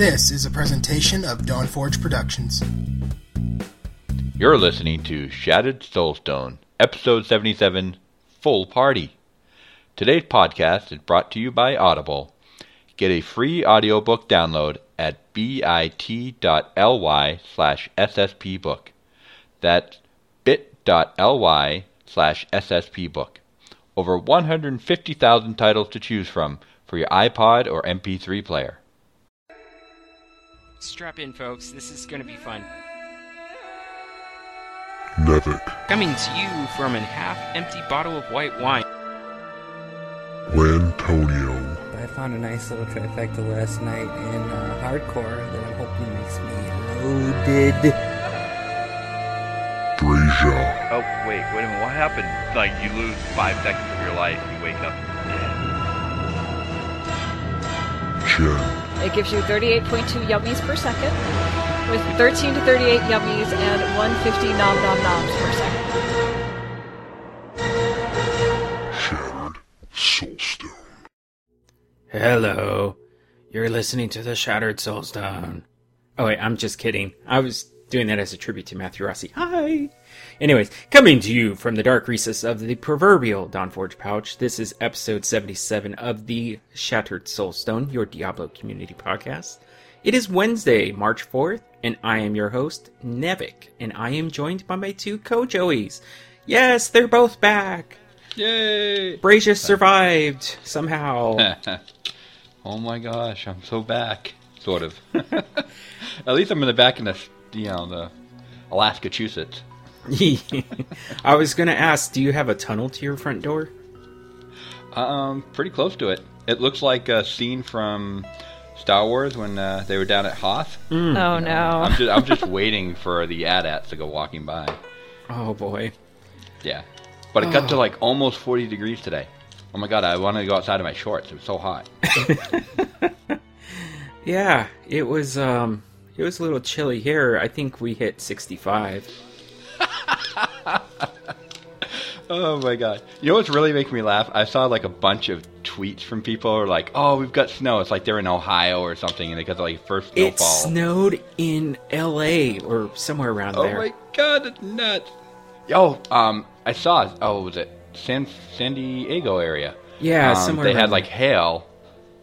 This is a presentation of Dawnforge Productions. You're listening to Shattered Soulstone, Episode 77 Full Party. Today's podcast is brought to you by Audible. Get a free audiobook download at bit.ly slash sspbook. That's bit.ly slash sspbook. Over 150,000 titles to choose from for your iPod or MP3 player. Strap in, folks. This is going to be fun. Nevik, Coming to you from a half-empty bottle of white wine. Lantonio, I found a nice little trifecta last night in uh, hardcore that I'm hoping makes me loaded. Draja, Oh, wait, wait a minute. What happened? Like, you lose five seconds of your life, you wake up dead. Jen, It gives you 38.2 yummies per second, with 13 to 38 yummies and 150 nom nom noms per second. Shattered Soulstone. Hello. You're listening to the Shattered Soulstone. Oh, wait, I'm just kidding. I was doing that as a tribute to Matthew Rossi. Hi. Anyways, coming to you from the dark recess of the proverbial Dawnforge pouch, this is episode 77 of the Shattered Soulstone, your Diablo community podcast. It is Wednesday, March 4th, and I am your host, Nevik, and I am joined by my two co-joeys. Yes, they're both back. Yay! Brazia survived somehow. oh my gosh, I'm so back. Sort of. At least I'm in the back in the, you know, the Alaska Chusetts. I was gonna ask, do you have a tunnel to your front door? Um, pretty close to it. It looks like a scene from Star Wars when uh, they were down at Hoth. Oh I'm no. just, I'm just waiting for the AT-ATs to go walking by. Oh boy. Yeah. But it got to like almost 40 degrees today. Oh my god, I wanted to go outside in my shorts. It was so hot. Yeah, it was um it was a little chilly here. I think we hit 65. Oh my god. You know what's really making me laugh? I saw like a bunch of tweets from people who are like, oh, we've got snow. It's like they're in Ohio or something and they got like first snowfall. It snowed in LA or somewhere around Oh there. Oh my god, it's nuts. Yo, um, I saw, oh, was it San, San Diego area? Yeah, Um, somewhere They had like hail.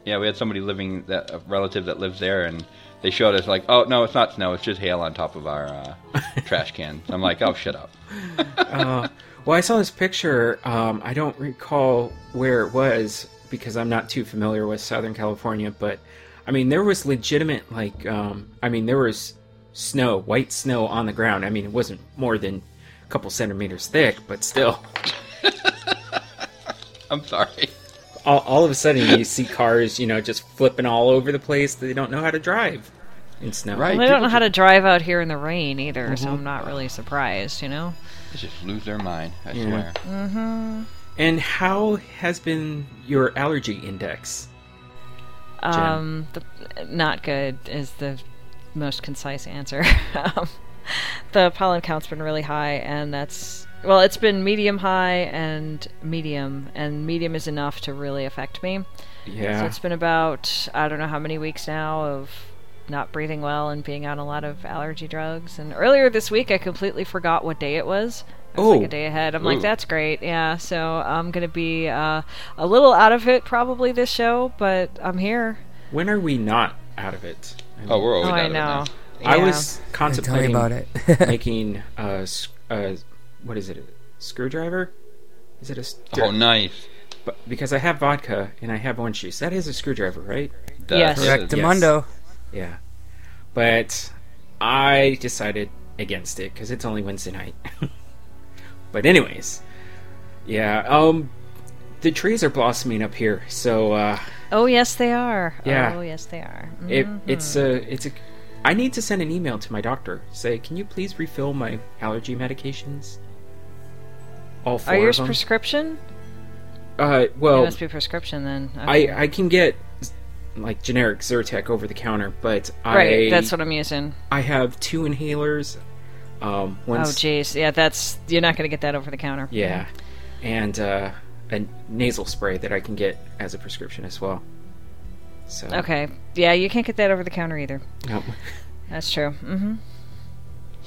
Yeah, we had somebody living, that a relative that lives there, and they showed us like, oh, no, it's not snow. It's just hail on top of our uh, trash cans. I'm like, oh, shut up. Uh, well, I saw this picture. Um, I don't recall where it was because I'm not too familiar with Southern California, but I mean, there was legitimate, like, um, I mean, there was snow, white snow on the ground. I mean, it wasn't more than a couple centimeters thick, but still. I'm sorry. All, all of a sudden, you see cars, you know, just flipping all over the place. They don't know how to drive in snow. Right. Well, they don't know how to drive out here in the rain either, so I'm not really surprised, you know? They just lose their mind, I Yeah. swear. And how has been your allergy index? Um, the, not good is the most concise answer. um, the pollen count's been really high, and that's well, it's been medium high and medium, and medium is enough to really affect me. So Yeah. it's been about I don't know how many weeks now of not breathing well and being on a lot of allergy drugs. And earlier this week, I completely forgot what day it was. I was like Oh. a day ahead. I'm Ooh. like, that's great. Yeah. So I'm gonna be uh, a little out of it probably this show, but I'm here. When are we not out of it? I mean, Oh, we're always oh, out I of it now. know. I was contemplating about it. making a, s- a- what is it? A screwdriver? Is it a st- Oh, nice. but because I have vodka and I have orange juice. That is a screwdriver, right? That Yes. is- Correct, Yes. Yeah. But I decided against it because it's only Wednesday night. but anyways, yeah. Um, the trees are blossoming up here, so uh, Oh yes, they are. Yeah. Oh yes, they are. it, Mhm. it's a it's a. I need to send an email to my doctor. Say, can you please refill my allergy medications? All four Are yours prescription? uh, it well, must be prescription then. Okay. I I can get like generic Zyrtec over the counter, but right. I That's what I'm using. I have two inhalers. Um, Oh jeez. Yeah, that's you're not gonna get that over the counter. yeah, and uh, a nasal spray that I can get as a prescription as well. So Okay. Yeah, you can't get that over the counter either. Nope. That's true. hmm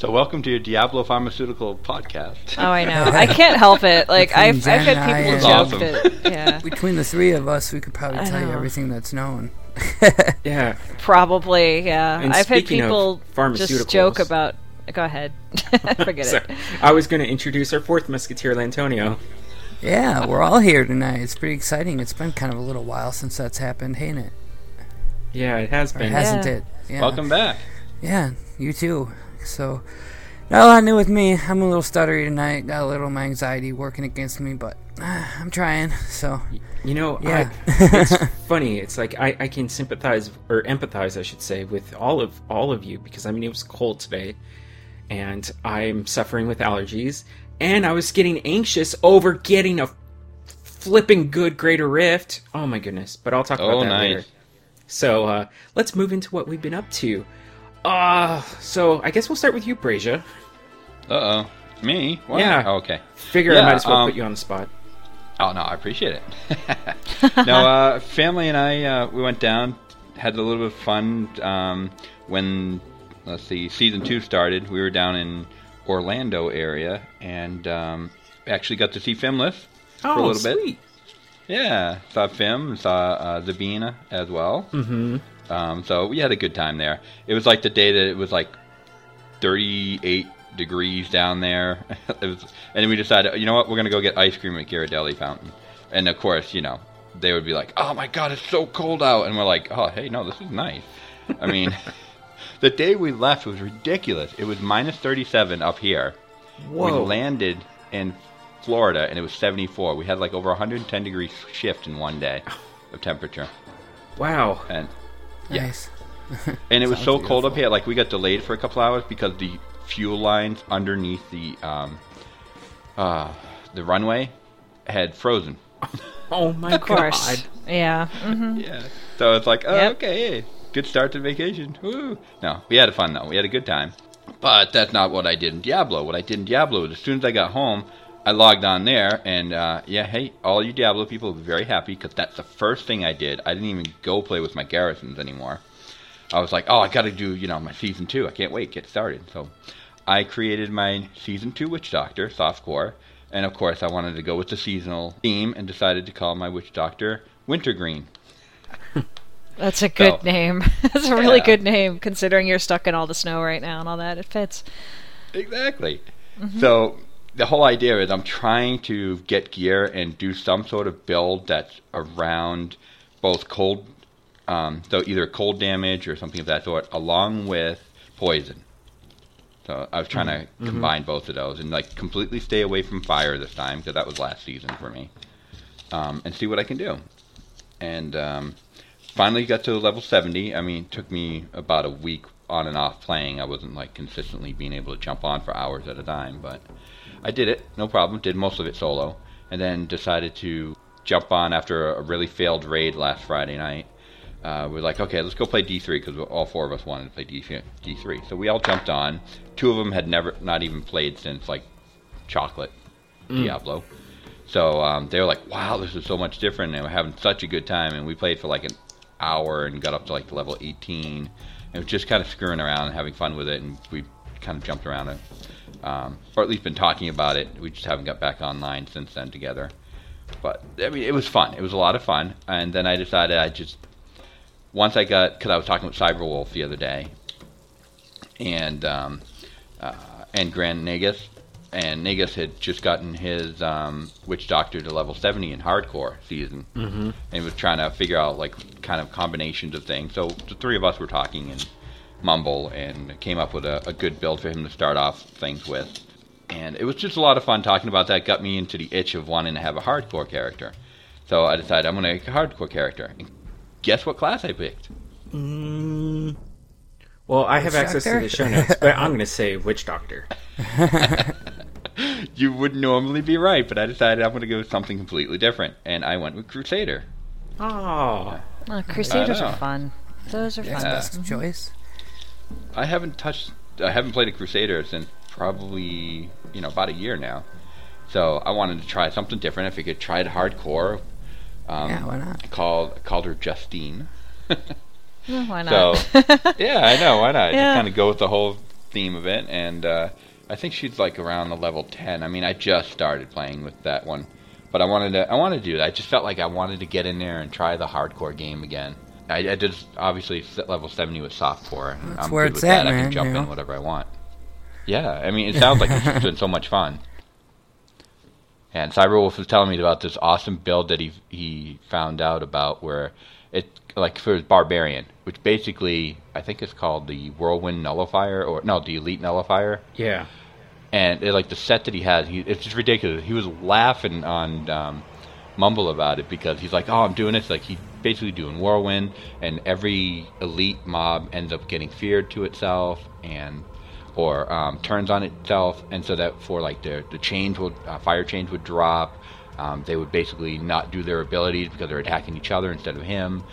So welcome to your Diablo Pharmaceutical podcast. Oh, I know. I can't help it. Like Between I've I've Jen had and I people and- joke Awesome. that. Yeah. Between the three of us, we could probably I tell you know. everything that's known. Yeah. Probably. Yeah. And I've had speaking of people just joke pharmaceuticals- about. Go ahead. Forget So, it. I was going to introduce our fourth musketeer, Lantonio. Yeah, we're all here tonight. It's pretty exciting. It's been kind of a little while since that's happened, ain't it? Yeah, it has Or been. hasn't Yeah. it? Yeah. Welcome back. Yeah, you too. So, not a lot new with me. I'm a little stuttery tonight. Got a little of my anxiety working against me, but uh, I'm trying. So, You know, Yeah. I, it's funny. It's like I, I can sympathize or empathize, I should say, with all of all of you because I mean it was cold today, and I'm suffering with allergies, and I was getting anxious over getting a flipping good Greater Rift. Oh my goodness! But I'll talk about Oh, that nice. later. So uh, let's move into what we've been up to. Uh, so I guess we'll start with you, Brazia. Uh oh. Me? What? Yeah. Oh, okay. Figure I might as well um, put you on the spot. Oh no, I appreciate it. no, uh, family and I uh, we went down, had a little bit of fun um, when let's see, season two started. We were down in Orlando area and um, actually got to see Fimless Oh, for a little bit. Oh, sweet. Yeah, saw Fim, saw uh, Zabina as well. Mm-hmm. Um, so we had a good time there. It was like the day that it was like 38 degrees down there. it was, and then we decided, you know what, we're going to go get ice cream at Ghirardelli Fountain. And of course, you know, they would be like, oh my god, it's so cold out. And we're like, oh, hey, no, this is nice. I mean, the day we left was ridiculous. It was minus 37 up here. Whoa. We landed in Florida and it was 74. We had like over 110 degrees shift in one day of temperature. Wow. And Yeah. nice. and it was Sounds so cold up here. Like we got delayed for a couple hours because the fuel lines underneath the um, uh, the runway had frozen. Oh my gosh. Of course. god. Yeah. hmm Yeah. So it's like, oh, Yep. okay, good start to vacation. Woo. No, we had fun though. We had a good time. But that's not what I did in Diablo. What I did in Diablo is as soon as I got home, I logged on there, and uh, yeah, hey, all you Diablo people very happy because that's the first thing I did. I didn't even go play with my garrisons anymore. I was like, oh, I got to do, you know, my season two. I can't wait, get started. So I created my season two Witch Doctor, softcore, and of course I wanted to go with the seasonal theme and decided to call my Witch Doctor Wintergreen. That's a good So- name. That's a really Yeah. good name, considering you're stuck in all the snow right now and all that. It fits. Exactly. So the whole idea is I'm trying to get gear and do some sort of build that's around both cold, um, so either cold damage or something of that sort, along with poison. So I was trying to combine both of those and like completely stay away from fire this time because that was last season for me, um, and see what I can do. And um, finally got to level 70. I mean, it took me about a week on and off playing. I wasn't like consistently being able to jump on for hours at a time, but I did it, no problem. Did most of it solo, and then decided to jump on after a really failed raid last Friday night. Uh, we're like, okay, let's go play D3 because all four of us wanted to play D- D3. So we all jumped on. Two of them had never, not even played since like Chocolate Diablo. So um, they were like, wow, this is so much different, and we're having such a good time. And we played for like an hour and got up to like level 18. And was just kind of screwing around and having fun with it, and we kind of jumped around it, um, or at least been talking about it. We just haven't got back online since then together. But I mean, it was fun. It was a lot of fun. And then I decided I just once I got because I was talking with Cyberwolf the other day, and um, uh, and Grand Nagus, and Nagus had just gotten his um, Witch Doctor to level 70 in hardcore season, mm-hmm. and was trying to figure out like kind of combinations of things. So the three of us were talking and mumble and came up with a, a good build for him to start off things with. And it was just a lot of fun talking about that. Got me into the itch of wanting to have a hardcore character. So I decided I'm going to make a hardcore character. And guess what class I picked? Mm, well, I have Witch access to the show notes, but I'm going to say Witch Doctor. You would normally be right, but I decided I'm going to go with something completely different, and I went with Crusader. Oh, Oh, Crusaders are fun. Those are That's fun. best choice. I haven't touched, I haven't played a Crusader since probably you know about a year now. So I wanted to try something different. If I could try it hardcore, um, Yeah, why not? I called called her Justine. Well, why not? So yeah, I know. Why not? Yeah. Just kind of go with the whole theme of it, and uh, I think she's like around the level ten. I mean, I just started playing with that one, but I wanted to. I wanted to do that. I just felt like I wanted to get in there and try the hardcore game again. I, I did obviously level seventy with softcore. and That's I'm where good it's with that. at, I can jump you know? in whatever I want. Yeah, I mean, it sounds like it's been so much fun. And Cyberwolf was telling me about this awesome build that he he found out about where it like for his barbarian, which basically I think is called the Whirlwind Nullifier or no, the Elite Nullifier. Yeah. And it, like the set that he has, he, it's just ridiculous. He was laughing on um, Mumble about it because he's like, "Oh, I'm doing this." Like he's basically doing Whirlwind, and every elite mob ends up getting feared to itself and or um, turns on itself, and so that for like the the chains would uh, fire chains would drop. Um, they would basically not do their abilities because they're attacking each other instead of him,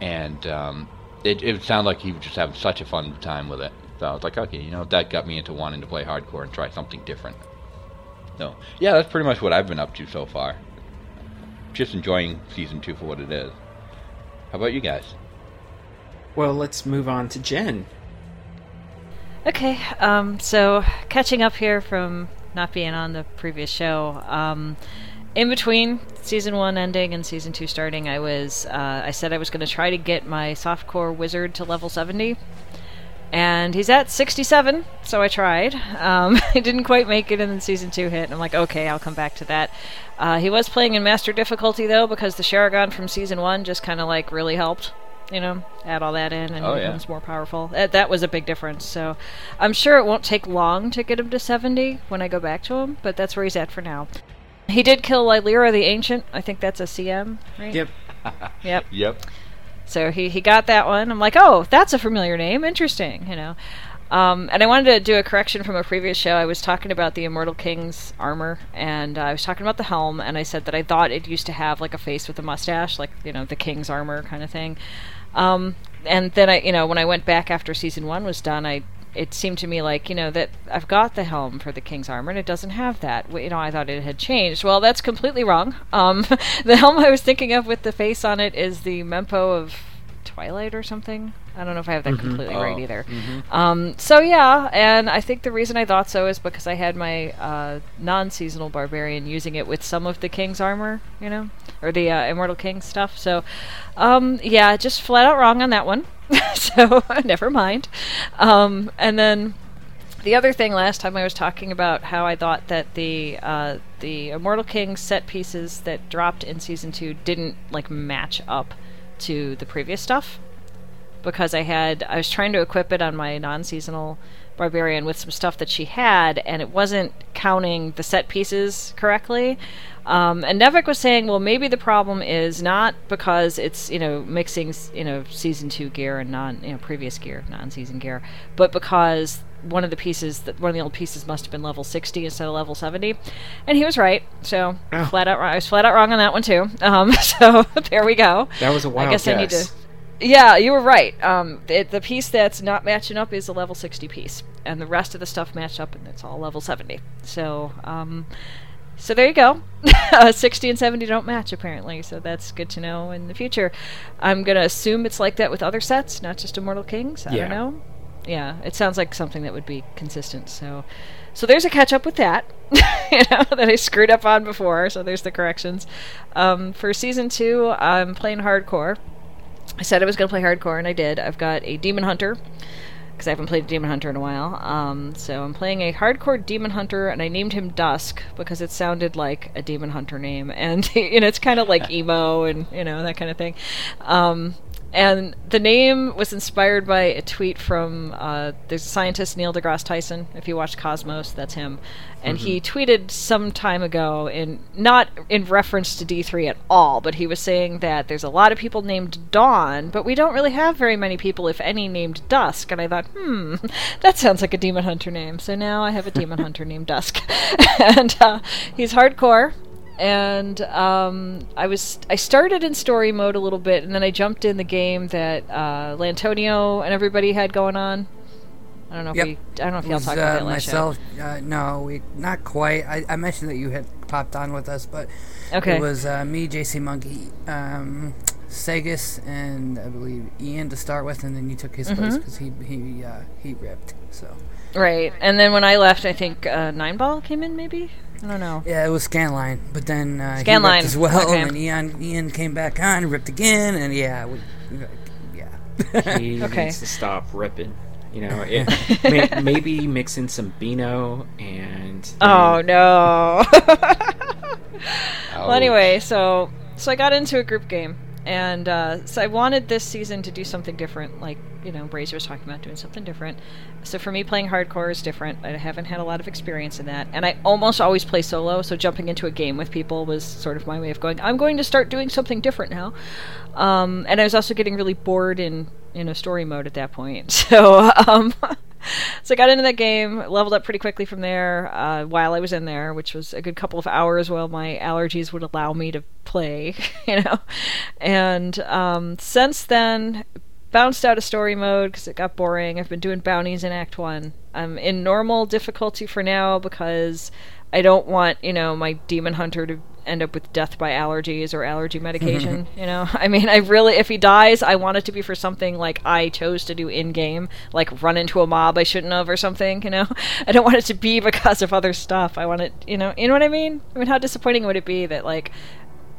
and um, it it would sound like he was just having such a fun time with it. So I was like, okay, you know, that got me into wanting to play hardcore and try something different. So yeah, that's pretty much what I've been up to so far. Just enjoying season two for what it is. How about you guys? Well, let's move on to Jen. Okay, um, so catching up here from not being on the previous show. Um, in between season one ending and season two starting, I was uh, I said I was going to try to get my softcore wizard to level seventy, and he's at sixty-seven. So I tried. Um, I didn't quite make it, and then season two hit, and I'm like, okay, I'll come back to that. Uh, he was playing in master difficulty though, because the Sharagon from season one just kind of like really helped. You know, add all that in, and Oh, he yeah. becomes more powerful. That, that was a big difference. So I'm sure it won't take long to get him to 70 when I go back to him, but that's where he's at for now. He did kill Lylira the Ancient. I think that's a CM, right? Yep. Yep. Yep. So he, he got that one. I'm like, oh, that's a familiar name. Interesting, you know. Um, and I wanted to do a correction from a previous show. I was talking about the Immortal King's armor, and uh, I was talking about the helm, and I said that I thought it used to have like a face with a mustache, like you know the King's armor kind of thing. Um, and then I, you know, when I went back after season one was done, I it seemed to me like you know that I've got the helm for the King's armor, and it doesn't have that. You know, I thought it had changed. Well, that's completely wrong. Um, the helm I was thinking of with the face on it is the Mempo of Twilight or something. I don't know if I have that completely right Oh. either. Um, so yeah, and I think the reason I thought so is because I had my uh, non-seasonal barbarian using it with some of the king's armor, you know, or the uh, immortal king stuff. So um, yeah, just flat out wrong on that one. so never mind. Um, and then the other thing last time I was talking about how I thought that the uh, the Immortal King set pieces that dropped in season two didn't like match up to the previous stuff because I had I was trying to equip it on my non-seasonal barbarian with some stuff that she had, and it wasn't counting the set pieces correctly. Um, and Nevik was saying, well, maybe the problem is not because it's you know mixing you know season two gear and non you know previous gear, non-season gear, but because one of the pieces that one of the old pieces must have been level 60 instead of level 70 and he was right so Oh. flat out wrong. i was flat out wrong on that one too um, so there we go That was a wild I guess I need to. Yeah, you were right. Um, it, the piece that's not matching up is a level 60 piece, and the rest of the stuff matched up, and it's all level 70. So, um, so there you go. uh, 60 and 70 don't match apparently, so that's good to know in the future. I'm gonna assume it's like that with other sets, not just Immortal Kings. I Yeah. don't know. Yeah, it sounds like something that would be consistent. So, so there's a catch up with that. you know that I screwed up on before. So there's the corrections. Um, for season two, I'm playing hardcore. I said I was going to play hardcore, and I did. I've got a Demon Hunter because I haven't played a Demon Hunter in a while. Um, so I'm playing a hardcore Demon Hunter, and I named him Dusk because it sounded like a Demon Hunter name, and you know it's kind of like emo and you know that kind of thing. Um, and the name was inspired by a tweet from uh, a scientist Neil deGrasse Tyson. If you watch Cosmos, that's him. And he tweeted some time ago, in not in reference to D3 at all, but he was saying that there's a lot of people named Dawn, but we don't really have very many people, if any, named Dusk. And I thought, hmm, that sounds like a demon hunter name. So now I have a demon hunter named Dusk, and uh, he's hardcore and um, I was I started in story mode a little bit, and then I jumped in the game that uh, Lantonio and everybody had going on. I don't know if Yep. we I don't know if y'all talked about uh, that last myself. Uh, no, we not quite. I, I mentioned that you had popped on with us, but Okay. it was uh, me, JC Monkey, um, Sagus and I believe Ian to start with, and then you took his Mm-hmm. place because he he uh, he ripped. So Right, and then when I left, I think uh, Nine Ball came in. Maybe I don't know. yeah, it was Scanline, but then uh, he Scanline, as well, okay. and Ian Ian came back on, and ripped again, and yeah, we, we- yeah. He Okay. needs to stop ripping. You know, it, may, maybe mix in some Beano and. Oh no. well, anyway, so so I got into a group game, and uh, so I wanted this season to do something different. Like you know, Brazier was talking about doing something different. So for me, playing hardcore is different. I haven't had a lot of experience in that, and I almost always play solo. So jumping into a game with people was sort of my way of going. I'm going to start doing something different now. Um, and I was also getting really bored in in a story mode at that point. So um, so I got into that game, leveled up pretty quickly from there uh, while I was in there, which was a good couple of hours while my allergies would allow me to play, you know. And um, since then, bounced out of story mode because it got boring. I've been doing bounties in Act One. I'm in normal difficulty for now because I don't want you know my demon hunter to end up with death by allergies or allergy medication. you know, I mean, I really if he dies, I want it to be for something like I chose to do in game, like run into a mob I shouldn't have or something. You know, I don't want it to be because of other stuff. I want it, you know, you know what I mean. I mean, how disappointing would it be that like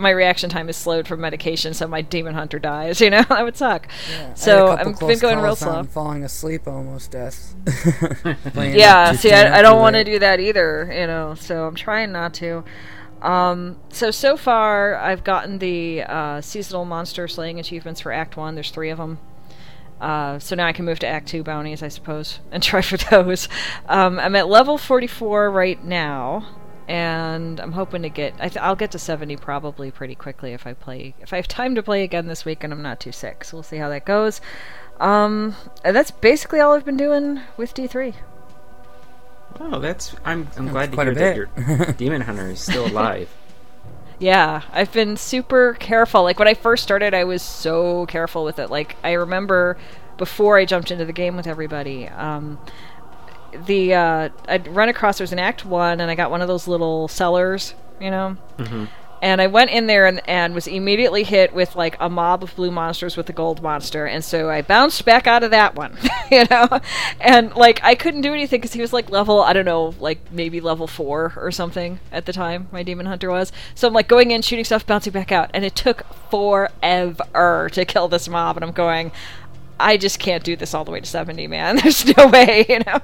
my reaction time is slowed from medication, so my demon hunter dies. You know, that would suck. So I had a couple I've been going real calls slow. on falling asleep, almost death. Yeah, see, I, I don't want to do that either, you know, so I'm trying not to. Um, so, so far, I've gotten the uh, seasonal monster slaying achievements for Act 1. There's three of them. Uh, so now I can move to Act 2 bounties, I suppose, and try for those. Um, I'm at level 44 right now, and I'm hoping to get. I th- I'll get to 70 probably pretty quickly if I play. If I have time to play again this week and I'm not too sick. So we'll see how that goes. Um, that's basically all I've been doing with D3. Oh, that's. I'm. I'm glad to hear that your demon hunter is still alive. Yeah, I've been super careful. Like when I first started, I was so careful with it. Like I remember before I jumped into the game with everybody, um, the uh, I'd run across there was an Act One, and I got one of those little cellars, you know. And I went in there and, and was immediately hit with like a mob of blue monsters with a gold monster, and so I bounced back out of that one, you know. And like I couldn't do anything because he was like level I don't know, like maybe level four or something at the time. My demon hunter was. So I'm like going in, shooting stuff, bouncing back out, and it took forever to kill this mob. And I'm going, I just can't do this all the way to seventy, man. There's no way, you know.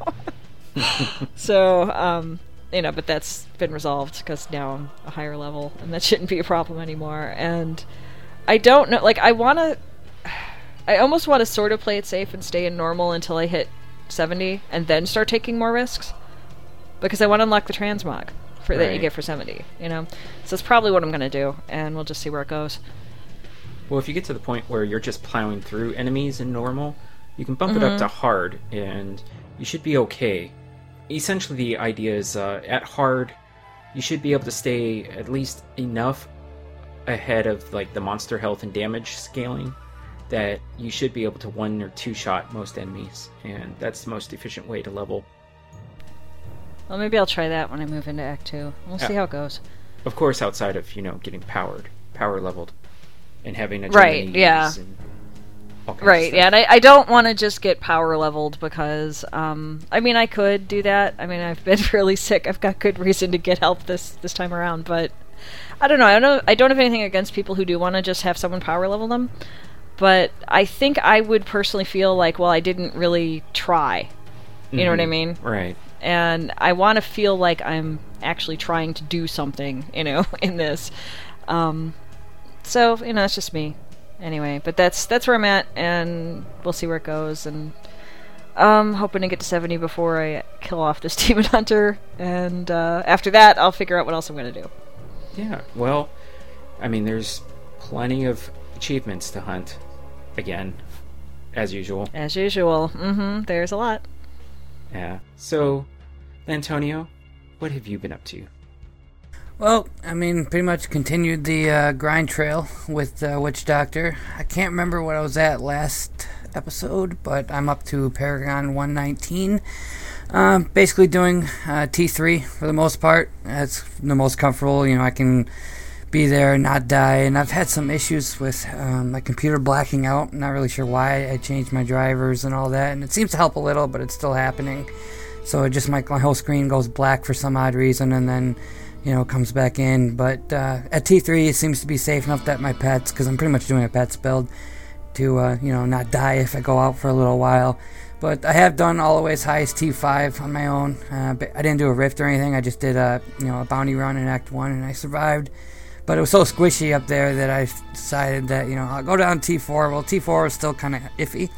so um, you know, but that's been resolved because now I'm a higher level, and that shouldn't be a problem anymore. And I don't know, like I want to, I almost want to sort of play it safe and stay in normal until I hit 70, and then start taking more risks, because I want to unlock the transmog for that you get for 70. You know, so that's probably what I'm gonna do, and we'll just see where it goes. Well, if you get to the point where you're just plowing through enemies in normal, you can bump it Mm-hmm. up to hard, and you should be okay. Essentially, the idea is uh, at hard, you should be able to stay at least enough ahead of like the monster health and damage scaling that you should be able to one or two shot most enemies, and that's the most efficient way to level. Well, maybe I'll try that when I move into Act Two. We'll see how it goes. Of course, outside of you know getting powered, power leveled, and having a Right, yeah. Right, yeah, and I, I don't want to just get power leveled because, um, I mean, I could do that. I mean, I've been really sick. I've got good reason to get help this this time around, but I don't know. I don't. I don't have anything against people who do want to just have someone power level them, but I think I would personally feel like, well, I didn't really try. You know what I mean? Right. and I want to feel like I'm actually trying to do something, you know, in this. Um, so you know, it's just me. Anyway, but that's that's where I'm at, and we'll see where it goes. And um, hoping to get to 70 before I kill off this demon hunter, and uh, after that, I'll figure out what else I'm gonna do. Yeah, well, I mean, there's plenty of achievements to hunt. Again, as usual. As usual, mm-hmm. There's a lot. Yeah. So, Antonio, what have you been up to? Well, I mean, pretty much continued the uh, grind trail with uh, Witch Doctor. I can't remember what I was at last episode, but I'm up to Paragon 119. Um, basically doing uh, T3 for the most part. That's the most comfortable. You know, I can be there and not die. And I've had some issues with um, my computer blacking out. I'm not really sure why. I changed my drivers and all that, and it seems to help a little, but it's still happening. So it just my, my whole screen goes black for some odd reason, and then you know comes back in. But uh, at T3, it seems to be safe enough that my pets, because I'm pretty much doing a pets build, to uh, you know not die if I go out for a little while. But I have done all the way as high as T5 on my own. Uh, I didn't do a rift or anything. I just did a you know a bounty run in Act One, and I survived. But it was so squishy up there that I decided that you know I'll go down T4. Well, T4 is still kind of iffy,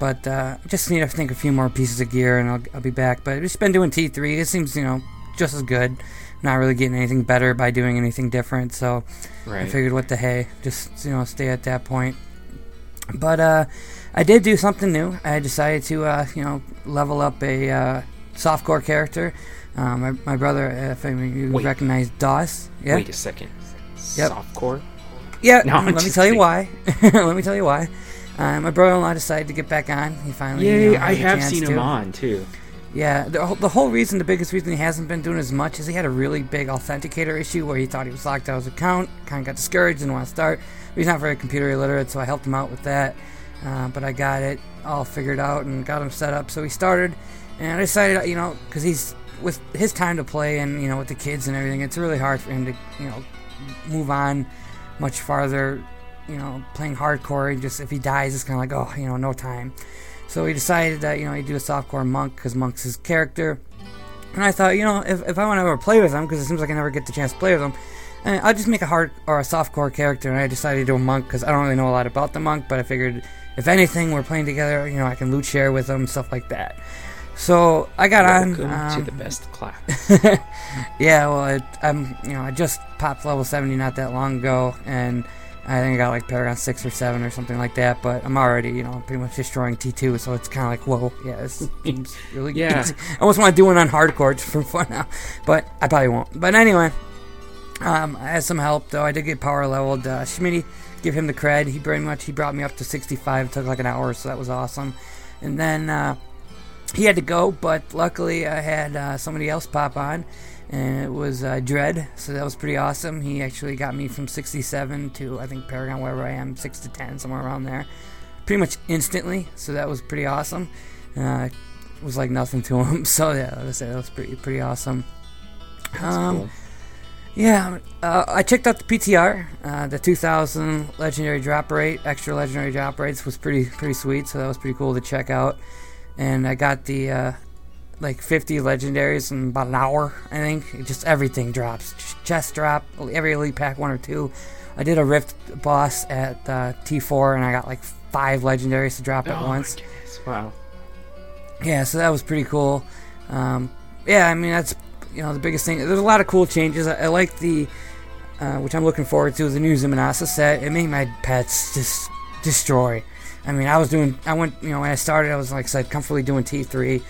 but uh, just need to think a few more pieces of gear, and I'll, I'll be back. But I've just been doing T3. It seems you know just as good. Not really getting anything better by doing anything different. So I figured, what the hey, just you know stay at that point. But uh, I did do something new. I decided to uh, you know level up a uh, softcore character. Um, my, my brother, if of you Wait. recognize Doss, yeah, Wait a second. Yep. Softcore? yeah. No, let me tell you why. let me tell you why. Uh, my brother-in-law decided to get back on. He finally, you Yay, know, I have seen to. him on too. Yeah, the, whole- the whole reason, the biggest reason he hasn't been doing as much is he had a really big authenticator issue where he thought he was locked out of his account, kind of got discouraged, didn't want to start. But he's not very computer illiterate, so I helped him out with that. Uh, but I got it all figured out and got him set up. So he started, and I decided, you know, because he's with his time to play and you know with the kids and everything, it's really hard for him to you know move on much farther. You know, playing hardcore, and just if he dies, it's kind of like oh, you know, no time. So he decided that you know he'd do a softcore monk because monk's his character. And I thought, you know, if, if I want to ever play with him, because it seems like I never get the chance to play with him, uh, I'll just make a hard or a softcore character. And I decided to do a monk because I don't really know a lot about the monk, but I figured if anything, we're playing together, you know, I can loot share with him, stuff like that. So I got Welcome on. to um, the best class. yeah, well, it, I'm, you know, I just popped level 70 not that long ago, and I think I got like Paragon 6 or 7 or something like that, but I'm already, you know, pretty much destroying T2, so it's kind of like, whoa, yeah, this seems really Yeah. easy. I almost want to do it on hardcore just for fun now, but I probably won't. But anyway, um, I had some help, though. I did get power leveled. Uh, Schmitty, give him the cred. He pretty much, he brought me up to 65. It took like an hour, so that was awesome. And then, uh, he had to go, but luckily I had uh, somebody else pop on, and it was uh, Dread, so that was pretty awesome. He actually got me from 67 to I think Paragon, wherever I am, 6 to 10, somewhere around there, pretty much instantly. So that was pretty awesome. Uh, it was like nothing to him. So yeah, like I said, that was pretty pretty awesome. Um, cool. yeah, uh, I checked out the PTR. Uh, the 2000 legendary drop rate, extra legendary drop rates was pretty pretty sweet. So that was pretty cool to check out. And I got the uh, like 50 legendaries in about an hour. I think It just everything drops. Chest drop every elite pack one or two. I did a rift boss at uh, T4 and I got like five legendaries to drop Oh at once. Wow. Yeah, so that was pretty cool. Um, yeah, I mean that's you know the biggest thing. There's a lot of cool changes. I, I like the uh, which I'm looking forward to the new Zunimassa set. It made my pets just destroy. I mean, I was doing. I went. You know, when I started, I was like I said, comfortably doing T3.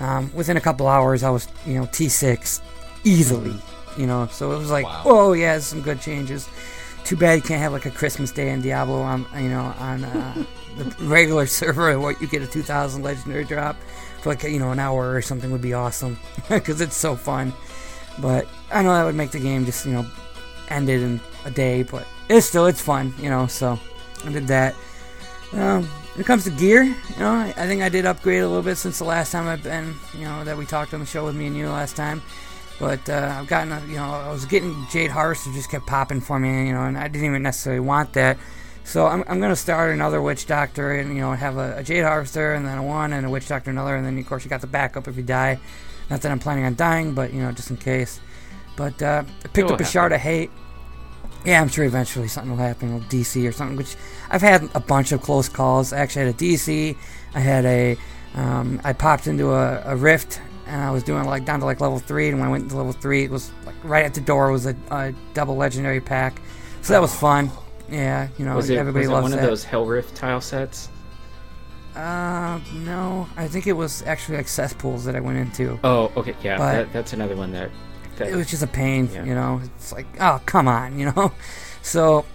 Um, within a couple hours, I was you know T6 easily. You know, so it was like, Wow. whoa, yeah, some good changes. Too bad you can't have like a Christmas Day in Diablo on you know on uh, the regular server where you get a 2,000 legendary drop for like you know an hour or something would be awesome because it's so fun. But I know that would make the game just you know end it in a day, but it's still it's fun, you know. So I did that. Um, when it comes to gear, you know, I, think I did upgrade a little bit since the last time I've been, you know, that we talked on the show with me and you last time. But uh, I've gotten, a, you know, I was getting Jade Harvester just kept popping for me, you know, and I didn't even necessarily want that. So I'm, I'm going to start another Witch Doctor and, you know, have a, a Jade Harvester and then a one and a Witch Doctor another. And then, of course, you got the backup if you die. Not that I'm planning on dying, but, you know, just in case. But uh, I picked It'll up a Shard of Hate. Yeah, I'm sure eventually something will happen with DC or something. Which I've had a bunch of close calls. I actually had a DC. I had a. Um, I popped into a, a Rift and I was doing like down to like level three. And when I went to level three, it was like right at the door was a, a double legendary pack. So that was fun. Yeah, you know, Was it, everybody was it loves one that. of those Hell Rift tile sets? Uh, no, I think it was actually like cesspools that I went into. Oh, okay, yeah, that, that's another one that. It was just a pain, Yeah. you know. It's like, oh, come on, you know. So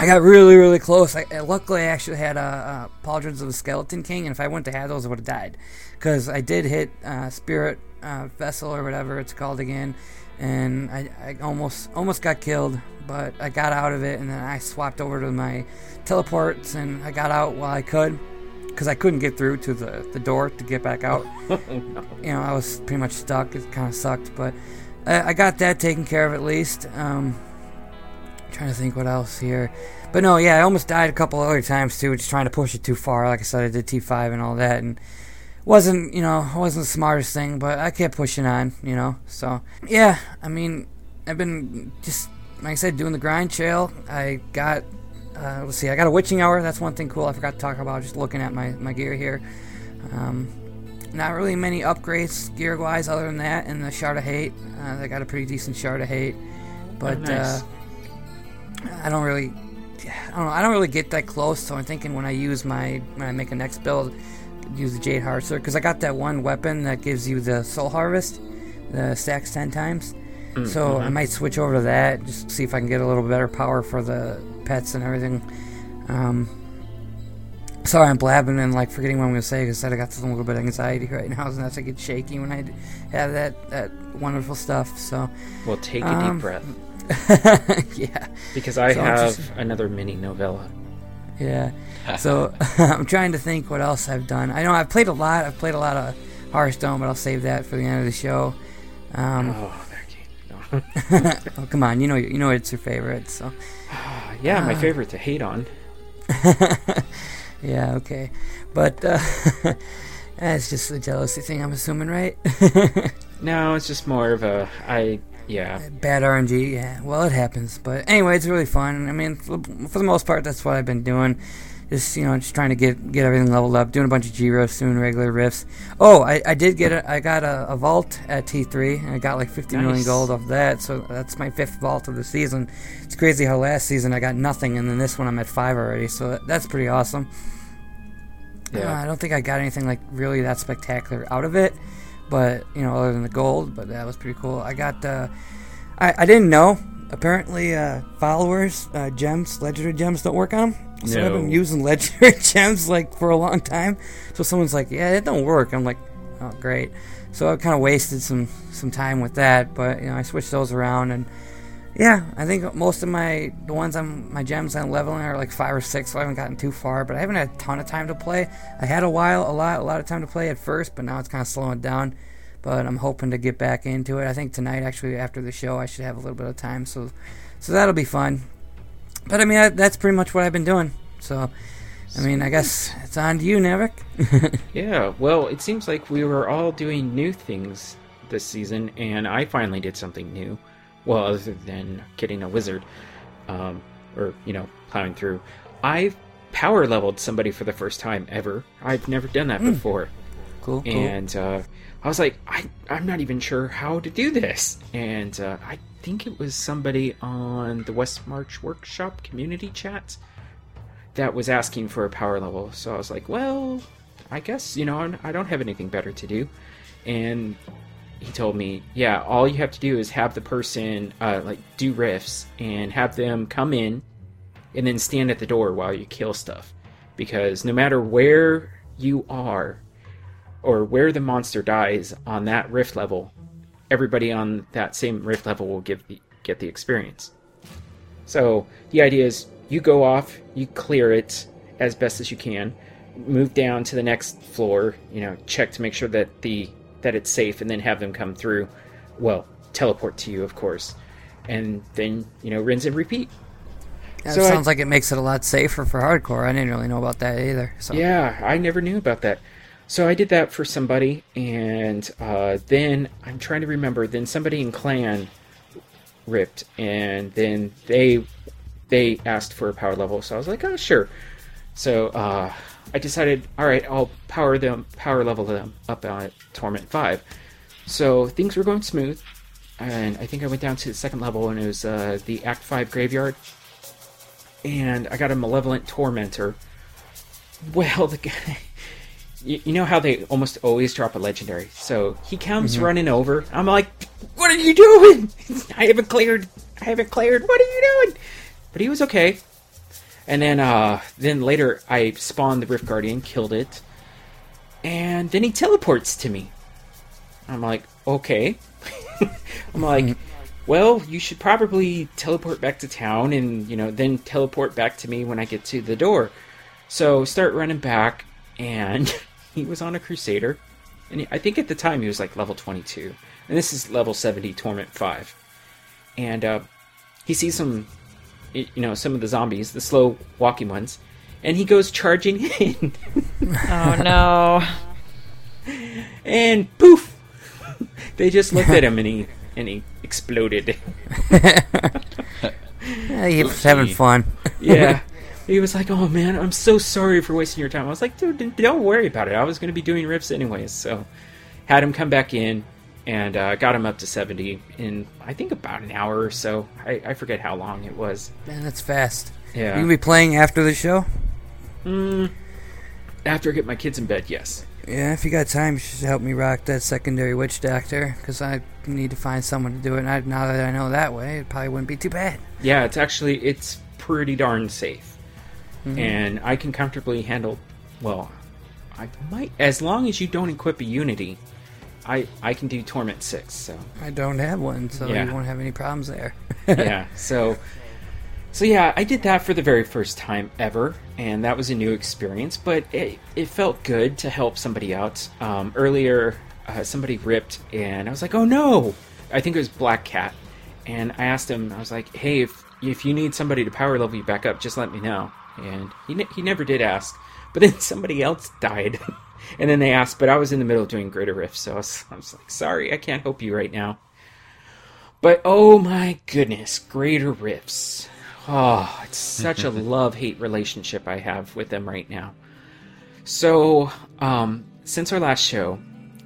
I got really, really close. I, uh, luckily, I actually had a, uh, Pauldrons of the Skeleton King, and if I wouldn't have had those, I would have died. Because I did hit uh, Spirit uh, Vessel or whatever it's called again, and I, I almost almost got killed, but I got out of it, and then I swapped over to my teleports, and I got out while I could. Because I couldn't get through to the, the door to get back out. You know, I was pretty much stuck. It kind of sucked, but I, I got that taken care of at least. Um, trying to think what else here. But no, yeah, I almost died a couple other times too, just trying to push it too far. Like I said, I did T5 and all that, and wasn't, you know, wasn't the smartest thing, but I kept pushing on, you know. So yeah, I mean, I've been just like I said, doing the grind trail. I got, uh, let's see, I got a witching hour. That's one thing cool I forgot to talk about. Just looking at my my gear here. Um, not really many upgrades gear wise other than that, and the shard of hate. Uh, they got a pretty decent shard of hate, but. Oh, nice. uh, I don't really, I don't know. I don't really get that close. So I'm thinking when I use my when I make a next build, use the Jade Harvester because I got that one weapon that gives you the Soul Harvest, the stacks ten times. So I might switch over to that just see if I can get a little better power for the pets and everything. Um, sorry, I'm blabbing and like forgetting what I'm gonna say because I got some little bit of anxiety right now, and that's I get shaky when I have that that wonderful stuff. So Well, take a Um, deep breath yeah. because I So have just- another mini novella. Yeah. So I'm trying to think what else I've done. I know I've played a lot. I've played a lot of Hearthstone, but I'll save that for the end of the show. Um, Oh, Becky. No. oh, come on, you know you know it's your favorite. So yeah, Ah. my favorite to hate on. Yeah, okay. But uh, that's just a jealousy thing. I'm assuming, right? No, it's just more of a I. Yeah, Bad RNG. Yeah. Well, it happens. But anyway, it's really fun. I mean, for, for the most part, that's what I've been doing. Just you know, just trying to get get everything leveled up, doing a bunch of G rifts, doing regular rifts Oh, I, I did get a I got a, a vault at T3, and I got like fifty million Nice. gold off that. So that's my fifth vault of the season. It's crazy how last season I got nothing, and then this one I'm at five already. So that, that's pretty awesome. Yeah. Uh, I don't think I got anything like really that spectacular out of it, but you know, other than the gold. But that was pretty cool. I got. Uh, I I didn't know. Apparently, uh, followers uh, gems, legendary gems, don't work on them. So I've been using legendary gems like for a long time. So someone's like, "Yeah, it don't work." I'm like, "Oh, great." So I kind of wasted some some time with that, but you know, I switched those around and. Yeah, I think most of my the ones I'm my gems I'm leveling are like five or six, so I haven't gotten too far. But I haven't had a ton of time to play. I had a while, a lot, a lot of time to play at first, but now it's kind of slowing down. But I'm hoping to get back into it. I think tonight, actually, after the show, I should have a little bit of time, so so that'll be fun. But I mean, I, that's pretty much what I've been doing. So, I mean, I guess it's on to you, Nevik. Yeah, well, it seems like we were all doing new things this season, and I finally did something new. Well, other than getting a wizard, um, or, you know, plowing through. I've power leveled somebody for the first time ever. I've never done that before. cool, cool. And uh, I was like, I, I'm not even sure how to do this. And uh, I think it was somebody on the Westmarch Workshop community chat that was asking for a power level. So I was like, well, I guess, you know, I don't have anything better to do. And he told me, yeah, all you have to do is have the person, uh, like, do rifts and have them come in and then stand at the door while you kill stuff. Because no matter where you are, or where the monster dies on that rift level, everybody on that same rift level will give the, get the experience. So the idea is you go off, you clear it as best as you can, move down to the next floor, you know, check to make sure that the that it's safe, and then have them come through. Well, teleport to you, of course, and then you know rinse and repeat. That so I- sounds like it makes it a lot safer for hardcore. I didn't really know about that either. So Yeah, I never knew about that. So I did that for somebody, and uh, then I'm trying to remember. Then somebody in clan ripped, and then they they asked for a power level. So I was like, oh sure. So uh, I decided, all right, I'll power them, power level them up at Torment Five. So things were going smooth, and I think I went down to the second level, and it was uh, the Act Five graveyard, and I got a Malevolent Tormentor. Well, the guy. You, you know how they almost always drop a legendary. So he comes running over. I'm like, "What are you doing? I haven't cleared. I haven't cleared. What are you doing?" But he was okay. And then uh then later I spawned the Rift Guardian, killed it, and then he teleports to me. I'm like, okay. I'm like, well, you should probably teleport back to town and, you know, then teleport back to me when I get to the door. So start running back, and he was on a Crusader. And he- I think at the time he was like level 22. And this is level 70 Torment 5. And uh, he sees some, you know, some of the zombies, the slow walking ones, and he goes charging in. Oh no. and poof they just looked at him and he and he exploded Yeah, he was having fun. yeah he was like oh man i'm so sorry for wasting your time i was like dude don't worry about it i was going to be doing rifts anyways so had him come back in and uh, got him up to 70 in i think about an hour or so i, I forget how long it was Man, that's fast. yeah You gonna be playing after the show? after i get my kids in bed yes Yeah, if you got time, you should help me rock that secondary witch doctor, because I need to find someone to do it. And I, now that I know that way, it probably wouldn't be too bad. Yeah, it's actually it's pretty darn safe, and I can comfortably handle. Well, I might as long as you don't equip a Unity, I I can do Torment six. So I don't have one, so Yeah. you won't have any problems there. yeah, so so yeah, I did that for the very first time ever, and that was a new experience. But it it felt good to help somebody out. Um, earlier, uh, somebody ripped, and I was like, oh no! I think it was Black Cat, and I asked him, I was like, hey, if if you need somebody to power level you back up, just let me know. And he ne- he never did ask, but then somebody else died. And then they asked, but I was in the middle of doing Greater Rift, so I was, I was like, sorry, I can't help you right now. But oh my goodness, Greater Rifts. Oh, it's such a love hate relationship I have with them right now. So, um, since our last show,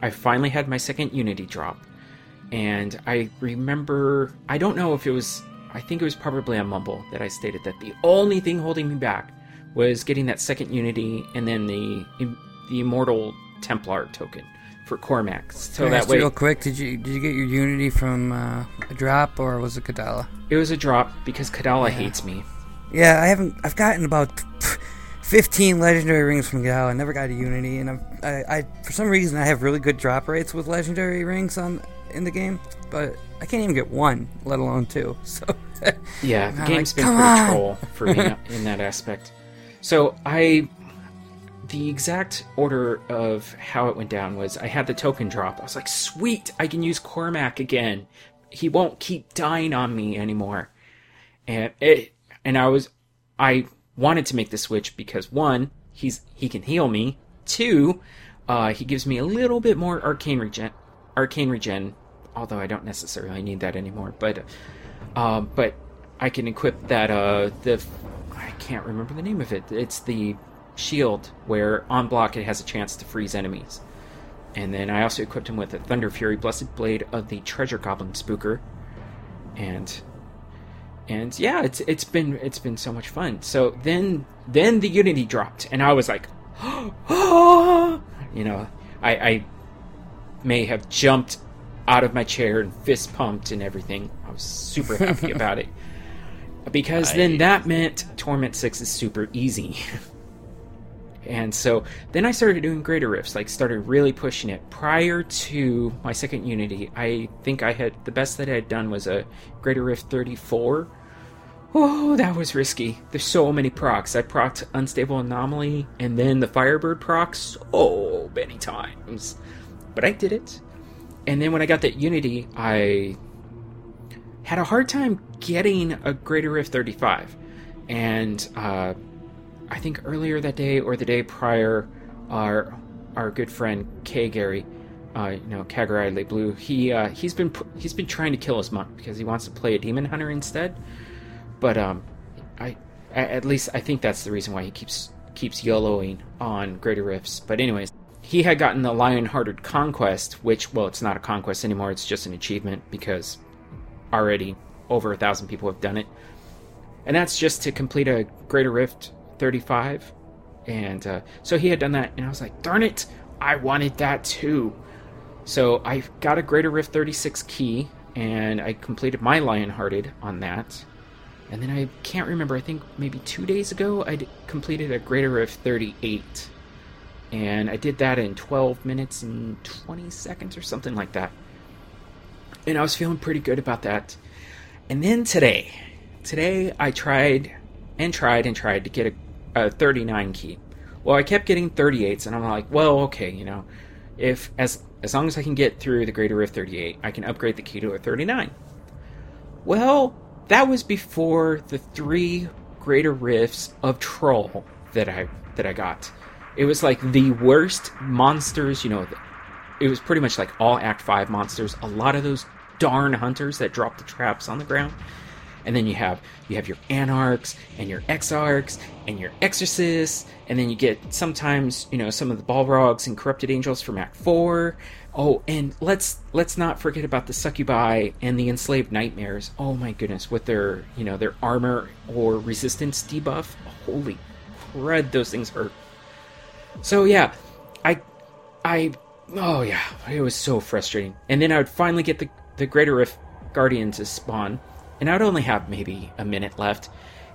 I finally had my second Unity drop. And I remember, I don't know if it was, I think it was probably on Mumble that I stated that the only thing holding me back was getting that second Unity and then the the Immortal Templar token for Cormac. So Can that way, real quick, did you did you get your Unity from uh, a drop or was it Kadala? it was a drop because Kadala hates me. Yeah, I haven't. I've gotten about fifteen legendary rings from Kadala. I never got a Unity, and I'm, I, I for some reason I have really good drop rates with legendary rings on in the game, but I can't even get one, let alone two. So Yeah, the game's like, been pretty on!" troll for me in that aspect. So I, the exact order of how it went down was I had the token drop. I was like, sweet, I can use Cormac again. He won't keep dying on me anymore. And it, and I was, I wanted to make the switch because one, he's he can heal me. Two, uh, he gives me a little bit more arcane regen, arcane regen. Although I don't necessarily need that anymore, but um, but I can equip that uh the I can't remember the name of it. It's the shield where on block it has a chance to freeze enemies. And then I also equipped him with a Thunder Fury Blessed Blade of the Treasure Goblin Spooker. And and yeah, it's it's been it's been so much fun. So then then the Unity dropped and I was like you know, I, I may have jumped out of my chair and fist pumped and everything. I was super happy about it. Because then that meant Torment 6 is super easy. and so then I started doing greater rifts, like started really pushing it. Prior to my second Unity, I think I had the best that I had done was a greater rift 34. Oh, that was risky. There's so many procs. I procced Unstable Anomaly and then the Firebird procs so many times. But I did it. And then when I got that Unity, I had a hard time getting a Greater Rift 35. And uh, I think earlier that day or the day prior, our our good friend K Gary, uh, you know Kagarai Le Blue, he uh, he's been he's been trying to kill his monk because he wants to play a demon hunter instead. But um, I at least I think that's the reason why he keeps keeps YOLOing on Greater Rifts. But anyways, he had gotten the Lion-Hearted Conquest, which well, it's not a conquest anymore; it's just an achievement because already over a thousand people have done it, and that's just to complete a Greater Rift 35. And uh, so he had done that, and I was like, darn it, I wanted that too. So I got a Greater Rift 36 key, and I completed my Lionhearted on that. And then I can't remember, I think maybe two days ago, I completed a Greater Rift 38. And I did that in 12 minutes and 20 seconds or something like that. And I was feeling pretty good about that. And then today, today I tried and tried and tried to get a, a 39 key. Well, I kept getting 38s, and I'm like, well, okay, you know, if as as long as I can get through the Greater Rift 38, I can upgrade the key to a 39. Well, that was before the three Greater Rifts of Troll that I that I got. It was like the worst monsters, you know. It was pretty much like all Act Five monsters. A lot of those darn hunters that drop the traps on the ground and then you have you have your anarchs and your exarchs and your exorcists and then you get sometimes you know some of the balrogs and corrupted angels from act 4 oh and let's let's not forget about the succubi and the enslaved nightmares oh my goodness with their you know their armor or resistance debuff holy crud those things hurt so yeah i i oh yeah it was so frustrating and then i would finally get the the greater rift guardian to spawn and I'd only have maybe a minute left.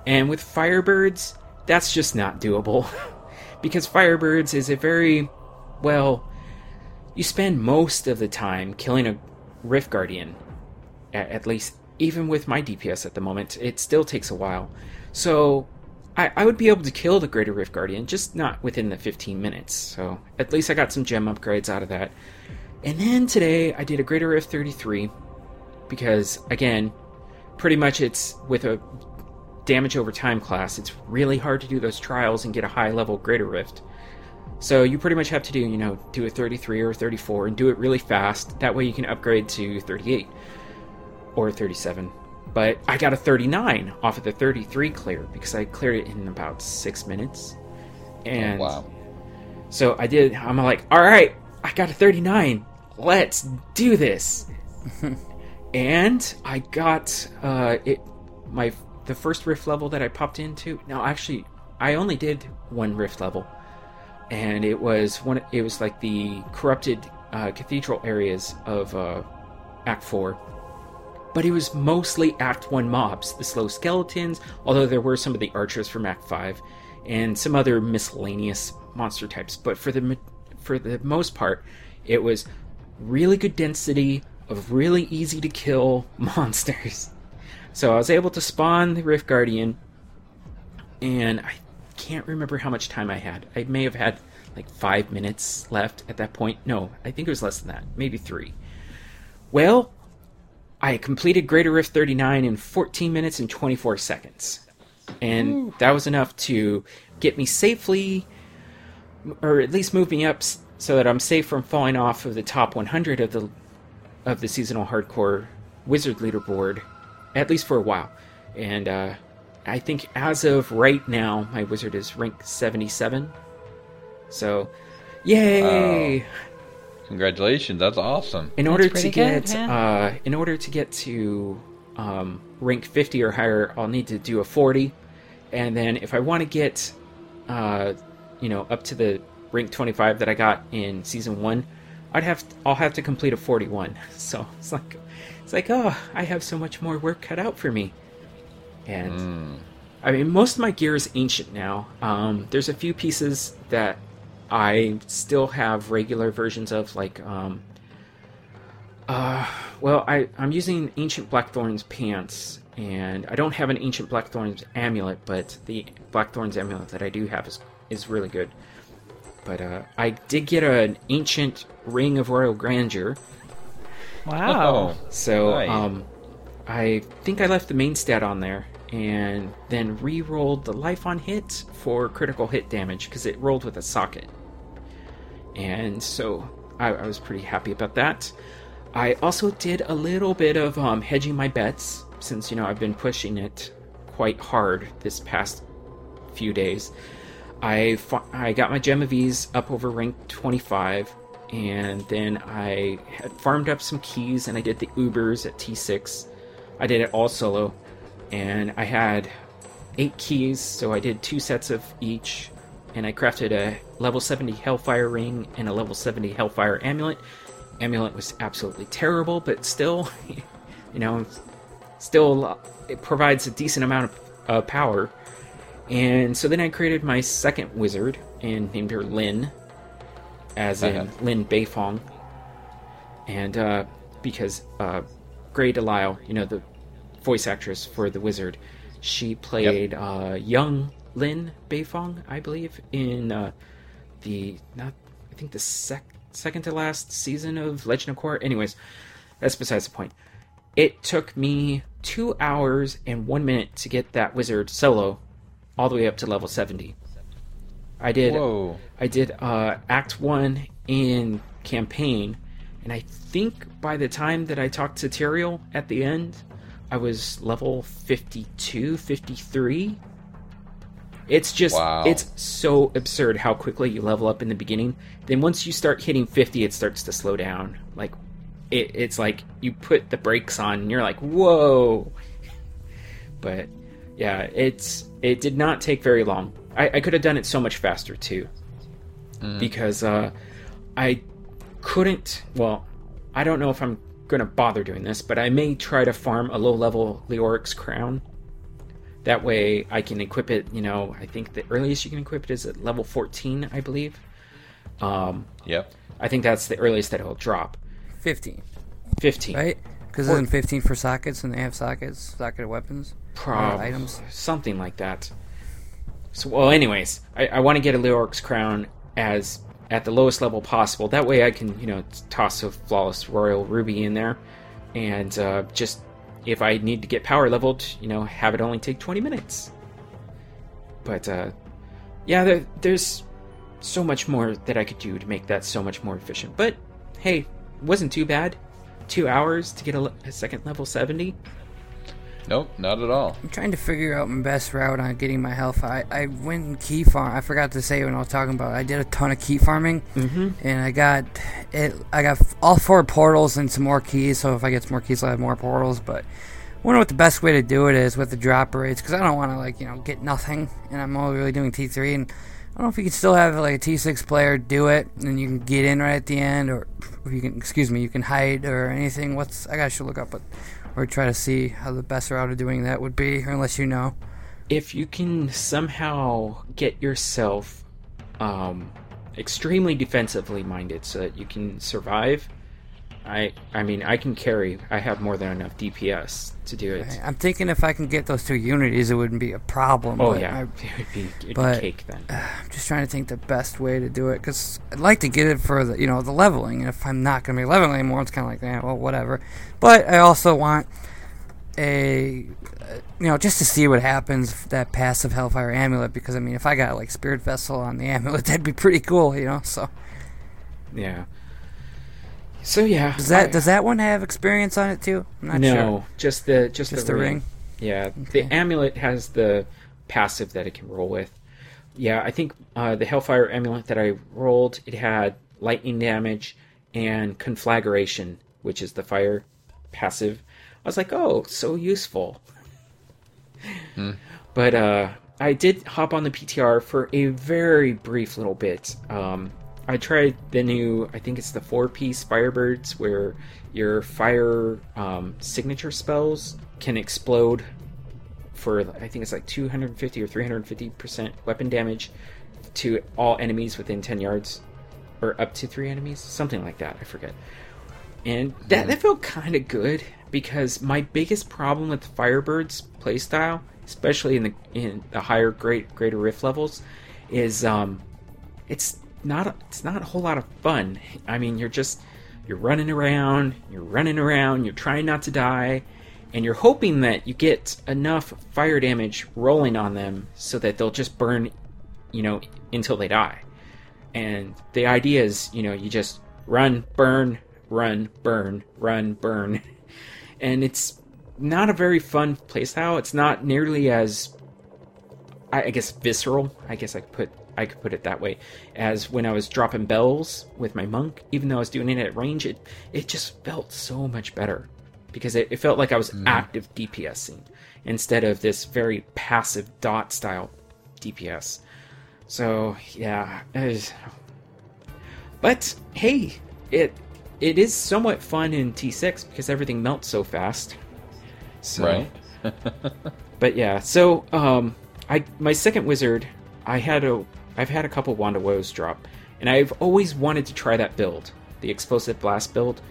And with Firebirds, that's just not doable. because Firebirds is a very, well, you spend most of the time killing a Rift Guardian. At, at least, even with my DPS at the moment, it still takes a while. So, I, I would be able to kill the Greater Rift Guardian, just not within the 15 minutes. So, at least I got some gem upgrades out of that. And then today, I did a Greater Rift 33. Because, again, pretty much it's with a damage over time class, it's really hard to do those trials and get a high level greater rift. So you pretty much have to do, you know, do a 33 or a 34 and do it really fast. That way you can upgrade to 38 or 37. But I got a 39 off of the 33 clear because I cleared it in about six minutes. And Oh, wow. so I did. I'm like, all right, I got a 39. Let's do this. and I got uh, it. My the first rift level that I popped into. No, actually, I only did one rift level, and it was one. It was like the corrupted uh, cathedral areas of uh, Act Four. But it was mostly Act 1 mobs, the slow skeletons, although there were some of the archers from Act 5, and some other miscellaneous monster types. But for the for the most part, it was really good density of really easy to kill monsters. So I was able to spawn the Rift Guardian, and I can't remember how much time I had. I may have had like five minutes left at that point. No, I think it was less than that, maybe three. Well, I completed Greater Rift 39 in 14 minutes and 24 seconds. And that was enough to get me safely, or at least move me up so that I'm safe from falling off of the top 100 of the of the seasonal hardcore wizard leaderboard, at least for a while. And uh, I think as of right now, my wizard is rank 77. So, yay! Congratulations, that's awesome. in order to pretty good, get yeah. uh, in order to get to um, rank 50 or higher i'll need to do a 40 and then if i want to get uh, you know up to the rank 25 that i got in season 1 i'd have i'll have to complete a 41 so it's like it's like oh i have so much more work cut out for me and I mean, most of my gear is ancient now. Um, there's a few pieces that I still have regular versions of, like, um, uh, well, I, I'm using Ancient Blackthorn's pants, and I don't have an Ancient Blackthorn's amulet, but the Blackthorn's amulet that I do have is, is really good. But uh, I did get an Ancient Ring of Royal Grandeur, Wow. so Nice. um, I think I left the main stat on there, and then re-rolled the life on hit for critical hit damage because it rolled with a socket, and so I, I was pretty happy about that. I also did a little bit of um, hedging my bets since you know I've been pushing it quite hard this past few days. I I got my gem of ease up over rank 25, and then I had farmed up some keys, and I did the Ubers at T6. I did it all solo, and I had eight keys, so I did two sets of each, and I crafted a level 70 Hellfire ring and a level 70 Hellfire amulet. Amulet was absolutely terrible, but still, you know, still it provides a decent amount of uh, power. And so then I created my second wizard and named her Lin, as in Uh-huh. Lin Beifong. And uh, because uh, Grey DeLisle, you know, the voice actress for the wizard, she played uh, young Lin Beifong, I believe, in uh, the not I think the sec- second to last season of Legend of Korra. Anyways, that's besides the point. It took me two hours and one minute to get that wizard solo all the way up to level 70. I did Whoa. I did uh, Act 1 in campaign, and I think by the time that I talked to Tyrael at the end, I was level 52, 53. It's just, Wow. it's so absurd how quickly you level up in the beginning. Then once you start hitting 50, it starts to slow down. Like, it, it's like you put the brakes on and you're like, whoa. But yeah, it's it did not take very long. I, I could have done it so much faster too, because uh, I couldn't. Well, I don't know if I'm gonna bother doing this, but I may try to farm a low level Leoric's crown. That way, I can equip it. You know, I think the earliest you can equip it is at level 14, I believe. Um, Yep. I think that's the earliest that it'll drop. 15, 15, right? Because isn't 15 for sockets and they have sockets, socket weapons, or Prob- items? something like that. So, well, anyways, I, I want to get a Leoric's crown as at the lowest level possible. That way, I can you know toss a flawless royal ruby in there, and uh, just if I need to get power leveled, you know, have it only take twenty minutes. But uh, yeah, there, there's so much more that I could do to make that so much more efficient. But hey, wasn't too bad. Two hours to get a, a second level seventy. Nope, not at all. I'm trying to figure out my best route on getting my health. I, I went and key farm. I forgot to say when I was talking about. It, I did a ton of key farming, Mm-hmm. and I got it. I got all four portals and some more keys. So if I get some more keys, I'll have more portals. But I wonder what the best way to do it is with the drop rates because I don't want to like you know get nothing, and I'm only really doing T3. And I don't know if you can still have like a T6 player do it, and you can get in right at the end, or if you can excuse me, you can hide or anything. What's I gotta should look up, but or try to see how the best route of doing that would be, unless you know. if you can somehow get yourself um, extremely defensively minded so that you can survive i i mean i can carry i have more than enough dps to do it I'm thinking if I can get those two unities, it wouldn't be a problem. oh but yeah I, it would be it'd but- be cake then I'm just trying to think the best way to do it because I'd like to get it for the you know the leveling. And if I'm not going to be leveling anymore, it's kind of like, eh, well, whatever. But I also want a uh, you know just to see what happens that passive Hellfire amulet because I mean if I got like Spirit Vessel on the amulet, that'd be pretty cool, you know. So yeah so yeah does that I- does that one have experience on it too? I'm not no sure. just the just, Just the, the ring. ring? yeah Okay. the amulet has the passive that it can roll with yeah i think uh, the hellfire amulet that i rolled it had lightning damage and conflagration which is the fire passive i was like oh so useful but uh i did hop on the ptr for a very brief little bit um i tried the new i think it's the four piece firebirds where your fire um, signature spells can explode for I think it's like 250 or 350 percent weapon damage to all enemies within 10 yards, or up to three enemies, something like that. I forget. And that that felt kind of good because my biggest problem with Firebird's playstyle, especially in the in the higher great greater rift levels, is um, it's not it's not a whole lot of fun. I mean, you're just you're running around, you're running around, you're trying not to die, and you're hoping that you get enough fire damage rolling on them so that they'll just burn, you know, until they die. And the idea is, you know, you just run, burn, run, burn, run, burn. And it's not a very fun playstyle. It's not nearly as I, guess visceral. I guess I could put I could put it that way. As when I was dropping bells with my monk, even though I was doing it at range, it it just felt so much better because it, it felt like I was active DPSing instead of this very passive dot style DPS. So yeah, was- but hey, it it is somewhat fun in T6 because everything melts so fast. So, Right. But yeah, so um, I my second wizard, I had a I've had a couple Wand of Wohs drop, and I've always wanted to try that build, the explosive blast build.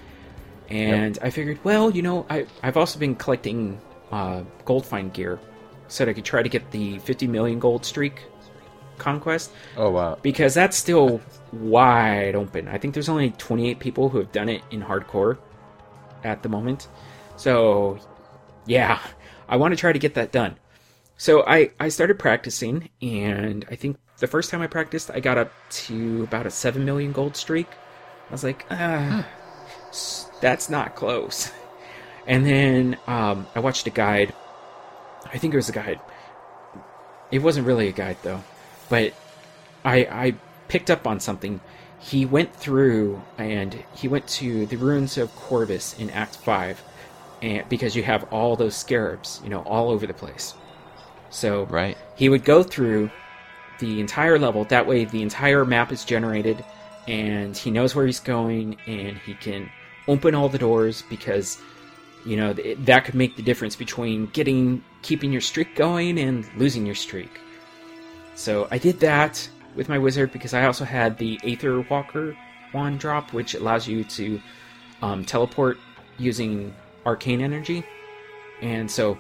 And I figured, well, you know, I I've also been collecting uh, gold find gear, so that I could try to get the 50 million gold streak conquest Oh wow. because that's still wide open. I think there's only 28 people who have done it in hardcore at the moment. So, yeah, I want to try to get that done. So I I started practicing, and I think the first time I practiced, I got up to about a seven million gold streak. I was like, ah, that's not close. And then um, I watched a guide. I think it was a guide. It wasn't really a guide though, but I I picked up on something. He went through and he went to the ruins of Corvus in Act Five, and because you have all those scarabs, you know, all over the place. So Right. he would go through the entire level. That way, the entire map is generated, and he knows where he's going, and he can open all the doors because you know th- that could make the difference between getting keeping your streak going and losing your streak. So I did that with my wizard because I also had the Aether Walker wand drop, which allows you to um, teleport using arcane energy, and so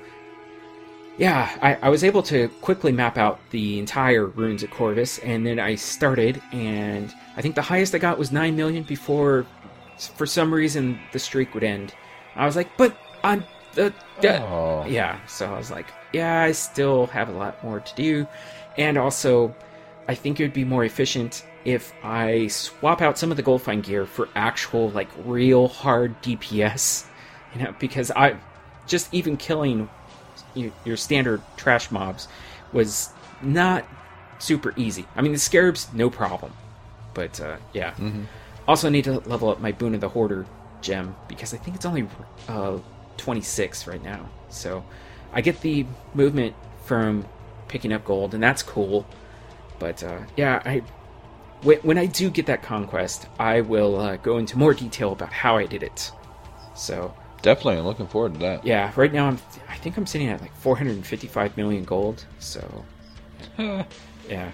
yeah, I, I was able to quickly map out the entire ruins at Corvus, and then I started, and I think the highest I got was 9 million before, for some reason, the streak would end. I was like, but I'm the. the Oh. Yeah, so I was like, yeah, I still have a lot more to do. And also, I think it would be more efficient if I swap out some of the gold find gear for actual, like, real hard DPS. You know, because I. Just even killing you, your standard trash mobs was not super easy. I mean, the scarabs, no problem. But, uh, yeah. Also, need to level up my Boon of the Hoarder gem because I think it's only uh, 26 right now. So I get the movement from picking up gold, and that's cool. But uh, yeah, I when, when I do get that conquest, I will uh, go into more detail about how I did it. So Definitely, I'm looking forward to that. yeah, right now I'm I think I'm sitting at like 455 million gold. So yeah,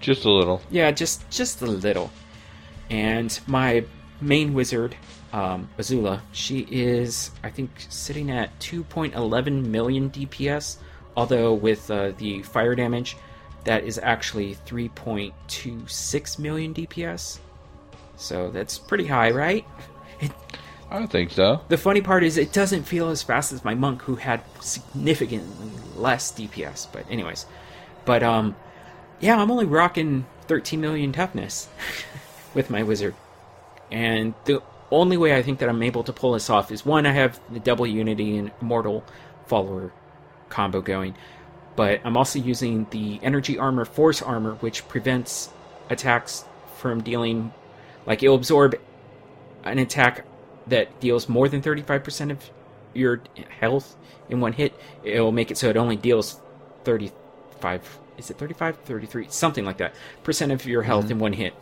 Just a little. yeah, just just a little. And my main wizard, um, Azula, she is I think sitting at 2.11 million DPS. Although with uh, the fire damage, that is actually 3.26 million DPS. So that's pretty high, right? It, I don't think so. the funny part is it doesn't feel as fast as my monk who had significantly less DPS. But anyways, but um, yeah, I'm only rocking 13 million toughness with my wizard, and the only way I think that I'm able to pull this off is one, I have the double unity and immortal follower combo going, but I'm also using the energy armor force armor, which prevents attacks from dealing like it'll absorb an attack that deals more than 35% of your health in one hit, it'll make it so it only deals 35 is it 35 33 something like that percent of your health mm-hmm. in one hit.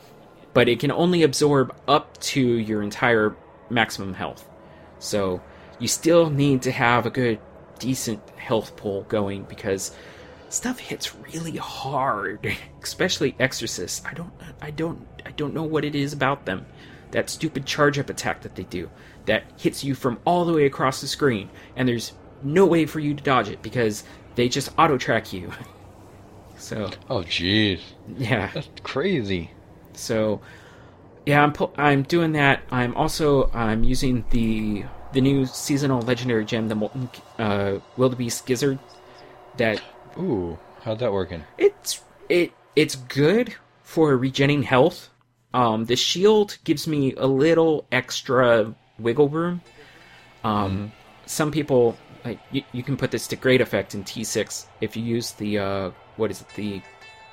But it can only absorb up to your entire maximum health. So you still need to have a good decent health pool going because stuff hits really hard especially exorcists i don't i don't i don't know what it is about them that stupid charge up attack that they do that hits you from all the way across the screen and there's no way for you to dodge it because they just auto track you so Oh, jeez. yeah That's crazy. so yeah i'm pu- i'm doing that i'm also i'm using the the new seasonal legendary gem the molten uh wildebeest gizzard that Ooh, how's that working? it's it it's good for regenerating health. Um, the shield gives me a little extra wiggle room. Um, Some people like you, you can put this to great effect in T6 if you use the uh, what is it the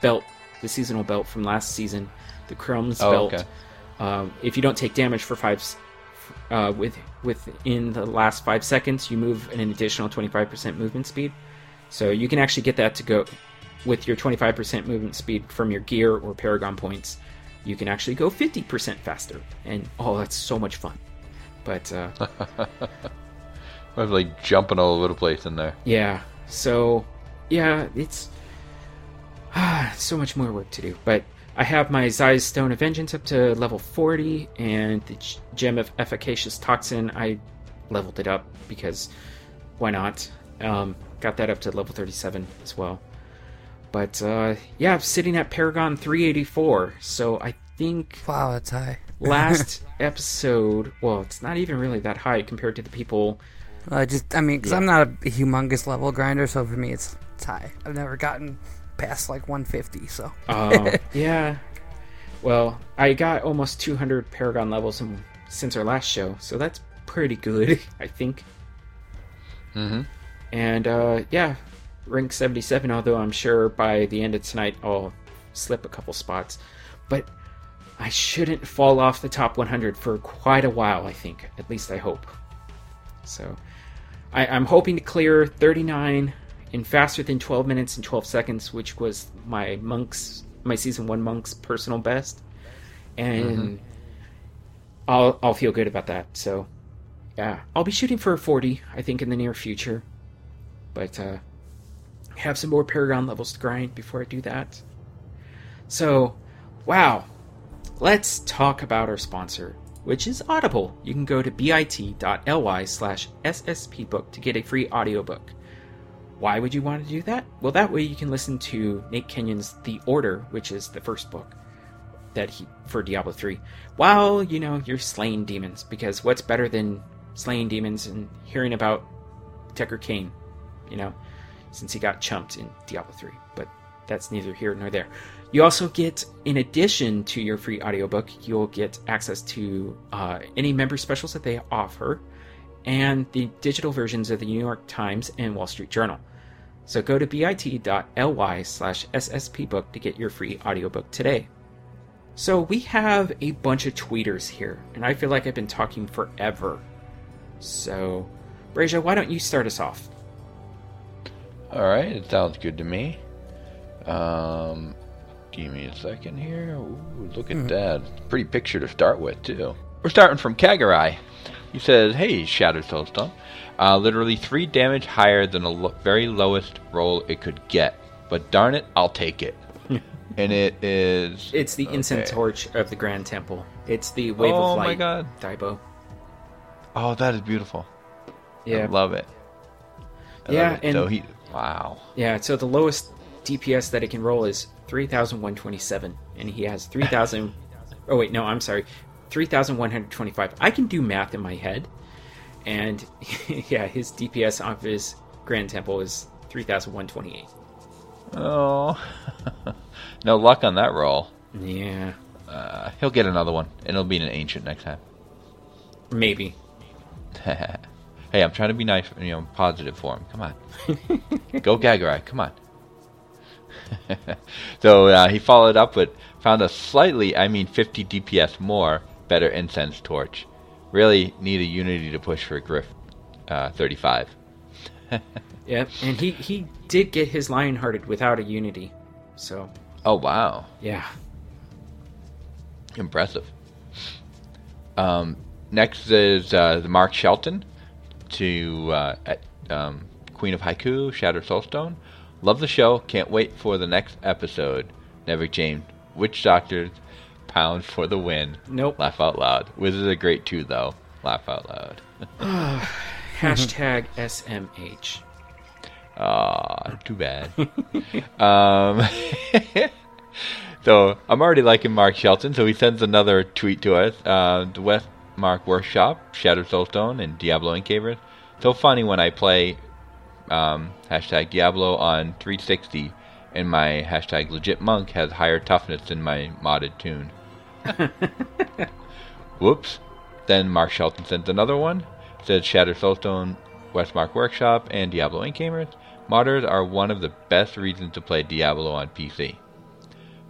belt, the seasonal belt from last season, the Crumbs Oh, belt. okay. Um, if you don't take damage for five, uh, with within the last five seconds, you move an additional twenty five percent movement speed. So you can actually get that to go with your 25% movement speed from your gear or paragon points. You can actually go 50% faster. And oh, that's so much fun. But uh, I'm like jumping all over the place in there. Yeah. So, yeah, it's ah, so much more work to do. But I have my Zei's Stone of Vengeance up to level 40, and the Gem of Efficacious Toxin, I leveled it up because why not? Um, got that up to level 37 as well. But uh, yeah, I'm sitting at Paragon 384, so I think Wow, that's high. last episode, well, it's not even really that high compared to the people. I just, I mean, because I'm not a humongous level grinder, so for me it's, it's high. I've never gotten past like 150, so. Oh, yeah. Well, I got almost 200 Paragon levels in, since our last show, so that's pretty good, I think. Mm-hmm. And uh, yeah, rank 77, although I'm sure by the end of tonight I'll slip a couple spots. But I shouldn't fall off the top 100 for quite a while, I think. At least I hope. So I, I'm hoping to clear 39 in faster than 12 minutes and 12 seconds, which was my monk's my season one monk's personal best, and I'll I'll feel good about that. So yeah, I'll be shooting for a 40, I think, in the near future, but uh, have some more Paragon levels to grind before I do that. So, wow, let's talk about our sponsor, which is Audible. You can go to bit.ly slash sspbook to get a free audiobook. Why would you want to do that? Well, that way you can listen to Nate Kenyon's The Order, which is the first book that he for Diablo 3, while, you know, you're slaying demons, because what's better than slaying demons and hearing about Deckard Cain, you know, since he got chumped in Diablo 3, but that's neither here nor there. You also get, in addition to your free audiobook, you'll get access to uh, any member specials that they offer and the digital versions of the New York Times and Wall Street Journal. So go to bit.ly slash sspbook to get your free audiobook today. So we have a bunch of tweeters here, and I feel like I've been talking forever. So, Brasia, why don't you start us off? All right, it sounds good to me. Um, give me a second here. Ooh, look at that. Pretty picture to start with, too. We're starting from Kagarai. He says, Hey, Shattered Soulstone. Uh, literally three damage higher than the lo- very lowest roll it could get. But darn it, I'll take it. and it is. It's the incense torch of the Grand Temple. It's the wave Oh of my light. God. Daibo. Oh, that is beautiful. I Yeah, love it. I Yeah, love it. and- so he. Wow. yeah. So the lowest DPS that it can roll is three thousand one twenty-seven, and he has three thousand. oh wait, no, I'm sorry, three thousand one hundred twenty-five. I can do math in my head, and yeah, his DPS off his Grand Temple is three thousand one twenty-eight. Oh. no luck on that roll. Yeah, Uh, he'll get another one, and it'll be an ancient next time. maybe. Hey, I'm trying to be nice, you know, positive for him. Come on, go Gagarai, come on. so uh, he followed up with found a slightly, I mean, 50 DPS more better incense torch. Really need a unity to push for Griff uh, 35. Yep, and he he did get his Lionhearted without a Unity, so Oh wow, yeah. impressive. Um, next is uh, the Mark Shelton to uh, at, um, Queen of Haiku, Shattered Soulstone. Love the show. Can't wait for the next episode. Never James. Witch Doctors. Pound for the win. Nope. Laugh out loud. Wizards are great too, though. Laugh out loud. Hashtag SMH. Aw, too bad. um, so I'm already liking Mark Shelton, so he sends another tweet to us. Uh, the West Mark Workshop, Shattered Soulstone, and Diablo IncGamers. So funny when I play um, hashtag Diablo on 360, and my hashtag Legit Monk has higher toughness than my modded tune. Whoops. Then Mark Shelton sends another one. Says Shattered Soulstone, Westmarch Workshop, and Diablo IncGamers. Modders are one of the best reasons to play Diablo on PC.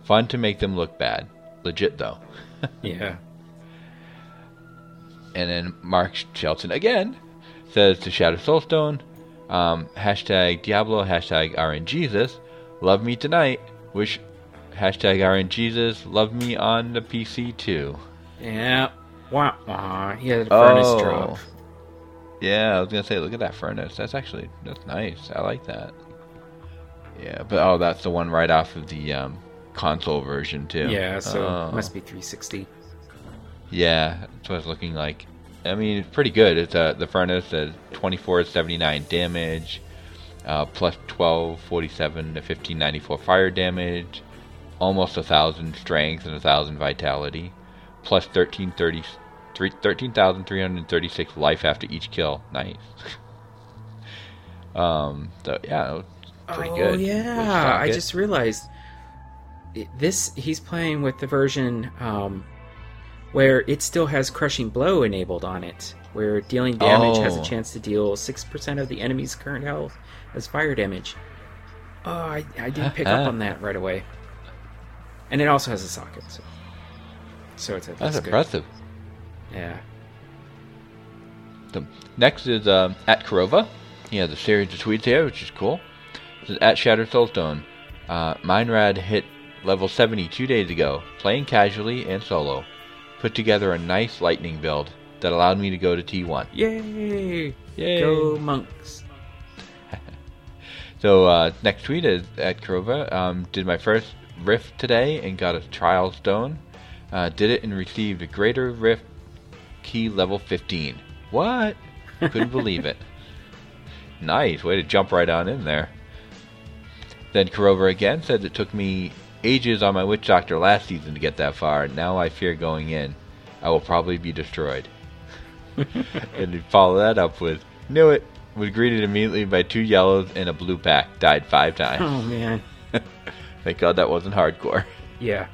Fun to make them look bad. Legit though. Yeah. And then Mark Shelton again says to Shattered Soulstone, um, hashtag Diablo, hashtag RNJesus, love me tonight. Wish hashtag RNJesus, love me on the PC too. Yeah. Wah, wah. He had a furnace Oh. drop. Yeah, I was gonna say, look at that furnace. That's actually that's nice. I like that. Yeah, but oh, that's the one right off of the um, console version too. Yeah, so Oh. must be 360. Yeah, that's what it's looking like. I mean, it's pretty good. It's uh, the furnace does 2479 damage, uh, plus 1247 to 1594 fire damage, almost a thousand strength and a thousand vitality, plus 1330 three- 13,336 life after each kill. Nice. um, so yeah, it's pretty good. oh, good. yeah. I just realized this. He's playing with the version um, where it still has crushing blow enabled on it, where dealing damage has a Oh. chance to deal six percent of the enemy's current health as fire damage. Oh, I, I didn't pick up on that right away. And it also has a socket, so, so it's that's that's good. impressive. Yeah. The next is um, at Kurova. He has a series of tweets here, which is cool. This is at Shattered Soulstone. Uh, Minrad hit level 70 two days ago, playing casually and solo. Put together a nice lightning build that allowed me to go to T1. Yay! Yay. Go monks! So uh, next tweet is at Kurova. Um, did my first rift today and got a trial stone. Uh, did it and received a greater rift key level 15. What? Couldn't believe it. Nice way to jump right on in there. Then Kurova again said it took me ages on my witch doctor last season to get that far. Now I fear going in. I will probably be destroyed. and he followed that up with, knew it. Was greeted immediately by two yellows and a blue pack. Died five times. Oh man. Thank God that wasn't hardcore. Yeah.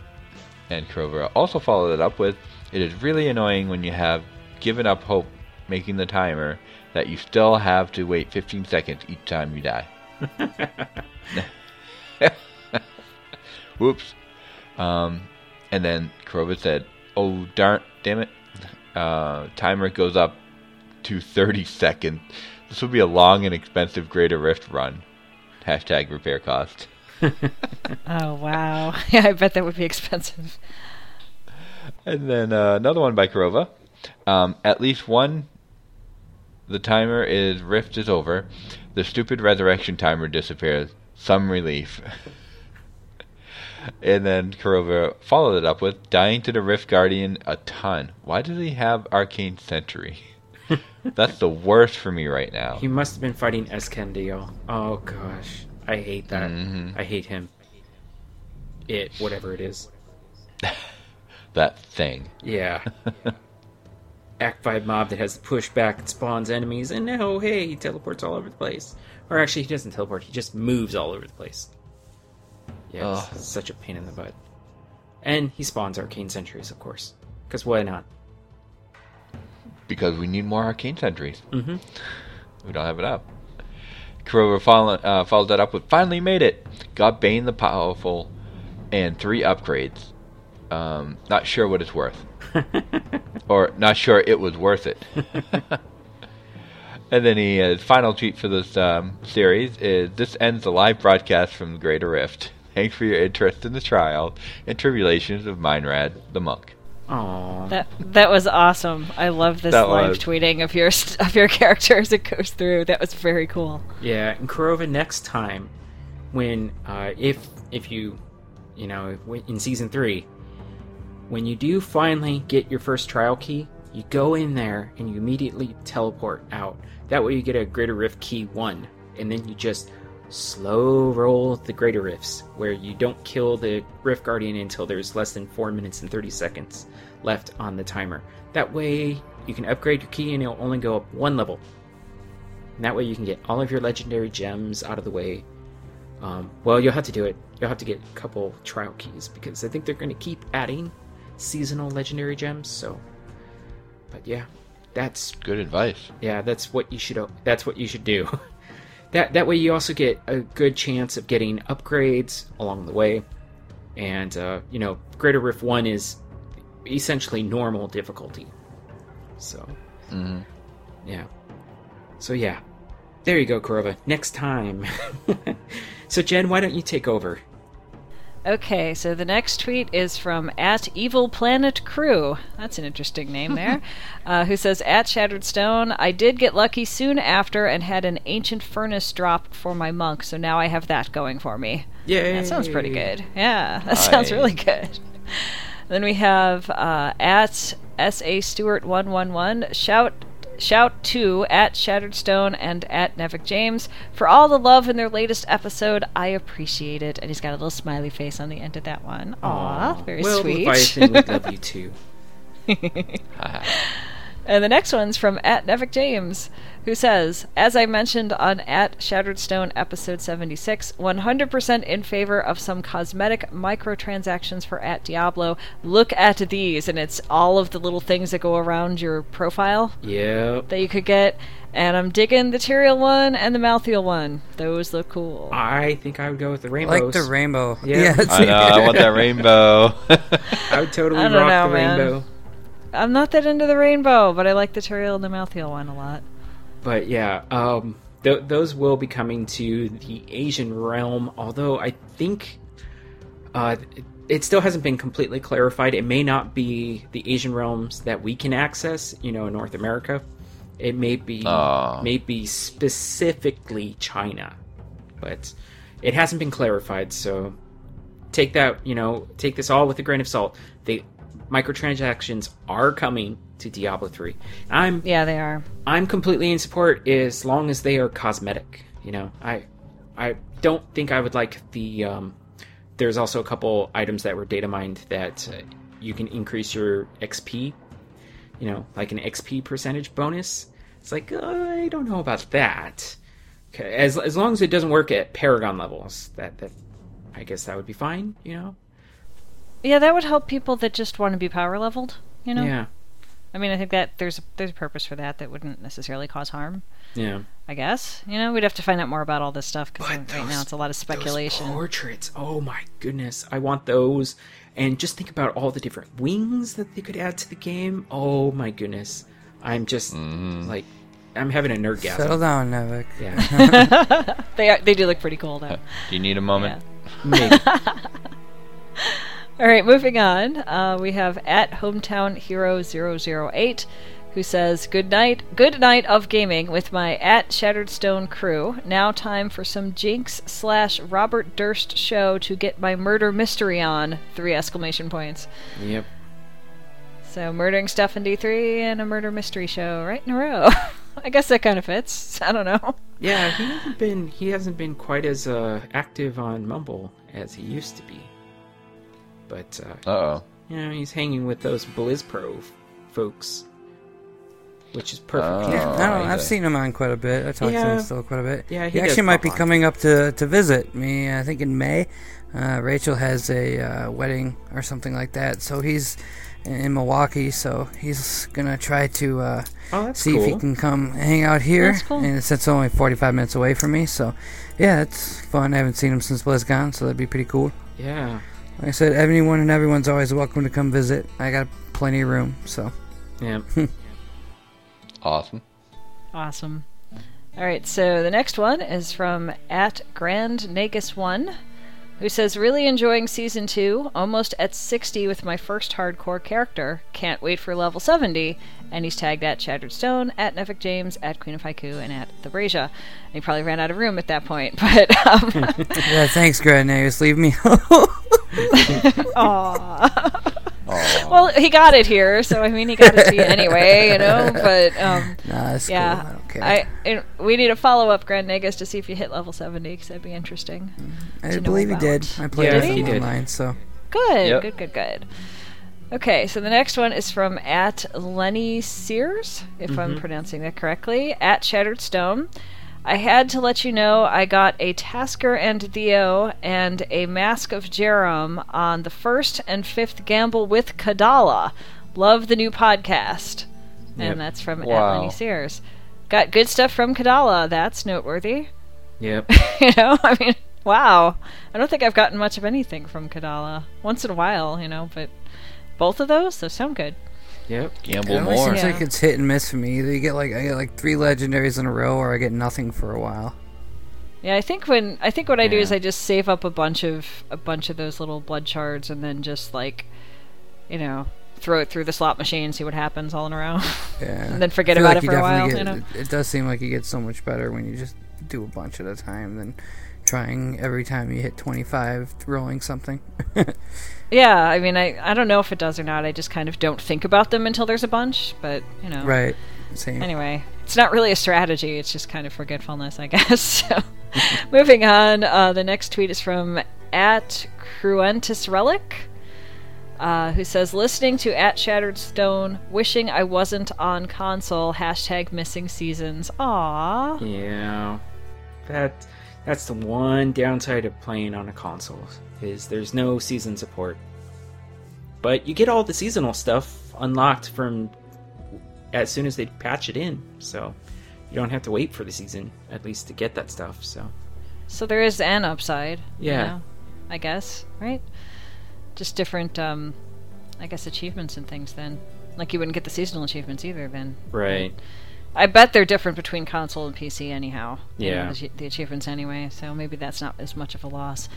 And Kurova also followed it up with, It is really annoying when you have given up hope making the timer that you still have to wait 15 seconds each time you die. Whoops. Um, and then Kurova said, Oh, darn, damn it. Uh, timer goes up to 30 seconds. This will be a long and expensive Greater Rift run. Hashtag repair cost. Oh wow! Yeah, I bet that would be expensive. And then uh, another one by Kurova. Um, at least one. The timer is rift is over. The stupid resurrection timer disappears. Some relief. and then Kurova followed it up with dying to the Rift Guardian a ton. Why does he have Arcane Sentry? That's the worst for me right now. He must have been fighting Eskandiel. Oh gosh, I hate that. Mhm. I hate him. It, whatever it is. That thing. Yeah. Act 5 mob that has the pushback and spawns enemies, and now, hey, he teleports all over the place. Or actually, he doesn't teleport, he just moves all over the place. Yeah, Ugh. such a pain in the butt. And he spawns arcane sentries, of course. Because why not? Because we need more Arcane Sentries. Mm-hmm. We don't have it up. Kurova follow, uh, followed that up with finally made it. Got Bane the Powerful and three upgrades. Um, not sure what it's worth. or not sure it was worth it. and then he his final tweet for this um, series is this ends the live broadcast from the Greater Rift. Thanks for your interest in the trial and tribulations of Minrad the monk. Aww. That that was awesome. I love this That live was. tweeting of your st- of your character as it goes through. That was very cool. Yeah, and Kurova next time, when uh, if if you, you know, in season three, when you do finally get your first trial key, you go in there and you immediately teleport out. That way, you get a Greater Rift key one, and then you just slow roll the Greater Rifts, where you don't kill the Rift Guardian until there's less than four minutes and thirty seconds left on the timer. That way, you can upgrade your key and it'll only go up one level. And that way you can get all of your legendary gems out of the way. Um, well, you'll have to do it. You'll have to get a couple trial keys because I think they're going to keep adding seasonal legendary gems. So, but yeah, that's Good advice. yeah, that's what you should. That's what you should do. that that way you also get a good chance of getting upgrades along the way. And uh, you know, Greater Rift One is essentially normal difficulty. So hmm yeah. So yeah. There you go, Kurova. Next time. so Jen, why don't you take over? Okay, so the next tweet is from at Evil Planet Crew. That's an interesting name there. uh, who says at Shattered Stone, I did get lucky soon after and had an ancient furnace drop for my monk, so now I have that going for me. Yeah, That sounds pretty good. Yeah, that sounds really good. Then we have uh, at sa Stewart one one one shout shout to at Shattered Stone and at Nevik James for all the love in their latest episode. I appreciate it, and he's got a little smiley face on the end of that one. Aw, very well, sweet. Leviathan, we love you too. And the next one's from at Nevik James, who says, As I mentioned on at Shattered Stone episode 76, 100% in favor of some cosmetic microtransactions for at Diablo. Look at these, and it's all of the little things that go around your profile Yep. that you could get. And I'm digging the Tyrael one and the Malthael one. Those look cool. I think I would go with the I rainbows. like the rainbow. Yeah. it's- I know. I want that rainbow. I would totally I don't rock know, the man. rainbow. I'm not that into the rainbow, but I like the Tyrael and the Malthael one a lot. But yeah, um, th- those will be coming to the Asian realm. Although I think uh, it still hasn't been completely clarified. It may not be the Asian realms that we can access. You know, in North America, it may be Aw. may be specifically China, but it hasn't been clarified. So take that. You know, take this all with a grain of salt. They microtransactions are coming to Diablo 3. I'm Yeah, they are. I'm completely in support as long as they are cosmetic. You know, I I don't think I would like the. Um, there's also a couple items that were data mined that uh, you can increase your XP. You know, like an XP percentage bonus. It's like uh, I don't know about that. 'Kay, As as long as it doesn't work at Paragon levels, that that I guess that would be fine. You know. Yeah, that would help people that just want to be power leveled. You know. Yeah. I mean, I think that there's a, there's a purpose for that that wouldn't necessarily cause harm. Yeah. I guess you know we'd have to find out more about all this stuff because right now it's a lot of speculation. Those portraits. Oh my goodness. I want those. And just think about all the different wings that they could add to the game. Oh my goodness. I'm just mm-hmm. like I'm having a nerd Settle gasm. down, Nevik. Yeah. They are, they do look pretty cool though. Uh, do you need a moment? Maybe. All right, moving on. Uh, we have at hometown hero 008 who says, "Good night, good night of gaming with my at Shattered Stone crew. Now time for some Jinx slash Robert Durst show to get my murder mystery on. Three exclamation points. yep. So murdering stuff in D3 and a murder mystery show right in a row. I guess that kind of fits. I don't know. Yeah, he hasn't been he hasn't been quite as uh, active on Mumble as he used to be. But uh, oh. you know, he's hanging with those BlizzPro f- folks. Which is perfect. Oh. Yeah, I don't know. I I've seen him on quite a bit. I talk to him still quite a bit. Yeah, he, he actually might be on. coming up to, to visit me. I think in May. Uh, Rachel has a uh, wedding or something like that, so he's in Milwaukee. So he's gonna try to uh, Oh, see cool. if he can come hang out here. That's cool. And since it's only 45 minutes away from me, so yeah, it's fun. I haven't seen him since BlizzCon, so that'd be pretty cool. Yeah. Like I said, anyone and everyone's always welcome to come visit. I got plenty of room, so Yeah. Awesome. Awesome. All right, so the next one is from at Grand Nagus1, who says, Really enjoying season 2, almost at 60 with my first hardcore character. Can't wait for level 70. And he's tagged at Shattered Stone, at Nevik James, at Queen of Haiku, and at The Brasia. And he probably ran out of room at that point, but. Um, yeah. Thanks, Grand Nagus. Leave me. Aw. Well, he got it here, so I mean, he got it to you anyway, you know. But um, nah, it's yeah, cool. I. I and we need a follow up, Grand Nagus, to see if you hit level seventy, because that'd be interesting. I to know believe he did. I played Yeah, with he him did. online, so Good, Yep. good, good, good. Okay, so the next one is from at Lenny Sears, if I'm mm-hmm. pronouncing that correctly, at Shattered Stone. I had to let you know I got a Tasker and Theo and a Mask of Jeram on the first and fifth Gamble with Kadala. Love the new podcast. Yep. And that's from at Wow. Lenny Sears. Got good stuff from Kadala. That's noteworthy. Yep. you know, I mean, wow. I don't think I've gotten much of anything from Kadala. Once in a while, you know, but both of those, those sound good. Yep. it Gamble always more. seems Yeah. like it's hit and miss for me. Either you get like I get like three legendaries in a row, or I get nothing for a while. Yeah, I think when I think what I do is Yeah. I just save up a bunch of a bunch of those little blood shards and then just like, you know, throw it through the slot machine, see what happens all in a row. Yeah. And then forget I feel about like it you for a definitely while, Get, you know? it, it does seem like you get so much better when you just do a bunch at a time than trying every time you hit 25 rolling something. yeah, I mean, I I don't know if it does or not. I just kind of don't think about them until there's a bunch, but you know. right. Same. Anyway, it's not really a strategy. It's just kind of forgetfulness, I guess. So, moving on. Uh, the next tweet is from at Cruentus Relic, uh, who says, "Listening to at Shattered Stone, wishing I wasn't on console." Hashtag missing seasons. Aww. Yeah, that that's the one downside of playing on a console is there's no season support. But you get all the seasonal stuff unlocked from as soon as they patch it in, so you don't have to wait for the season at least to get that stuff. So So there is an upside. you Yeah. know, I guess, right? Just different, um, I guess, achievements and things then. Like you wouldn't get the seasonal achievements either then. right, I bet they're different between console and PC anyhow. you know, Yeah. the, the achievements anyway, so maybe that's not as much of a loss.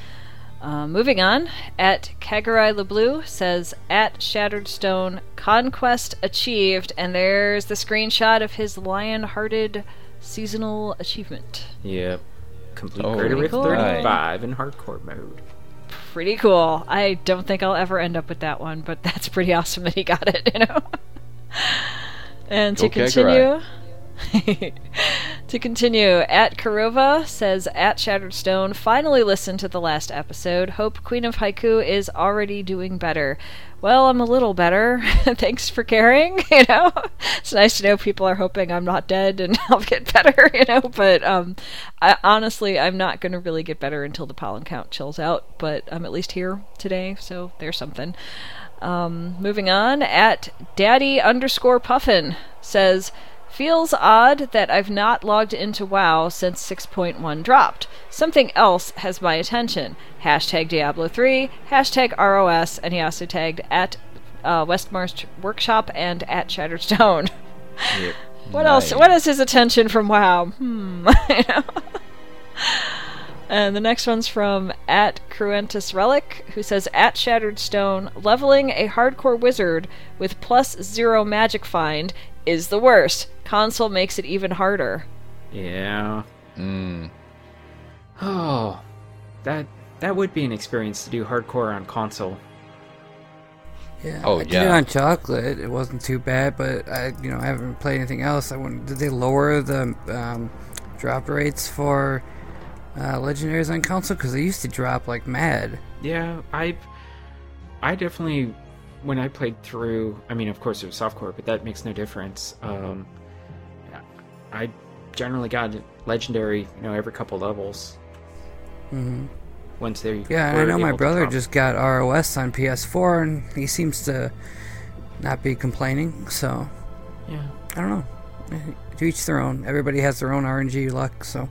Uh, moving on, at Kagarai LeBlue says, at Shattered Stone, conquest achieved, and there's the screenshot of his lion-hearted seasonal achievement. yep. Complete Oh, Greater Rift cool. 35 in hardcore mode. Pretty cool. I don't think I'll ever end up with that one, but that's pretty awesome that he got it, you know? and to Go continue. to continue, at Kurova says at Shattered Stone, finally listened to the last episode. Hope Queen of Haiku is already doing better. Well, I'm a little better. Thanks for caring, you know? It's nice to know people are hoping I'm not dead and I'll get better, you know? But um I honestly I'm not gonna really get better until the pollen count chills out, but I'm at least here today, so there's something. Um, moving on, at daddy underscore puffin says, Feels odd that I've not logged into WoW since 6.1 dropped. Something else has my attention. Hashtag Diablo 3, hashtag ROS, and he also tagged at uh, Westmarch Workshop and at Shattered Stone. Yep. What else? Nice. What is his attention from WoW? Hmm. You know? And the next one's from at Cruentus Relic, who says at Shattered Stone, leveling a hardcore wizard with plus zero magic find is the worst. Console makes it even harder. Yeah. Mm. Oh, that that would be an experience to do hardcore on console. Yeah. Oh, I did yeah. it on chocolate. It wasn't too bad, but I, you know, I haven't played anything else. I wouldn't. Did they lower the um, drop rates for uh, legendaries on console? Because they used to drop like mad. Yeah, I I definitely when I played through. I mean, of course, it was softcore, but that makes no difference. Um, I generally got legendary, you know, every couple levels. hmm Once they Yeah, and I know my brother just got ROS on PS4, and he seems to not be complaining. So yeah. I don't know. To each their own. Everybody has their own RNG luck. So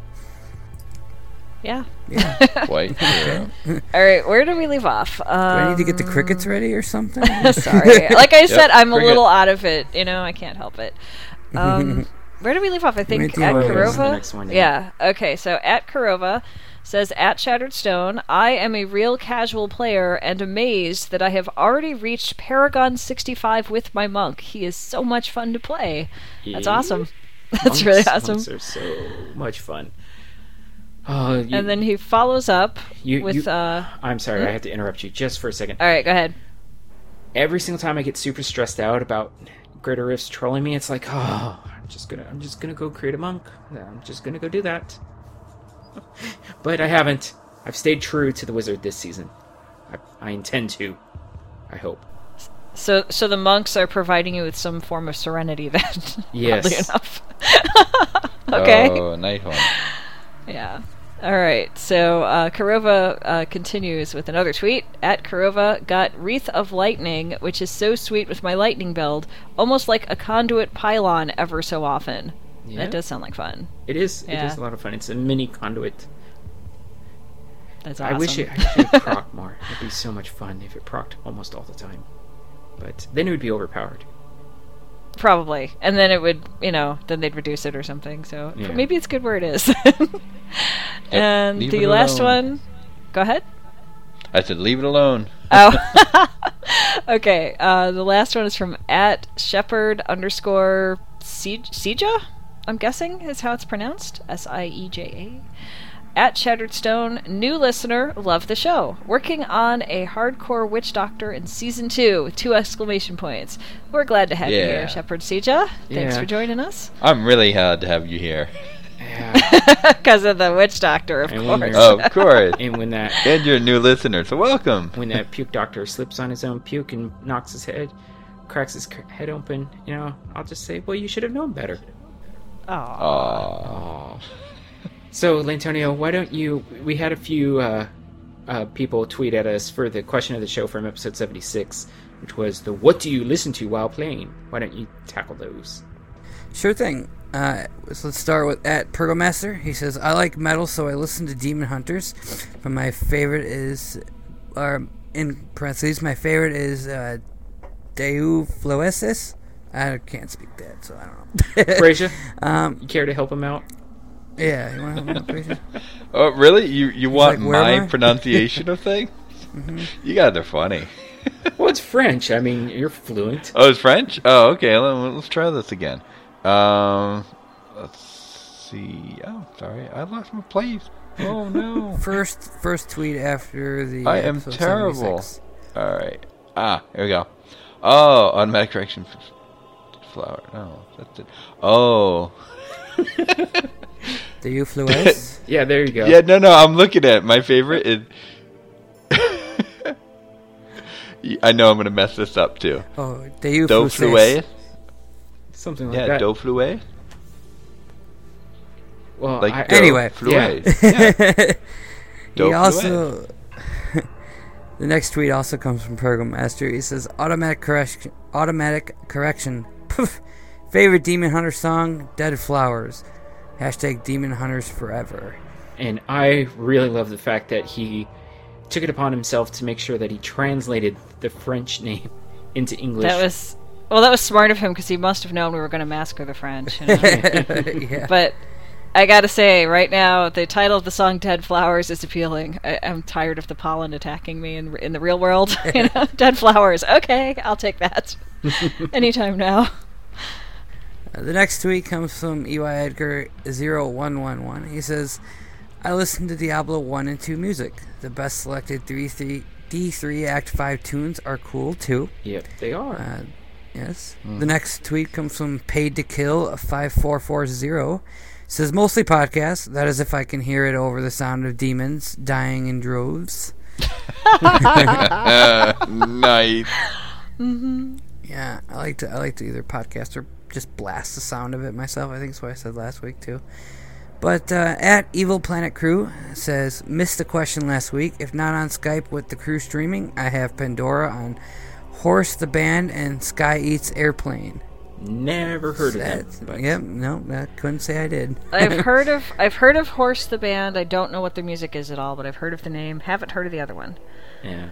Yeah. yeah. Quite true. All right, where do we leave off? Do I need to get the Um, crickets ready or something? Sorry. Like I said, I'm a little out of it. You know, I can't help it. Um, where do we leave off? I think at Kurova. That's the Kurova. next one, yeah. yeah. Okay. So at Kurova says at Shattered Stone, I am a real casual player and amazed that I have already reached Paragon 65 with my monk. He is so much fun to play. That's awesome. That's Monks- really awesome. Monks are so much fun. Oh, you, and then he follows up you, with. you- uh I'm sorry, I have to interrupt you just for a second. All right, go ahead. every single time I get super stressed out about Greater Rifts trolling me, it's like, oh, I'm just gonna, I'm just gonna go create a monk. I'm just gonna go do that. but I haven't. I've stayed true to the wizard this season. I, I intend to. I hope. So, so the monks are providing you with some form of serenity, then. Yes. Enough. okay. Oh, nice one. Yeah. All right. So uh, Kurova uh, continues with another tweet. At Kurova got Wreath of Lightning, which is so sweet with my lightning build, almost like a conduit pylon ever so often. Yeah. That does sound like fun. It is. It Yeah. is a lot of fun. It's a mini conduit. That's awesome. I wish it actually proc more. It'd be so much fun if it procced almost all the time. But then it would be overpowered. Probably, and then it would, you know, then they'd reduce it or something. So Yeah. maybe it's good where it is. and the last alone. one, go ahead. I said, leave it alone. Oh, okay. Uh, the last one is from at shepherd underscore Sieja. I'm guessing is how it's pronounced. S I E J A. At Shattered Stone, new listener, love the show. Working on a hardcore witch doctor in season two with two exclamation points. We're glad to have you here, Shepherd Sieja. Thanks Yeah. for joining us. I'm really glad to have you here. Yeah. Because of the witch doctor, of And course. Oh, of course. and when that and you're a new listener, so welcome. when that puke doctor slips on his own puke and knocks his head, cracks his head open, you know, I'll just say, well, you should have known better. Aw. Aw. So, Lantonio, why don't you? We had a few uh, uh, people tweet at us for the question of the show from episode 76, which was the what do you listen to while playing? Why don't you tackle those? Sure thing. Uh, so let's start with at Pergomaster. He says, I like metal, so I listen to Demon Hunters. But my favorite is, or in parentheses, my favorite is uh, Deu Floesis. I can't speak that, so I don't know. Um, you care to help him out? Yeah, you want to help me out, Frazier? Oh, really? You you want like, my pronunciation of things? You guys are funny. Well, it's French. I mean, you're fluent. Oh, it's French? Oh, okay. Let, let's try this again. Um, let's see. Oh, sorry. I lost my place. Oh, no. First, first tweet after the. I am terrible. 76. All right. Ah, here we go. Oh, automatic correction. Flower. No, that's it. Oh. Deu Floes. Yeah, there you go. Yeah, no, no. I'm looking at it. my favorite is. I know I'm gonna mess this up too. oh, Deu Do Floes. fluet? Something like that. Yeah, that. do fluet? well, Like I, Anyway. fluet. Yeah. he also the next tweet also comes from Pergam Master. He says automatic correction automatic correction. Poof. Favorite Demon Hunter song, Dead Flowers. Hashtag Demon Hunters Forever. and I really love the fact that he took it upon himself to make sure that he translated the French name into English. That was well. That was smart of him because he must have known we were going to massacre the French. You know? yeah. but I gotta say, right now, the title of the song "Dead Flowers" is appealing. I, I'm tired of the pollen attacking me in in the real world. you know, dead flowers. Okay, I'll take that anytime now. Uh, the next tweet comes from EY Edgar 0111. He says, I listen to Diablo 1 and 2 music. The best selected 3, 3, D3 Act 5 tunes are cool too. Yep, they are. Uh, yes. The next tweet comes from Paid to Kill 5440. Says mostly podcasts. That is if I can hear it over the sound of demons dying in droves. Uh, nice. Yeah, I like to I like to either podcast or just blast the sound of it myself. I think that's what I said last week too. But uh, at Evil Planet Crew says missed the question last week. If not on Skype with the crew streaming, I have Pandora on Horse the Band and Sky Eats Airplane. Never heard of that. That's- But Yep, no, I couldn't say I did. I've heard of I've heard of Horse the band. I don't know what their music is at all, but I've heard of the name. Haven't heard of the other one. Yeah.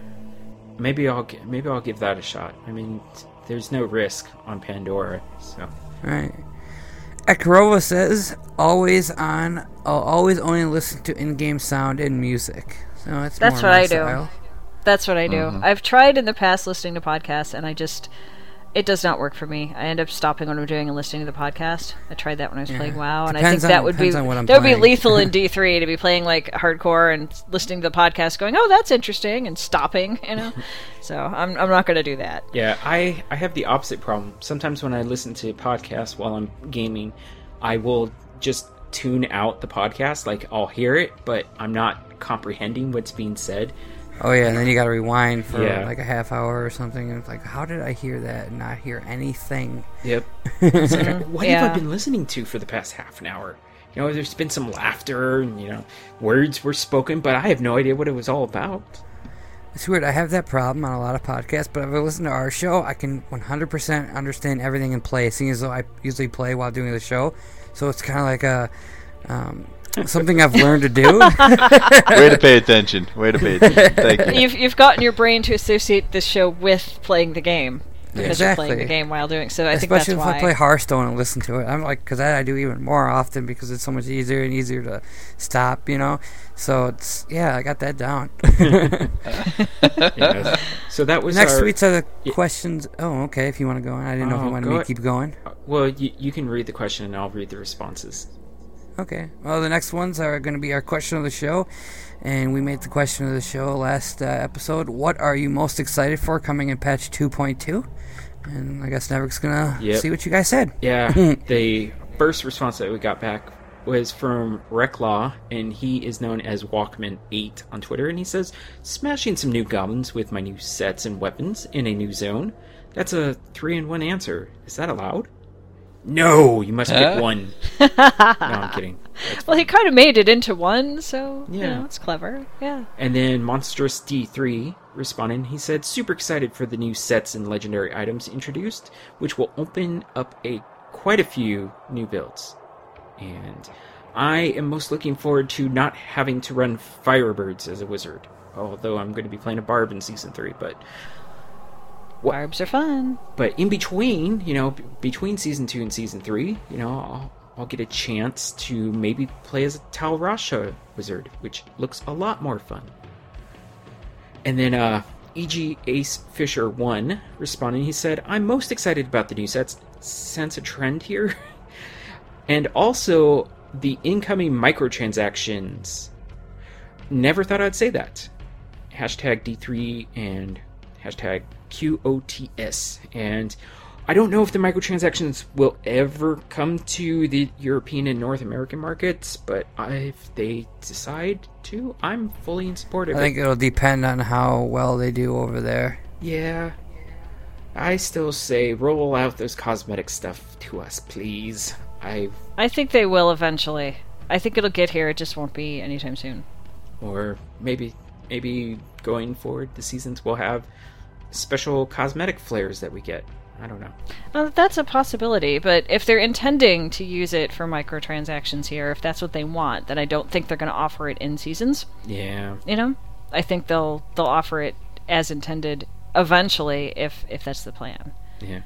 Maybe I'll maybe I'll give that a shot. I mean, t- there's no risk on Pandora, so Right. at Kurova says always on. I'll always only listen to in-game sound and music. So it's That's more what my I do. That's what I do. Mm-hmm. I've tried in the past listening to podcasts, and I just it does not work for me. I end up stopping what I'm doing and listening to the podcast. I tried that when I was playing WoW, and I think that on- would be depends on what I'm that would be lethal in D3 to be playing like hardcore and listening to the podcast, going, "Oh, that's interesting," and stopping. You know, so I'm I'm not going to do that. yeah. I I have the opposite problem. Sometimes when I listen to podcasts while I'm gaming, I will just tune out the podcast. Like I'll hear it, but I'm not comprehending what's being said. Oh yeah, and then you got to rewind for Yeah. like a half hour or something, and it's like, how did I hear that and not hear anything? Yep. It's like, what have I been listening to for the past half an hour? You know, there's been some laughter and you know, words were spoken, but I have no idea what it was all about. It's weird. I have that problem on a lot of podcasts, but if I listen to our show, I can 100% understand everything in play, seeing as though I usually play while doing the show. So it's kind of like a um, something I've learned to do. Way to pay attention. Way to pay attention. Thank you. You've you've gotten your brain to associate this show with playing the game. because Exactly. you're playing the game while doing. So I think Especially that's if why. I play Hearthstone and listen to it. I'm like, because that I do even more often because it's so much easier and easier to stop, you know? So it's, yeah, I got that down. Yes. So that was Next our, tweets are the Yeah. questions. Oh, okay, if you want to go on. I didn't know if Oh, you wanted me to keep going. Uh, well, you, you can read the question and I'll read the responses. Okay. Well, the next ones are going to be our question of the show. And we made the question of the show last uh, episode. What are you most excited for coming in patch 2.2? And I guess Nevik's going to Yep. see what you guys said. Yeah, the first response that we got back was from Reclaw, and he is known as Walkman8 on Twitter, and he says, Smashing some new goblins with my new sets and weapons in a new zone. That's a three in one answer. Is that allowed? No, you must pick one. no, I'm kidding. That's well, he kind of made it into one, so you Yeah. know, it's clever. Yeah. And then Monstrous D3 responded, he said, super excited for the new sets and legendary items introduced, which will open up a quite a few new builds. And I am most looking forward to not having to run Firebirds as a wizard. Although I'm going to be playing a Barb in season three, but What- are fun. but in between, you know, b- between season two and season three, you know, I'll, I'll get a chance to maybe play as a Tal Rasha wizard, which looks a lot more fun. And then, uh, E.G. Ace Fisher 1 responding, he said, I'm most excited about the new sets. Sense a trend here. and also the incoming microtransactions. Never thought I'd say that. Hashtag D3 and hashtag QOTS. And I don't know if the microtransactions will ever come to the European and North American markets, but if they decide to, I'm fully in support of I it. think it'll depend on how well they do over there. Yeah. I still say roll out those cosmetic stuff to us, please. I I think they will eventually. I think it'll get here. It just won't be anytime soon. or maybe maybe going forward the seasons will have special cosmetic flares that we get. I don't know. Well, that's a possibility, but if they're intending to use it for microtransactions here, if that's what they want, then I don't think they're going to offer it in seasons. Yeah. You know, I think they'll they'll offer it as intended eventually, if if that's the plan. Yeah.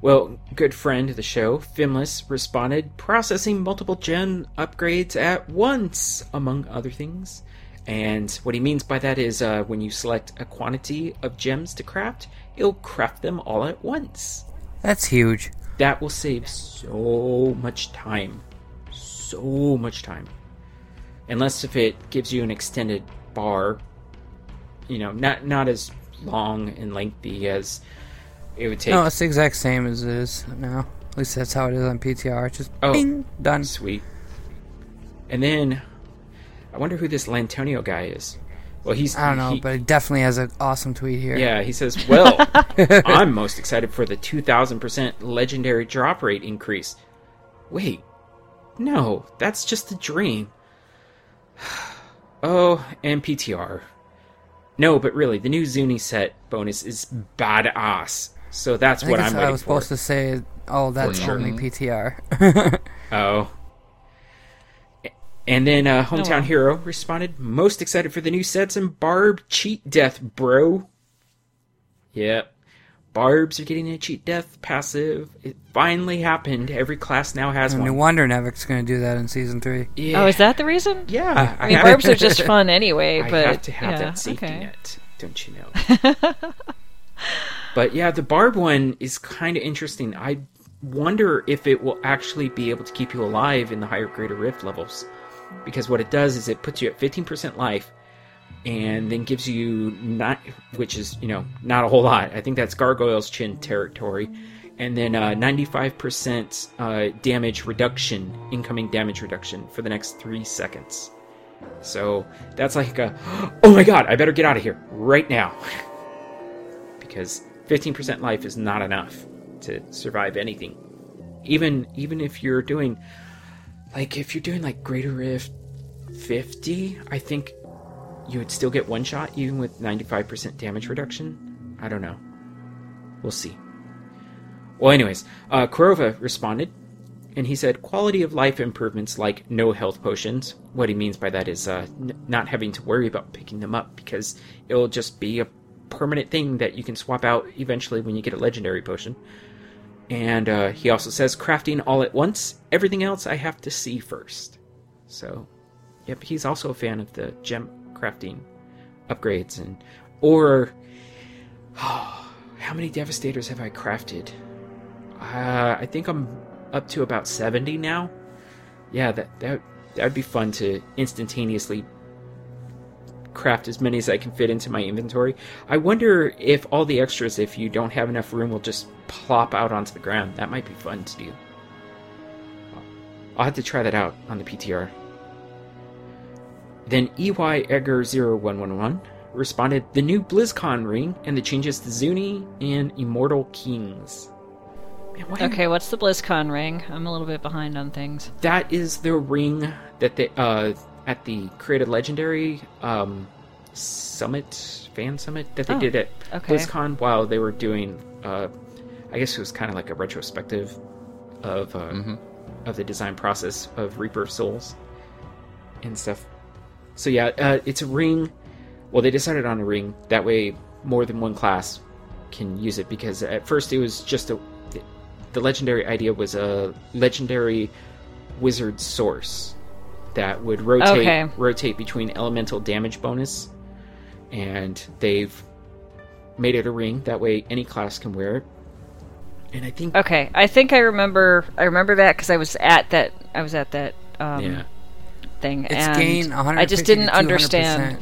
Well, good friend of the show, Fimless, responded, processing multiple gem upgrades at once, among other things. And what he means by that is uh, when you select a quantity of gems to craft, it'll craft them all at once. That's huge. That will save so much time. So much time. Unless if it gives you an extended bar, you know, not not as long and lengthy as it would take. No, it's the exact same as it is now. At least that's how it is on PTR. It's just Oh. bing, done. Sweet. And then, I wonder who this Lantonio guy is. Well, he's. I don't know, he- but it definitely has an awesome tweet here. Yeah, he says, Well, I'm most excited for the 2000% legendary drop rate increase. Wait. No, that's just a dream. oh, and PTR. No, but really, the new Zuni set bonus is badass. So that's what I think what it's- I'm I was for. supposed to say, oh, that's sure. only PTR. Oh. And then uh, Hometown well. Hero responded, most excited for the new sets and Barb Cheat Death, bro. Yep. Barbs are getting a Cheat Death passive. It finally happened. Every class now has no one. wonder Nevik's going to do that in season three. Yeah. Oh, is that the reason? Yeah. I mean, have- barbs are just fun anyway, I but have to have yeah, that safety okay. net, don't you know? but yeah, the barb one is kind of interesting. I wonder if it will actually be able to keep you alive in the higher greater rift levels, because what it does is it puts you at fifteen percent life, and then gives you not, which is you know not a whole lot. I think that's Gargoyle's chin territory. And then uh, 95% uh, damage reduction, incoming damage reduction for the next three seconds. So that's like a, oh my god, I better get out of here right now. because 15% life is not enough to survive anything. Even even if you're doing like if you're doing like Greater Rift 50, I think you would still get one shot even with 95% damage reduction. I don't know. We'll see. Well, anyways, uh, Kurova responded and he said quality of life improvements like no health potions. What he means by that is uh, n- not having to worry about picking them up because it'll just be a permanent thing that you can swap out eventually when you get a legendary potion. And uh, he also says crafting all at once. Everything else I have to see first. So, yep, he's also a fan of the gem crafting upgrades and or how many devastators have I crafted? Uh, I think I'm up to about 70 now. Yeah, that that that would be fun to instantaneously craft as many as I can fit into my inventory. I wonder if all the extras, if you don't have enough room, will just plop out onto the ground. That might be fun to do. I'll have to try that out on the PTR. Then EY Edgar 0111 responded the new BlizzCon ring and the changes to Zuni and Immortal Kings. Man, why am- Okay, what's the BlizzCon ring? I'm a little bit behind on things. that is the ring that they uh at the created legendary um summit fan summit that they Oh, did at okay. BlizzCon while they were doing uh I guess it was kind of like a retrospective of uh, of the design process of Reaper of Souls and stuff. So yeah, uh, it's a ring. Well, they decided on a ring that way more than one class can use it because at first it was just a the legendary idea was a legendary wizard source that would rotate Okay. rotate between elemental damage bonus and they've made it a ring that way any class can wear it and i think Okay, I think I remember. I remember that because I was at that. I was at that um, yeah thing, It's and gain I just didn't understand.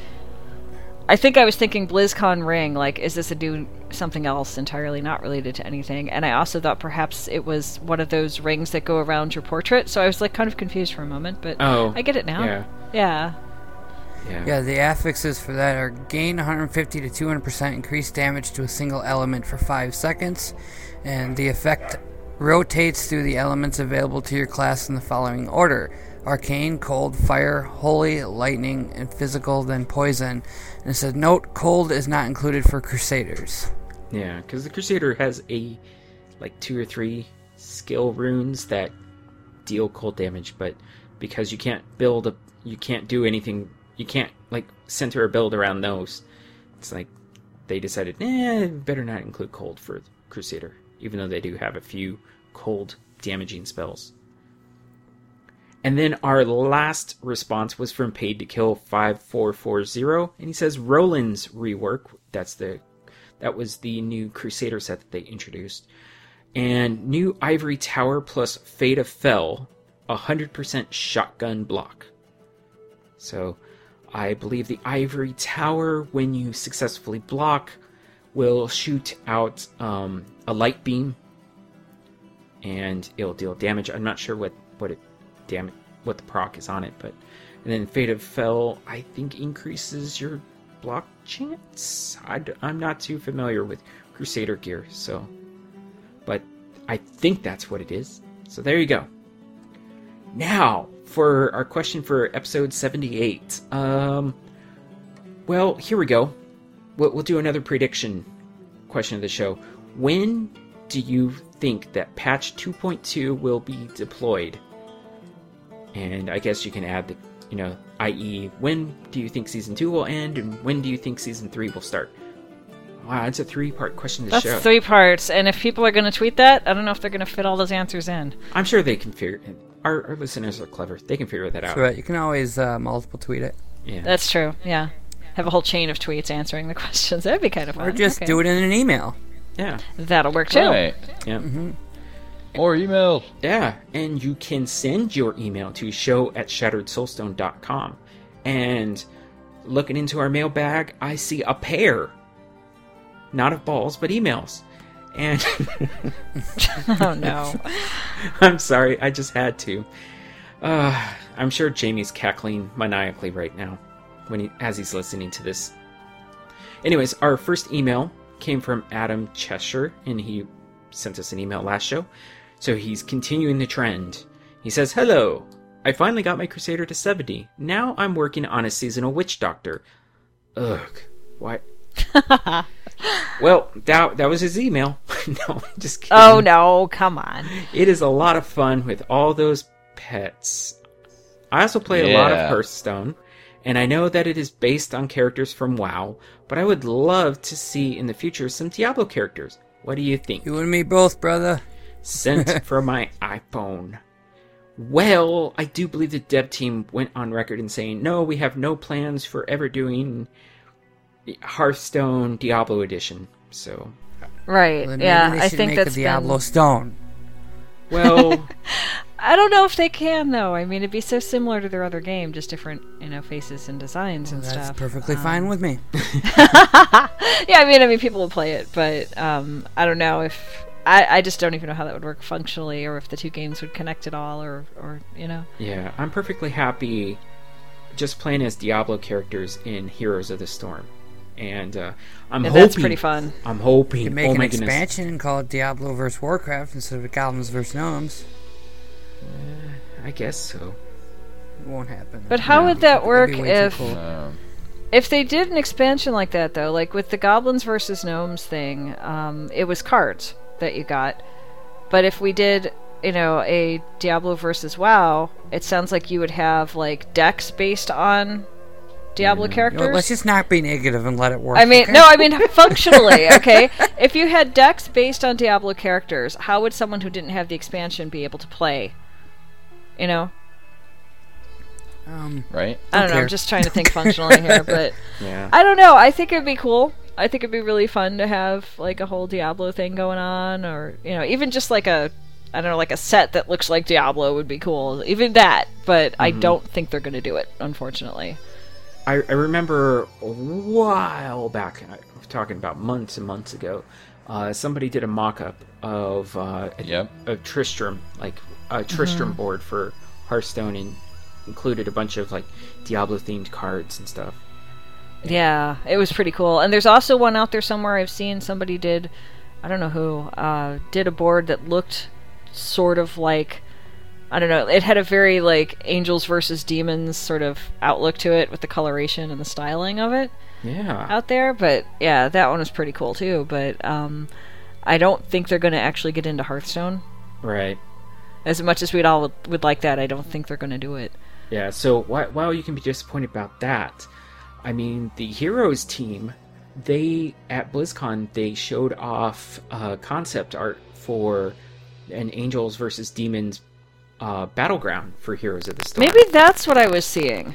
I think I was thinking BlizzCon ring. Like, is this a do something else entirely not related to anything? And I also thought perhaps it was one of those rings that go around your portrait. So I was like kind of confused for a moment, but oh I get it now. yeah Yeah. yeah Yeah, the affixes for that are gain 150 to 200% increased damage to a single element for 5 seconds, and the effect rotates through the elements available to your class in the following order arcane, cold, fire, holy, lightning, and physical, then poison. And it says, Note, cold is not included for crusaders. Yeah, because the Crusader has a like two or three skill runes that deal cold damage, but because you can't build a, you can't do anything, you can't like center a build around those. It's like they decided, eh, better not include cold for Crusader, even though they do have a few cold damaging spells. And then our last response was from Paid to Kill 5440, and he says Roland's rework, that's the that was the new Crusader set that they introduced. And new Ivory Tower plus Fate of Fell, 100% shotgun block. So I believe the Ivory Tower, when you successfully block, will shoot out um, a light beam and it'll deal damage. I'm not sure what, what it damage what the proc is on it, but and then Fate of Fell I think increases your block chance. I, am not too familiar with Crusader gear, so. But I think that's what it is. So there you go. Now, for our question for episode 78. Um, well, here we go. We'll, we'll do another prediction question of the show. When do you think that patch 2.2 will be deployed? And I guess you can add the you know, i.e., when do you think season two will end, and when do you think season three will start? Wow, it's a three-part question to That's show. three parts, and if people are going to tweet that, I don't know if they're going to fit all those answers in. I'm sure they can figure. it Our, our listeners are clever; they can figure that out. So uh, you can always uh, multiple tweet it. Yeah. That's true. Yeah, have a whole chain of tweets answering the questions. That'd be kind of fun. Or just Okay. do it in an email. yeah, That'll work too. Right. yeah, More emails. yeah. And you can send your email to show at shatteredsoulstone.com. And looking into our mailbag, I see a pair, not of balls, but emails. And Oh no. I'm sorry, I just had to. Uh, I'm sure Jamie's cackling maniacally right now when he, as he's listening to this. Anyways, our first email came from Adam Cheshire, and he sent us an email last show. So he's continuing the trend. He says, "Hello, I finally got my Crusader to 70. Now I'm working on a seasonal witch doctor. Ugh, what? well, that that was his email. no, just kidding. Oh no, come on. It is a lot of fun with all those pets. I also play a lot of Hearthstone, And I know that it is based on characters from WoW, but I would love to see in the future some Diablo characters. What do you think? You and me both, brother. Sent for my iPhone. Well, I do believe the dev team went on record in saying, no, we have no plans for ever doing Hearthstone Diablo edition. So, Right. Well, yeah, they I think make that's a Diablo been- Stone. well, I don't know if they can though. I mean, it'd be so similar to their other game, just different, you know, faces and designs and That's stuff. perfectly Um, fine with me. yeah, I mean, I mean, people will play it, but um, I don't know if I, I just don't even know how that would work functionally, or if the two games would connect at all, or or you know. yeah, I'm perfectly happy just playing as Diablo characters in Heroes of the Storm. And uh, I'm And hoping that's pretty fun. I'm hoping. You can make oh an my goodness. expansion and call it Diablo vs. Warcraft instead of Goblins vs. Gnomes. I guess so. It won't happen. But how No, would that work if cool. Um, if they did an expansion like that though? Like with the goblins versus gnomes thing, um, it was cards that you got. But if we did, you know, a Diablo versus WoW, it sounds like you would have like decks based on Diablo You know, characters. let's just not be negative and let it work. I mean, okay? no, I mean functionally, okay? if you had decks based on Diablo characters, how would someone who didn't have the expansion be able to play? You know? Um, right? I don't know, care. I'm just trying to think functionally here, but Yeah. I don't know. I think it'd be cool. I think it'd be really fun to have like a whole Diablo thing going on or, you know, even just like a I don't know, like a set that looks like Diablo would be cool. Even that, but I don't think they're going to do it, unfortunately. I, I remember a while back, I'm talking about months and months ago, uh, somebody did a mock-up of uh, a, Yep. a Tristram, like a Tristram board for Hearthstone, and included a bunch of like Diablo-themed cards and stuff. Yeah, it was pretty cool. And there's also one out there somewhere I've seen somebody did, I don't know who, uh, did a board that looked sort of like, I don't know, it had a very like angels versus demons sort of outlook to it with the coloration and the styling of it Yeah, out there. But yeah, that one was pretty cool too. But um, I don't think they're going to actually get into Hearthstone. right. As much as we'd all would, would like that, I don't think they're going to do it. Yeah, so whi- while you can be disappointed about that, I mean, the Heroes team, they, at BlizzCon, they showed off uh, concept art for an Angels versus Demons uh, battleground for Heroes of the Storm. Maybe that's what I was seeing.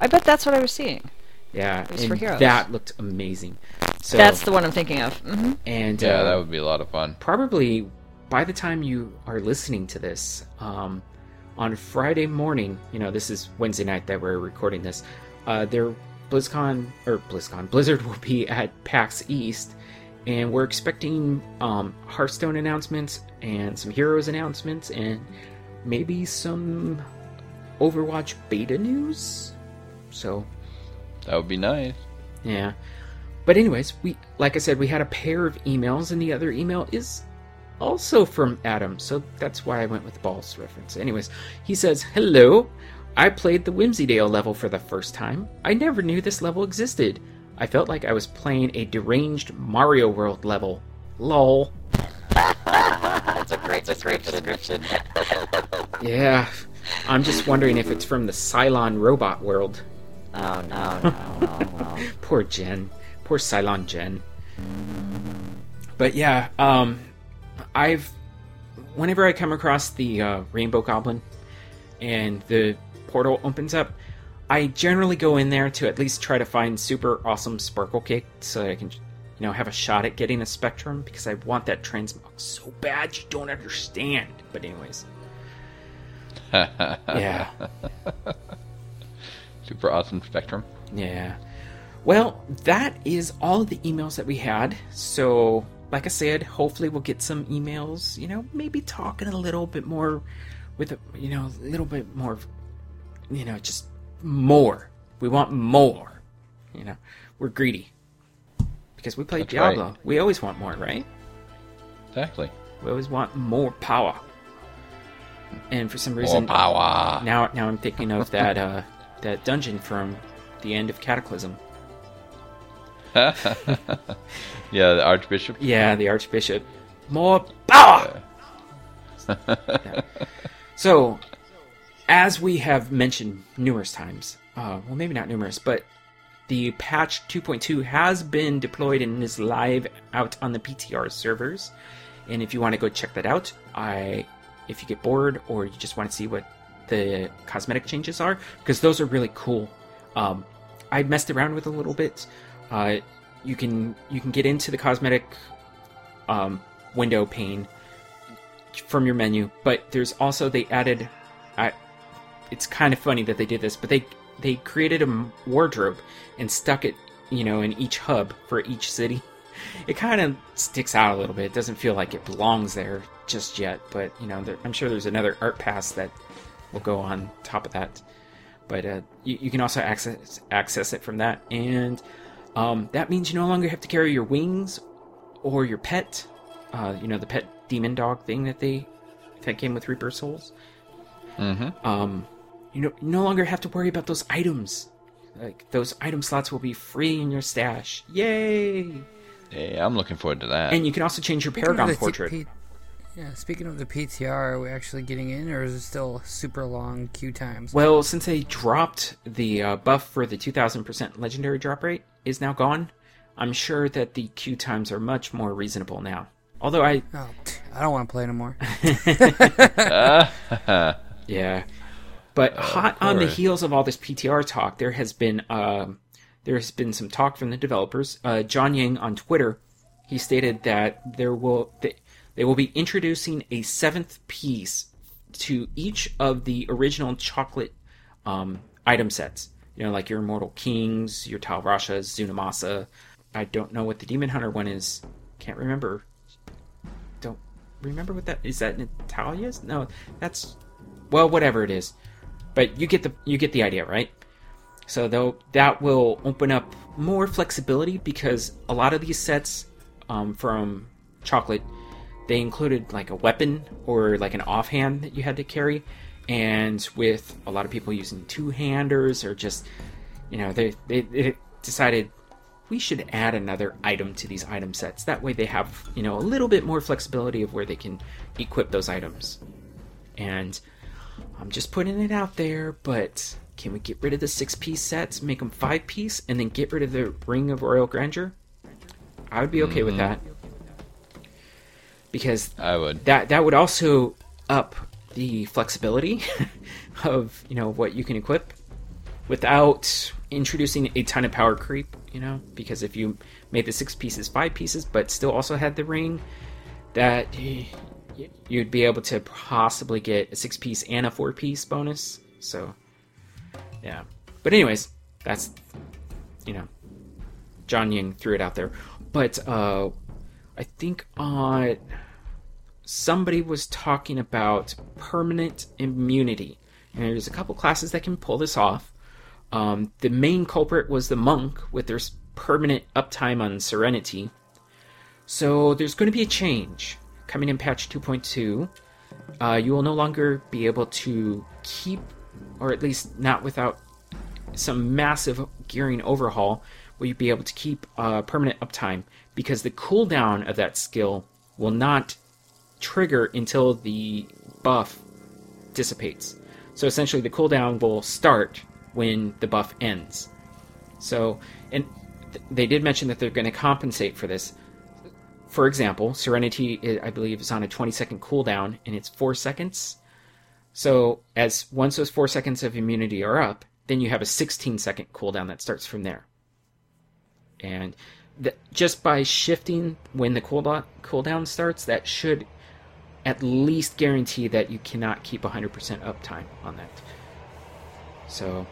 I bet that's what I was seeing. Yeah, it was and for Heroes. that looked amazing. So, That's the one I'm thinking of. hmm and Yeah, uh, that would be a lot of fun. probably by the time you are listening to this um, on Friday morning, you know, this is Wednesday night that we're recording this. Uh, there, BlizzCon or BlizzCon Blizzard will be at PAX East, and we're expecting um, Hearthstone announcements and some Heroes announcements and maybe some Overwatch beta news. So That would be nice. yeah. But anyways, we like I said, we had a pair of emails, and the other email is also from Adam, so that's why I went with the balls reference. Anyways, he says, Hello. I played the Whimsydale level for the first time. I never knew this level existed. I felt like I was playing a deranged Mario World level. LOL. That's a great description. yeah. I'm just wondering if it's from the Cylon robot world. Oh no, no, no, no. Poor Jen. Poor Cylon Jen. But yeah, um I've whenever I come across the uh, Rainbow Goblin and the portal opens up, I generally go in there to at least try to find super awesome sparkle cake so that I can you know have a shot at getting a spectrum because I want that transmog so bad you don't understand. But anyways. yeah. Super awesome spectrum. Yeah. Well, that is all of the emails that we had. So, like I said, hopefully we'll get some emails, you know, maybe talking a little bit more with, a, you know, a little bit more, you know, just more. We want more. You know, we're greedy. Because we play That's Diablo. right. We always want more, right? Exactly. We always want more power. And for some reason, More power. now now I'm thinking of that uh, that dungeon from the end of Cataclysm. Yeah, the Archbishop. Yeah, the Archbishop. More power! Yeah. So, as we have mentioned numerous times, uh, well, maybe not numerous, but the patch 2.2 has been deployed and is live out on the PTR servers. And if you want to go check that out, I, if you get bored or you just want to see what the cosmetic changes are, because those are really cool. Um, I messed around with a little bit. Uh, you can you can get into the cosmetic um, window pane from your menu, but there's also they added. I, it's kind of funny that they did this, but they they created a wardrobe and stuck it, you know, in each hub for each city. It kind of sticks out a little bit. It doesn't feel like it belongs there just yet, but you know, there, I'm sure there's another art pass that will go on top of that. But uh, you, you can also access access it from that, and um, that means you no longer have to carry your wings or your pet. Uh, you know, the pet demon dog thing that they that came with Reaper Souls. Mm-hmm. Um, you know, no longer have to worry about those items. Like those item slots will be free in your stash. Yay! Hey, I'm looking forward to that. And you can also change your Speaking Paragon portrait. P- yeah, speaking of the PTR, are we actually getting in, or is it still super long queue times? Well, since they dropped the uh, buff for the 2000% legendary drop rate is now gone, I'm sure that the queue times are much more reasonable now. Although I, Oh, I don't want to play anymore. yeah, but hot on the heels of all this PTR talk, there has been um, there has been some talk from the developers. Uh, John Yang on Twitter, he stated that there will they, they will be introducing a seventh piece to each of the original chocolate um, item sets. You know, like your Immortal Kings, your Tal Rashas, Zunimassa. I don't know what the Demon Hunter one is. Can't remember. Don't remember what that is. That Natalia's? No, that's well, whatever it is. But you get the you get the idea, right? So though that will open up more flexibility because a lot of these sets um, from Chocolate they included like a weapon or like an offhand that you had to carry, and with a lot of people using two handers or just you know they, they they decided we should add another item to these item sets. That way they have you know a little bit more flexibility of where they can equip those items. And I'm just putting it out there, but can we get rid of the six piece sets, make them five piece, and then get rid of the Ring of Royal Grandeur? I would be okay with mm-hmm. that. Because I would. that that would also up the flexibility of you know what you can equip without introducing a ton of power creep you know because if you made the six pieces five pieces but still also had the ring that y- you'd be able to possibly get a six piece and a four piece bonus so yeah but anyways that's you know john yang threw it out there but uh i think on somebody was talking about permanent immunity. And there's a couple classes that can pull this off. Um, the main culprit was the monk with their permanent uptime on Serenity. So there's going to be a change coming in patch 2.2. Uh, you will no longer be able to keep, or at least not without some massive gearing overhaul, will you be able to keep uh, permanent uptime because the cooldown of that skill will not trigger until the buff dissipates. So essentially, the cooldown will start when the buff ends. So, and th- they did mention that they're going to compensate for this. For example, Serenity, I- I believe, is on a 20 second cooldown, and it's four seconds. So, as once those four seconds of immunity are up, then you have a 16 second cooldown that starts from there. And just by shifting when the cooldown cooldown starts, that should at least guarantee that you cannot keep 100% uptime on that. So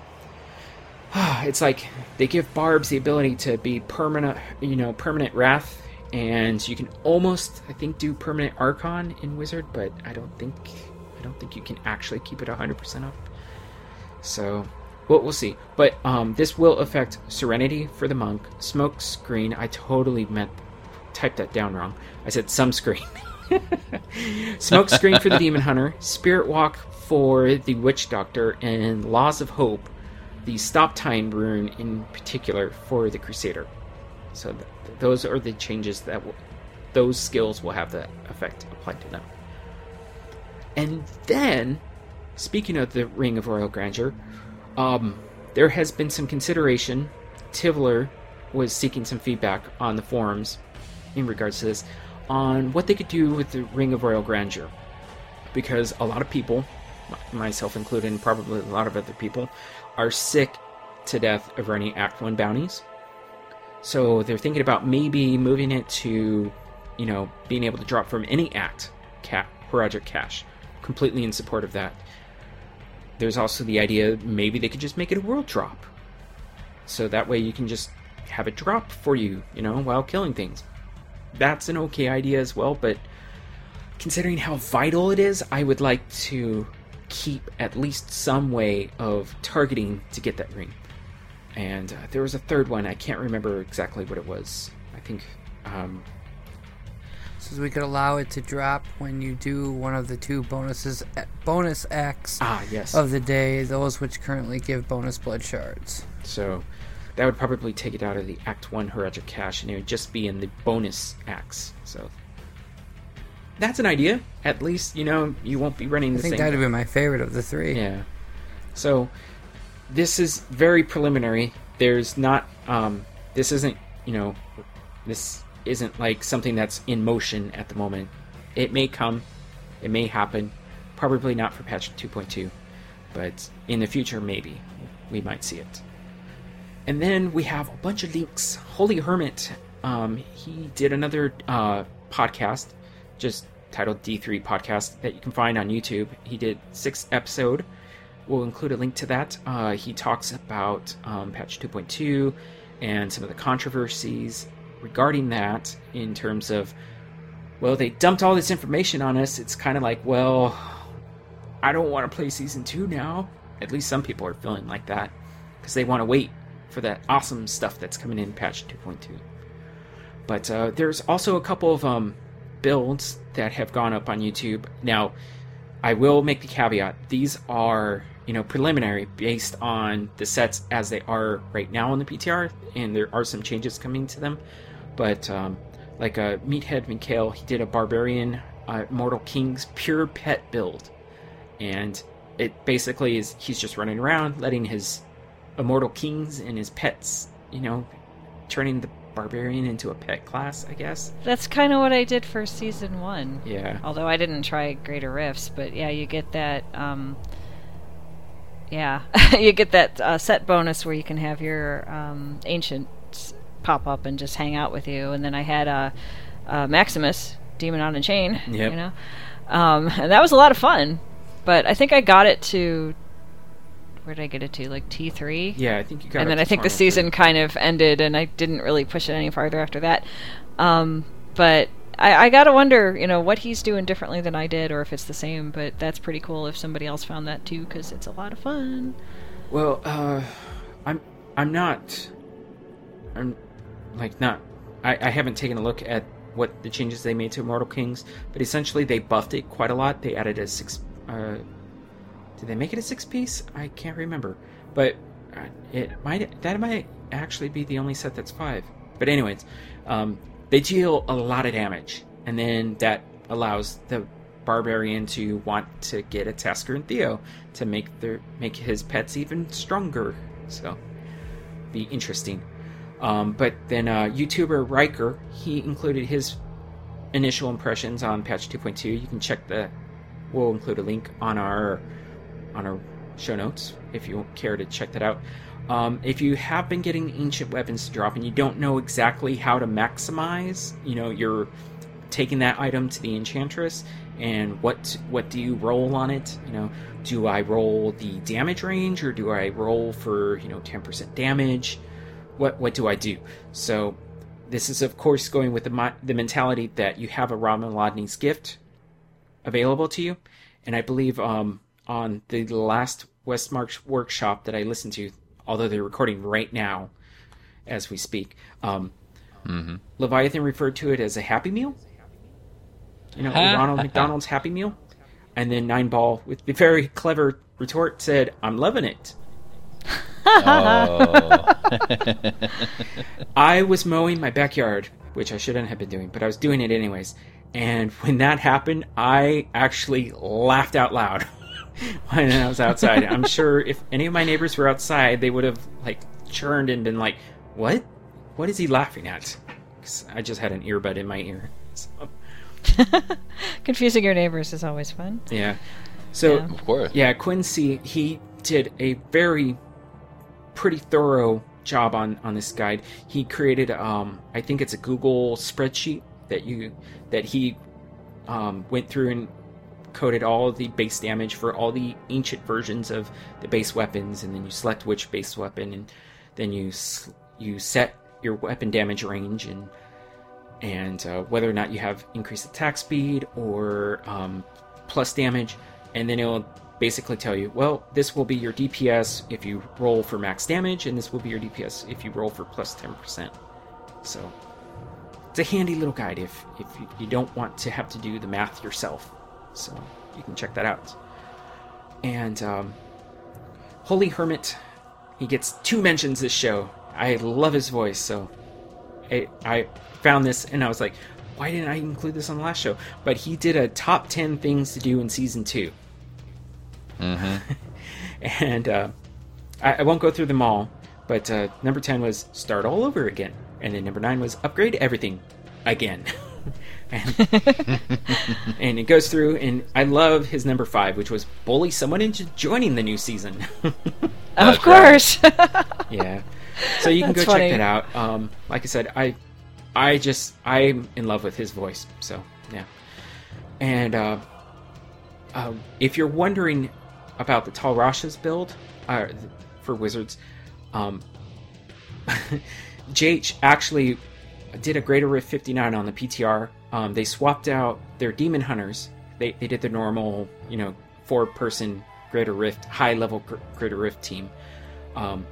it's like they give barbs the ability to be permanent, you know, permanent wrath, and you can almost, I think, do permanent archon in wizard, but I don't think, I don't think you can actually keep it 100% up. So, well, we'll see. But um, this will affect Serenity for the monk, Smoke Screen. I totally meant typed that down wrong. I said some screen. Smoke Screen for the Demon Hunter, Spirit Walk for the Witch Doctor, and Laws of Hope, the Stop Time rune in particular for the Crusader. So those are the changes that those skills will have the effect applied to them. And then, speaking of the Ring of Royal Grandeur, um, there has been some consideration. Tivler was seeking some feedback on the forums in regards to this on what they could do with the Ring of Royal Grandeur. Because a lot of people, myself included, and probably a lot of other people, are sick to death of running Act 1 bounties. So they're thinking about maybe moving it to, you know, being able to drop from any act ca- Horadric cache. Completely in support of that. There's also the idea maybe they could just make it a world drop. So that way you can just have it drop for you, you know, while killing things. That's an okay idea as well, but considering how vital it is, I would like to keep at least some way of targeting to get that ring. And uh, there was a third one. I can't remember exactly what it was. I think. Um, So we could allow it to drop when you do one of the two bonuses, bonus acts ah, yes. of the day, those which currently give bonus blood shards. So that would probably take it out of the Act 1 Horadric Cache, and it would just be in the bonus acts. So that's an idea. At least, you know, you won't be running the I think same. that'd be my favorite of the three. Yeah. So this is very preliminary. There's not um this isn't, you know, this isn't like something that's in motion at the moment. It may come, it may happen, probably not for patch 2.2, but in the future maybe we might see it. And then we have a bunch of links. Holy Hermit, um, he did another uh, podcast, just titled D3 Podcast, that you can find on YouTube. He did six episode. We'll include a link to that. Uh, he talks about um, patch 2.2 and some of the controversies regarding that in terms of, well, they dumped all this information on us. It's kind of like, well, I don't want to play season two now. At least some people are feeling like that because they want to wait for that awesome stuff that's coming in patch 2.2. But uh, there's also a couple of um, builds that have gone up on YouTube. Now, I will make the caveat: these are you know preliminary based on the sets as they are right now on the PTR, and there are some changes coming to them. But um, like a uh, Meathead Mikhail, he did a Barbarian uh, Mortal Kings pure pet build, and it basically is he's just running around letting his immortal kings and his pets, you know, turning the barbarian into a pet class, I guess. That's kind of what I did for season one. Yeah. Although I didn't try Greater Rifts, but yeah, you get that. Um, yeah, you get that uh, set bonus where you can have your um, ancients pop up and just hang out with you. And then I had uh, uh, Maximus, Demon on a Chain. Yep. You know, um, and that was a lot of fun. But I think I got it to where did I get it to? Like T three. Yeah, I think you got. It. And then I think the season Three. kind of ended, and I didn't really push it any farther after that. Um, but I, I gotta wonder, you know, what he's doing differently than I did, or if it's the same. But that's pretty cool if somebody else found that too, because it's a lot of fun. Well, uh, I'm I'm not. I'm like not. I, I haven't taken a look at what the changes they made to Immortal Kings, but essentially they buffed it quite a lot. They added a six. Uh, did they make it a six piece? I can't remember, but uh, it might that might actually be the only set that's five. But anyways, um, they deal a lot of damage, and then that allows the barbarian to want to get a Tasker and Theo to make their make his pets even stronger. So be interesting. Um, but then uh, YouTuber Riker he included his initial impressions on patch 2.2. You can check the. We'll include a link on our on our show notes if you care to check that out. Um, if you have been getting ancient weapons to drop and you don't know exactly how to maximize, you know, you're taking that item to the enchantress and what what do you roll on it? You know, do I roll the damage range or do I roll for you know 10% damage? What what do I do? So this is of course going with the the mentality that you have a Ramaladni's gift available to you, and I believe um, on the last Westmarch workshop that I listened to, although they're recording right now as we speak, um, Leviathan referred to it as a Happy Meal. You know, Ronald McDonald's Happy Meal, and then Nine Ball with the very clever retort said, "I'm loving it." Oh. I was mowing my backyard, which I shouldn't have been doing, but I was doing it anyways. And when that happened, I actually laughed out loud when I was outside. I'm sure if any of my neighbors were outside, they would have like churned and been like, "What? What is he laughing at?" 'Cause I just had an earbud in my ear. So, Confusing your neighbors is always fun. yeah. So Yeah. Of course. Yeah, Quincy, he did a very pretty thorough job on on this guide. He created um I think it's a Google spreadsheet that you that he um, went through and coded all the base damage for all the ancient versions of the base weapons and then you select which base weapon and then you you set your weapon damage range and and uh, whether or not you have increased attack speed or um, plus damage, and then it'll basically tell you, well, this will be your DPS if you roll for max damage, and this will be your DPS if you roll for plus 10%. So it's a handy little guide if, if you, you don't want to have to do the math yourself. So you can check that out. And um, Holy Hermit, he gets two mentions this show. I love his voice, so I, I found this and I was like, why didn't I include this on the last show? But he did a top 10 things to do in season 2. and uh, I, I won't go through them all, but uh, number 10 was start all over again. And then number 9 was upgrade everything again. and, and it goes through, and I love his number 5, which was bully someone into joining the new season. of That's course. yeah so you can go funny. check that out um like i said i i just i'm in love with his voice so yeah and uh, uh if you're wondering about the Tal Rasha's build uh, for wizards um jh actually did a greater rift 59 on the ptr um they swapped out their demon hunters they they did the normal you know four person greater rift high level gr- greater rift team um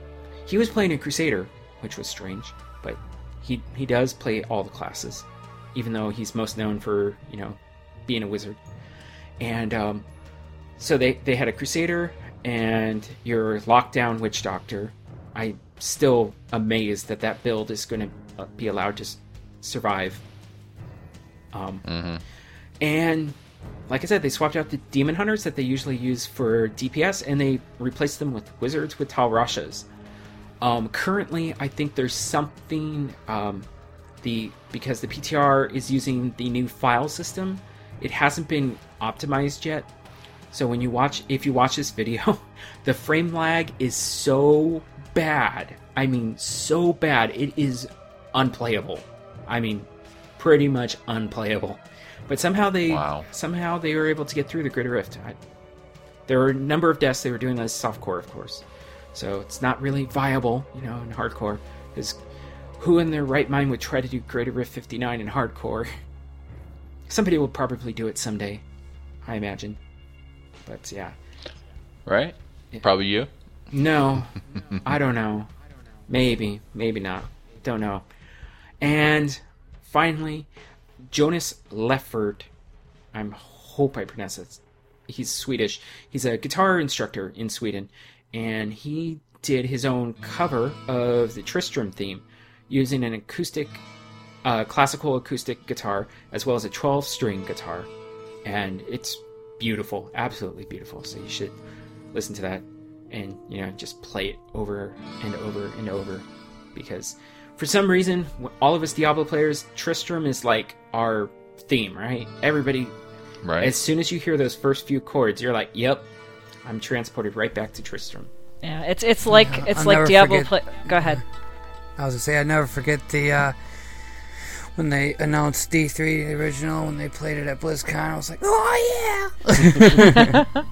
he was playing a crusader, which was strange, but he he does play all the classes, even though he's most known for you know being a wizard. And um, so they they had a crusader and your lockdown witch doctor. I'm still amazed that that build is going to be allowed to survive. Um, and like I said, they swapped out the demon hunters that they usually use for DPS, and they replaced them with wizards with Tal Rashas. Um, currently, I think there's something um, the because the PTR is using the new file system. It hasn't been optimized yet. So when you watch, if you watch this video, the frame lag is so bad. I mean, so bad. It is unplayable. I mean, pretty much unplayable. But somehow they Wow. somehow they were able to get through the Grid Rift. I, there were a number of deaths. They were doing this softcore, of course. So it's not really viable, you know, in hardcore. Because who in their right mind would try to do Greater Rift 59 in hardcore? Somebody will probably do it someday, I imagine. But yeah. Right? Probably you. No, I don't know. Maybe, maybe not. Don't know. And finally, Jonas Leffert. I hope I pronounce it. He's Swedish. He's a guitar instructor in Sweden, and he did his own cover of the Tristram theme using an acoustic, uh, classical acoustic guitar as well as a 12-string guitar, and it's beautiful, absolutely beautiful. So you should listen to that and you know just play it over and over and over because for some reason all of us diablo players tristram is like our theme right everybody Right. as soon as you hear those first few chords you're like yep i'm transported right back to tristram yeah, it's it's like it's I'll like Diablo. forget- Play- Go ahead. I was gonna say I never forget the uh, when they announced D three the original when they played it at BlizzCon. I was like, oh yeah!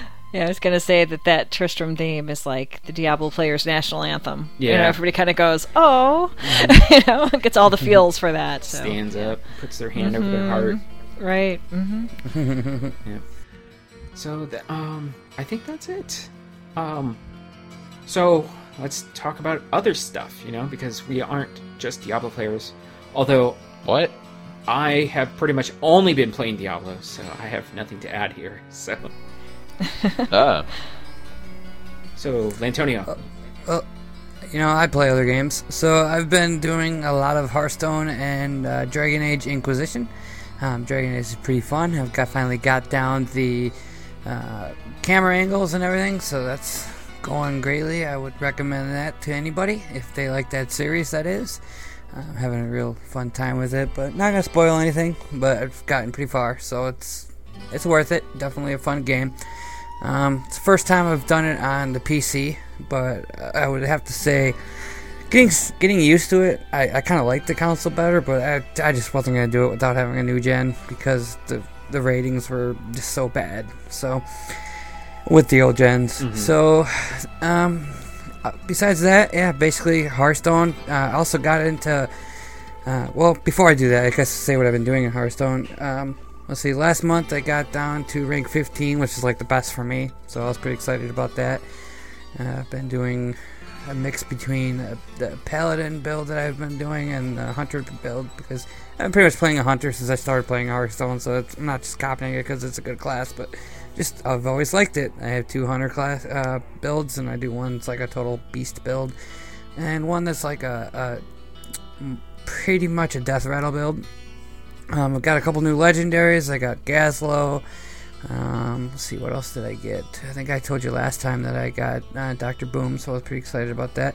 Yeah, I was gonna say that that Tristram theme is like the Diablo player's national anthem. Yeah, you know, everybody kind of goes, "Oh," you know, gets all the feels for that. So stands up puts their hand over their heart right. Mm-hmm. yeah. so the, um i think that's it um so let's talk about other stuff you know because we aren't just diablo players although what? I have pretty much only been playing Diablo, so I have nothing to add here. So, Ah. so Lantonio, Well, You know, I play other games, so I've been doing a lot of Hearthstone and uh, Dragon Age Inquisition. Um, Dragon Age is pretty fun. I've got finally got down the uh, camera angles and everything. So that's going greatly. I would recommend that to anybody if they like that series. That is. I'm having a real fun time with it, but not gonna spoil anything. But I've gotten pretty far, so it's it's worth it. Definitely a fun game. Um, it's the first time I've done it on the PC, but I would have to say, getting getting used to it, I, I kind of like the console better, but I, I just wasn't gonna do it without having a new gen because the the ratings were just so bad. So with the old gens, so um, uh, besides that, yeah, basically Hearthstone. Uh, I also got into. Uh, well, before I do that, I guess say what I've been doing in Hearthstone. Um, let's see. Last month I got down to rank 15, which is like the best for me. So I was pretty excited about that. Uh, I've been doing a mix between uh, the paladin build that I've been doing and the hunter build because I'm pretty much playing a hunter since I started playing Hearthstone. So I'm not just copying it because it's a good class, but just I've always liked it. I have two hunter class uh, builds, and I do one that's like a total beast build, and one that's like a pretty much a death rattle build. Um, I've got a couple new legendaries. I got Gazlowe. Um, let's see, what else did I get? I think I told you last time that I got uh, Doctor Boom, so I was pretty excited about that.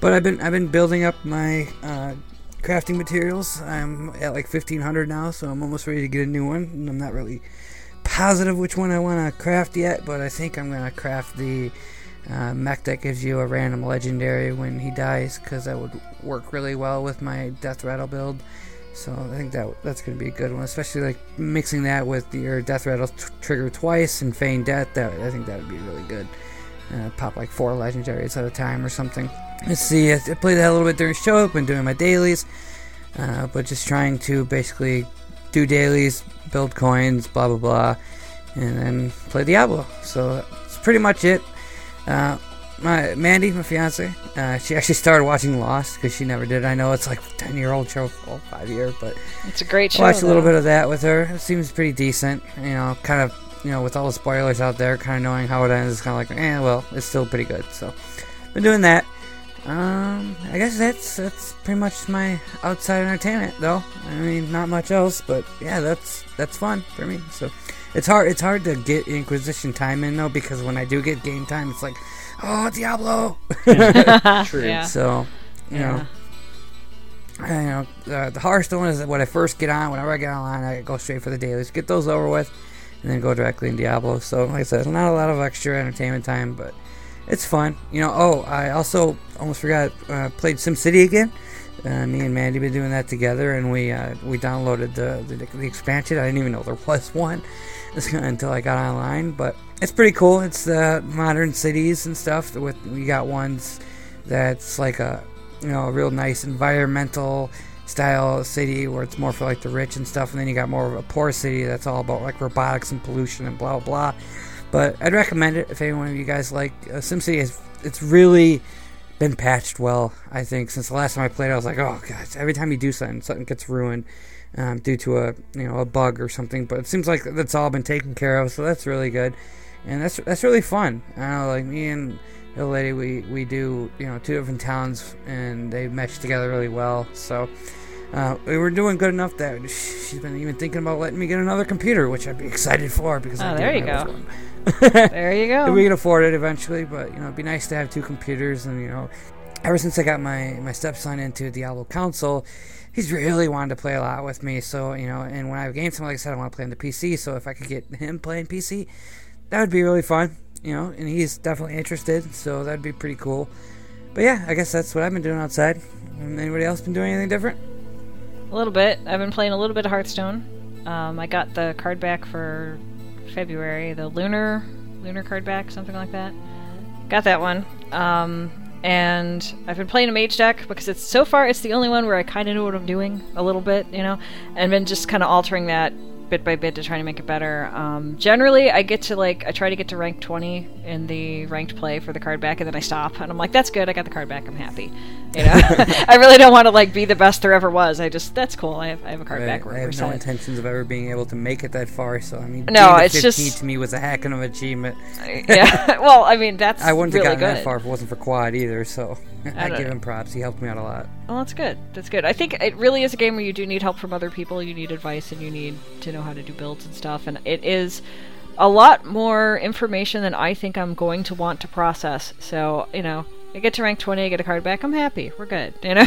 But I've been I've been building up my uh, crafting materials. I'm at like 1500 now, so I'm almost ready to get a new one. And I'm not really positive which one I want to craft yet, but I think I'm gonna craft the uh, mech that gives you a random legendary when he dies, because that would work really well with my death rattle build. So I think that that's gonna be a good one, especially like mixing that with your death rattle t- trigger twice and feign death. That I think that would be really good. Uh, pop like four legendaries at a time or something. Let's see. I played that a little bit during show. I've been doing my dailies, uh, but just trying to basically do dailies, build coins, blah blah blah, and then play Diablo. So that's pretty much it. Uh, my Mandy, my fiance, uh, she actually started watching Lost because she never did. I know it's like ten year old show, well, five year, but It's a great show. watched a little bit of that with her. It seems pretty decent. You know, kind of you know with all the spoilers out there, kind of knowing how it ends, it's kind of like, eh, well, it's still pretty good. So, been doing that. Um, I guess that's that's pretty much my outside entertainment, though. I mean, not much else, but yeah, that's that's fun for me. So, it's hard it's hard to get Inquisition time in though because when I do get game time, it's like, oh Diablo. True. Yeah. So, you Yeah. know, I you know uh, the Hearthstone is when I first get on. Whenever I get online, I go straight for the dailies, get those over with, and then go directly in Diablo. So, like I said, not a lot of extra entertainment time, but it's fun. You know. Oh, I also almost forgot. Uh, played SimCity again. Uh, me and Mandy been doing that together, and we uh, we downloaded the, the the expansion. I didn't even know there was one until I got online, but it's pretty cool. It's the modern cities and stuff. With we got ones that's like a you know a real nice environmental style city where it's more for like the rich and stuff, and then you got more of a poor city that's all about like robotics and pollution and blah blah. But I'd recommend it if any one of you guys like uh, SimCity. Is it's really been patched well. I think since the last time I played, I was like, oh god, every time you do something, something gets ruined um, due to a you know a bug or something. But it seems like that's all been taken care of, so that's really good, and that's that's really fun. I know, like me and the lady, we we do you know two different towns, and they mesh together really well. So. Uh, we were doing good enough that she's been even thinking about letting me get another computer, which I'd be excited for because I Oh, do there you go. There you go. we can afford it eventually, but you know, it'd be nice to have two computers. And you know, ever since I got my my stepson into Diablo Council, he's really wanted to play a lot with me. So you know, and when I have game time, like I said, I want to play on the PC. So if I could get him playing PC, that would be really fun. You know, and he's definitely interested, so that'd be pretty cool. But yeah, I guess that's what I've been doing outside. Anybody else been doing anything different? A little bit. I've been playing a little bit of Hearthstone. Um, I got the card back for February, the lunar lunar card back, something like that. Got that one. Um, and I've been playing a mage deck because it's so far it's the only one where I kind of know what I'm doing a little bit, you know, and been just kind of altering that bit by bit to try to make it better. Um, generally, I get to like I try to get to rank 20 in the ranked play for the card back, and then I stop, and I'm like, that's good. I got the card back. I'm happy. You know, I really don't want to like be the best there ever was. I just that's cool. I have I have a card I, back. I have no intentions of ever being able to make it that far. So I mean, No, it's 15 just- to me was a heck of an achievement. yeah. well, I mean that's I wouldn't really have gotten good. that far if it wasn't for Quad either. So I, don't give him props. He helped me out a lot. Well, that's good. That's good. I think it really is a game where you do need help from other people. You need advice and you need to know how to do builds and stuff. And it is a lot more information than I think I'm going to want to process. So, you know, I get to rank 20, I get a card back, I'm happy. We're good, you know?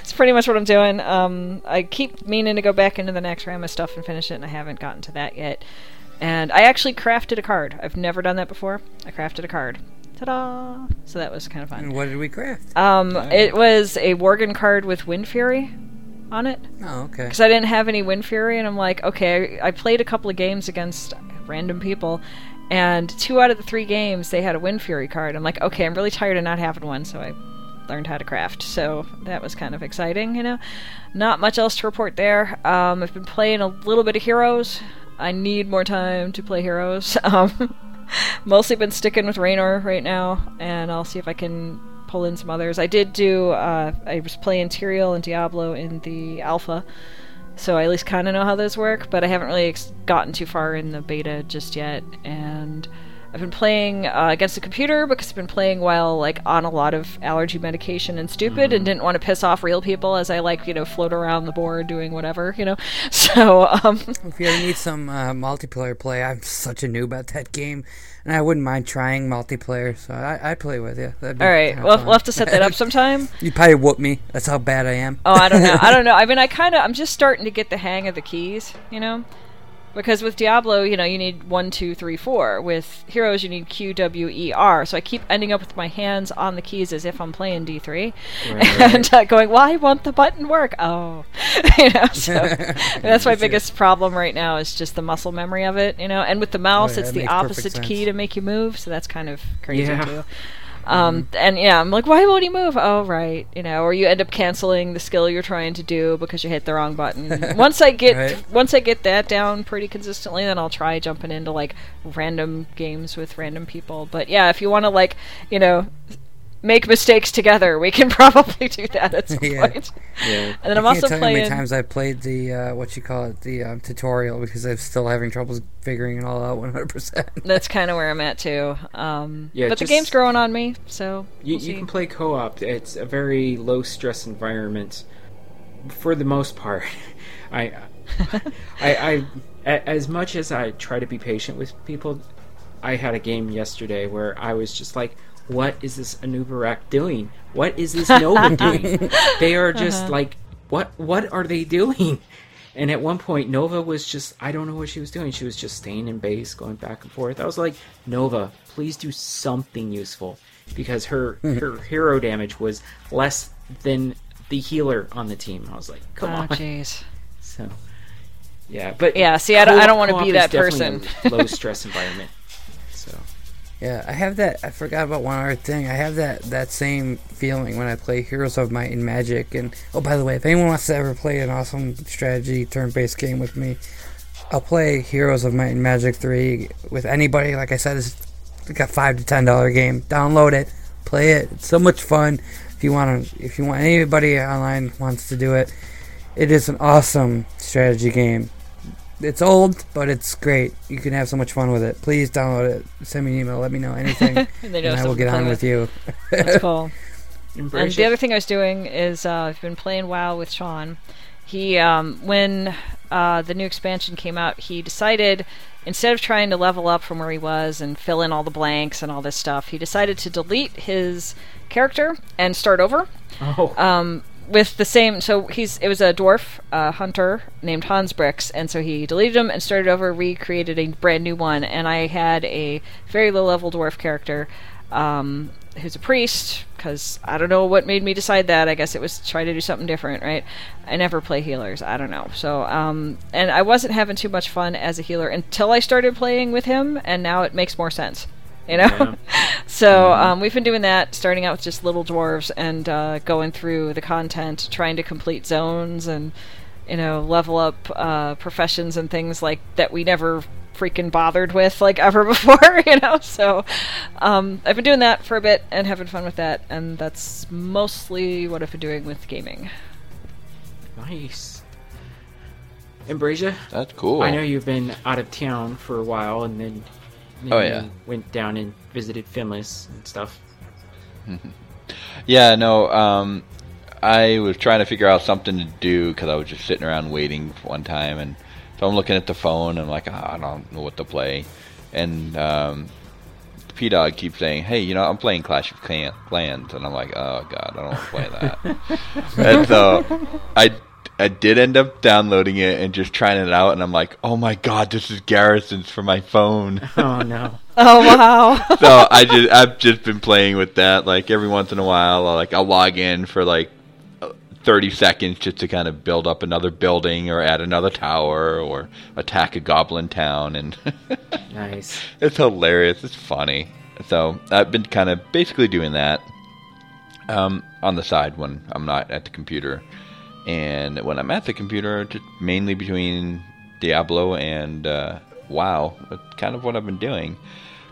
It's pretty much what I'm doing. Um, I keep meaning to go back into the next round of stuff and finish it, and I haven't gotten to that yet. And I actually crafted a card. I've never done that before. I crafted a card. Ta-da! So that was kind of fun. And what did we craft? Um, it was a Worgen card with Wind Fury on it Oh, okay. because I didn't have any Wind Fury, and I'm like, okay, I played a couple of games against random people, and two out of the three games they had a Wind Fury card. I'm like, okay, I'm really tired of not having one, so I learned how to craft. So that was kind of exciting, you know. Not much else to report there. Um, I've been playing a little bit of Heroes. I need more time to play Heroes. Um, mostly been sticking with Raynor right now, and I'll see if I can pull in some others. I did do. Uh, I was playing Tyrael and Diablo in the alpha, so I at least kind of know how those work. But I haven't really ex- gotten too far in the beta just yet, and I've been playing uh, against the computer because I've been playing while like on a lot of allergy medication and stupid, and didn't want to piss off real people as I like you know float around the board doing whatever you know. So um, If you ever need some uh, multiplayer play, I'm such a noob at that game, and I wouldn't mind trying multiplayer. So I I play with you. All right, we'll, fun. we'll have to set that up sometime. You'd probably whoop me. That's how bad I am. Oh, I don't know. I don't know. I mean, I kind of, I'm just starting to get the hang of the keys, you know? Because with Diablo, you know, you need one, two, three, four. With Heroes, you need Q, W, E, R. So I keep ending up with my hands on the keys as if I'm playing D3. and uh, going, why won't the button work? Oh. you know, so that's my biggest problem right now is just the muscle memory of it, you know? And with the mouse, yeah, it's the opposite key to make you move. So that's kind of crazy, Yeah. too. Um, and yeah, I'm like, why won't he move? Oh, right, you know, or you end up canceling the skill you're trying to do because you hit the wrong button. once I get Right. once I get that down pretty consistently, then I'll try jumping into like random games with random people. But yeah, if you want to like, you know, make mistakes together, we can probably do that at some Yeah. point. Yeah. And then I'm I can't also tell you how many times I played the uh, what you call it the um, tutorial because I'm still having troubles figuring it all out 100. percent That's kind of where I'm at too. Um, Yeah, but the game's growing on me, so You, we'll you see. can play co-op. It's a very low stress environment for the most part. I, I, I, a- as much as I try to be patient with people, I had a game yesterday where I was just like, "What is this Anubarak doing? What is this Nova doing? They are uh-huh. just like, what? What are they doing?" And at one point, Nova was just, I don't know what she was doing. She was just staying in base, going back and forth. I was like, Nova, please do something useful. Because her, her hero damage was less than the healer on the team. I was like, come Oh, on. jeez. So, yeah, but Yeah, see, I don't- I don't wanna be that person. low stress environment. Yeah, I have that. I forgot about one other thing. I have that that same feeling when I play Heroes of Might and Magic. And oh, by the way, if anyone wants to ever play an awesome strategy turn-based game with me, I'll play Heroes of Might and Magic three with anybody. Like I said, it's like a five to ten dollar game. Download it, play it. It's so much fun. If you want to, if you want anybody online wants to do it, it is an awesome strategy game. It's old, but it's great. You can have so much fun with it. Please download it. Send me an email. Let me know anything, And and I will get on with you. That's cool. And embrace the other thing I was doing is uh, I've been playing WoW with Sean. He, um, when uh, the new expansion came out, he decided instead of trying to level up from where he was and fill in all the blanks and all this stuff, he decided to delete his character and start over. Oh, Um, with the same, so he's it was a dwarf uh, hunter named Hans Brix, and so he deleted him and started over, recreated a brand new one. And I had a very low level dwarf character um, who's a priest because I don't know what made me decide that. I guess it was try to do something different, right? I never play healers. I don't know. So, um, and I wasn't having too much fun as a healer until I started playing with him, and now it makes more sense. You know, so um, we've been doing that, starting out with just little dwarves and uh, going through the content, trying to complete zones and you know level up uh, professions and things like that we never freaking bothered with like ever before. You know, so um, I've been doing that for a bit and having fun with that, and that's mostly what I've been doing with gaming. nice. Embracia, That's cool. I know you've been out of town for a while, and then, then Oh, yeah. went down and visited Finless and stuff. Yeah, no. Um, I was trying to figure out something to do because I was just sitting around waiting for one time, and So I'm looking at the phone. And I'm like, "Ah, I don't know what to play, and um, P Dog keeps saying, "Hey, you know, I'm playing Clash of Clans," and I'm like, "Oh God, I don't want to play that." and so I I did end up downloading it and just trying it out, and I'm like, "Oh my God, this is Garrison's for my phone." Oh no. Oh wow. so I just I've just been playing with that. Like every once in a while, I'll, like I'll log in for like uh, thirty seconds just to kind of build up another building or add another tower or attack a goblin town, and Nice. it's hilarious. It's funny. So I've been kind of basically doing that um, on the side when I'm not at the computer, and when I'm at the computer, mainly between Diablo and uh, WoW. That's kind of what I've been doing.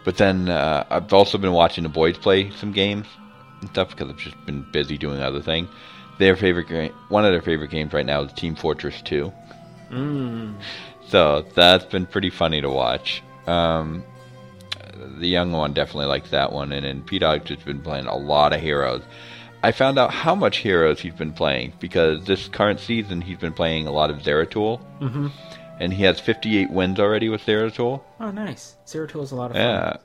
But then uh, I've also been watching the boys play some games and stuff because I've just been busy doing other things. Their favorite game, one of their favorite games right now is Team Fortress 2. Mm. So that's been pretty funny to watch. Um, the young one definitely likes that one, and then P Dog's just been playing a lot of Heroes. I found out how much Heroes he's been playing because this current season he's been playing a lot of Zeratul, Mm-hmm. and he has 58 wins already with Zeratul. Oh, nice. Zeratul is a lot of fun. Yeah,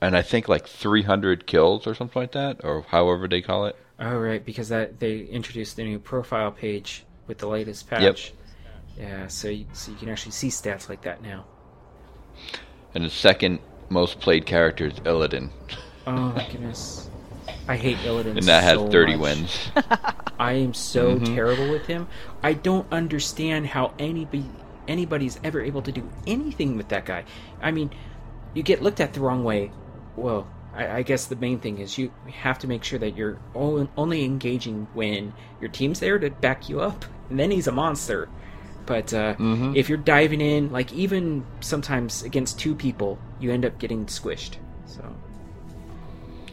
and I think like 300 kills or something like that, or however they call it. Oh, right, because that they introduced the new profile page with the latest patch. Yep. Yeah, so you, so you can actually see stats like that now. And the second most played character is Illidan, Oh my goodness, I hate Illidan. and that has so 30 much. wins. I am so Mhm. terrible with him. I don't understand how anybody anybody's ever able to do anything with that guy. I mean, you get looked at the wrong way. Well, I, I guess the main thing is you have to make sure that you're on- only engaging when your team's there to back you up, and then he's a monster. But uh, Mhm. if you're diving in, like even sometimes against two people, you end up getting squished.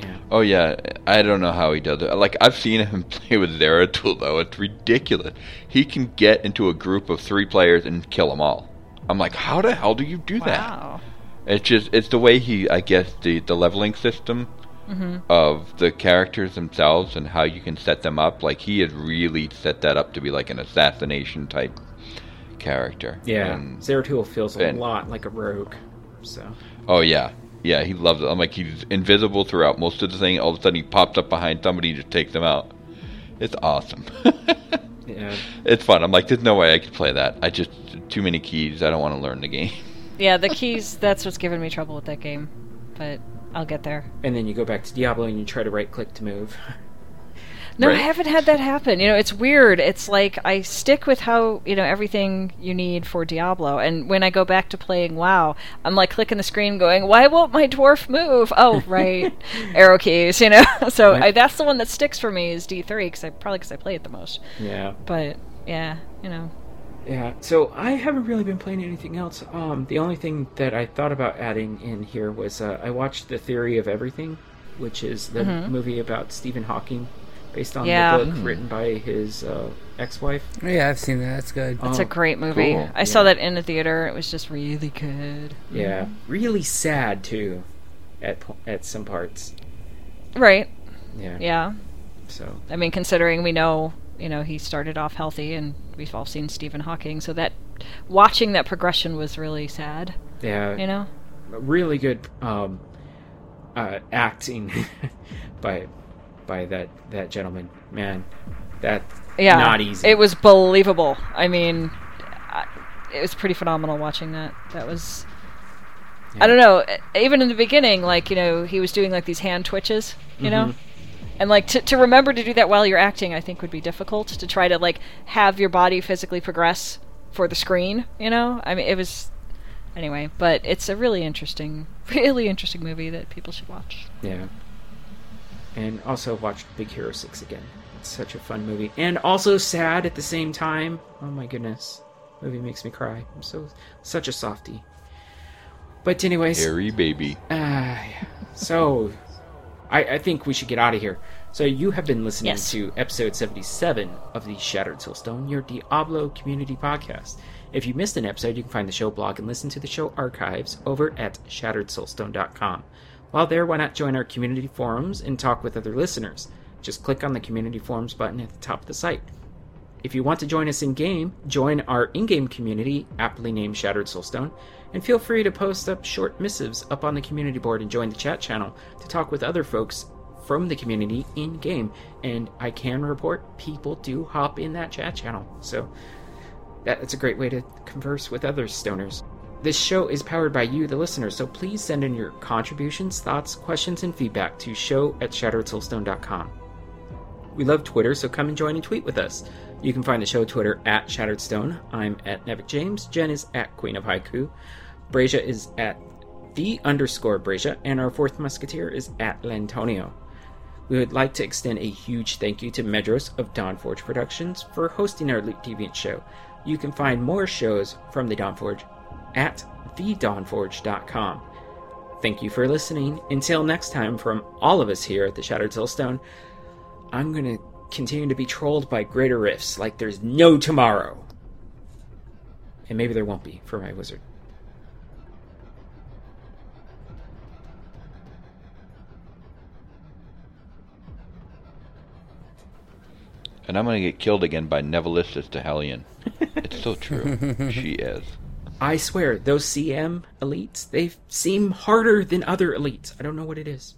So, yeah. Oh yeah, I don't know how he does it. Like I've seen him play with Zeratul though. It's ridiculous. He can get into a group of three players and kill them all. I'm like, how the hell do you do that? It's just it's the way he, I guess, the the leveling system hmm of the characters themselves and how you can set them up. Like he has really set that up to be like an assassination type character. Yeah, And- Zeratul feels a lot like a rogue. So, Oh yeah, yeah. He loves it. I'm like he's invisible throughout most of the thing. All of a sudden he pops up behind somebody to take them out. It's awesome. yeah. it's fun. I'm like, there's no way I could play that. I just too many keys. I don't want to learn the game. Yeah, the keys. That's what's giving me trouble with that game, but I'll get there. And then you go back to Diablo and you try to right click to move. No, I haven't had that happen. You know, it's weird. It's like I stick with how you know everything you need for Diablo, and when I go back to playing WoW, I'm like clicking the screen, going, "Why won't my dwarf move?" Oh, right, arrow keys. You know, so Right. I, that's the one that sticks for me is D3 because I probably because I play it the most. yeah. But yeah, you know, Yeah. So I haven't really been playing anything else. Um, the only thing that I thought about adding in here was uh, I watched The Theory of Everything, which is the Mhm. movie about Stephen Hawking, based on Yeah. the book written by his uh, ex-wife. Yeah, I've seen that. That's good. it's Oh, a great movie. cool. I saw that in the theater. It was just really good. Yeah. Really sad too, at at some parts. Right. Yeah. Yeah. So I mean, considering we know, you know, he started off healthy, and we've all seen Stephen Hawking, so that watching that progression was really sad. yeah. You know. really good um, uh, acting by by that that gentleman. Man, that Yeah. not easy. It was believable. I mean, it was pretty phenomenal watching that. That was. I don't know. Even in the beginning, like you know, he was doing like these hand twitches, you know, mm-hmm. and like to to remember to do that while you're acting, I think would be difficult. To try to like have your body physically progress for the screen, you know. I mean, it was anyway, but it's a really interesting, really interesting movie that people should watch. Yeah. And also watched Big Hero 6 again. It's such a fun movie. And also sad at the same time. Oh my goodness. Movie makes me cry. I'm so such a softie. But anyways, Harry baby. Ah, yeah. so I, I think we should get out of here. So you have been listening Yes. to episode 77 of the Shattered Soulstone, your Diablo community podcast. If you missed an episode, you can find the show blog and listen to the show archives over at shatteredsoulstone.com. While there, why not join our community forums and talk with other listeners? Just click on the community forums button at the top of the site. If you want to join us in game, join our in game community, aptly named Shattered Soulstone, and feel free to post up short missives up on the community board and join the chat channel to talk with other folks from the community in game. And I can report people do hop in that chat channel. So that's a great way to converse with other stoners. This show is powered by you, the listener, so please send in your contributions, thoughts, questions, and feedback to show at shatteredsoulstone.com. We love Twitter, so come and join and tweet with us. You can find the show Twitter at Shattered Stone. I'm at Nevik James. Jen is at Queen of Haiku. Brazia is at the underscore Brazia, and our fourth musketeer is at Lantonio. We would like to extend a huge thank you to Medros of Dawnforge Productions for hosting our Loot Deviant show. You can find more shows from the Dawnforge at thedawnforge.com. Thank you for listening. Until next time, from all of us here at the Shattered Soulstone, I'm going to continue to be trolled by greater rifts like there's no tomorrow. And maybe there won't be for my wizard. And I'm going to get killed again by Nevalistis to Hellion. It's so true. she is. I swear, those CM elites, they seem harder than other elites. I don't know what it is.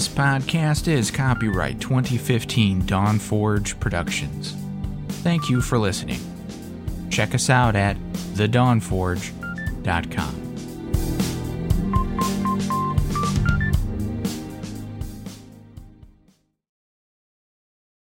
This podcast is copyright 2015 Dawn Forge Productions. Thank you for listening. Check us out at thedawnforge.com.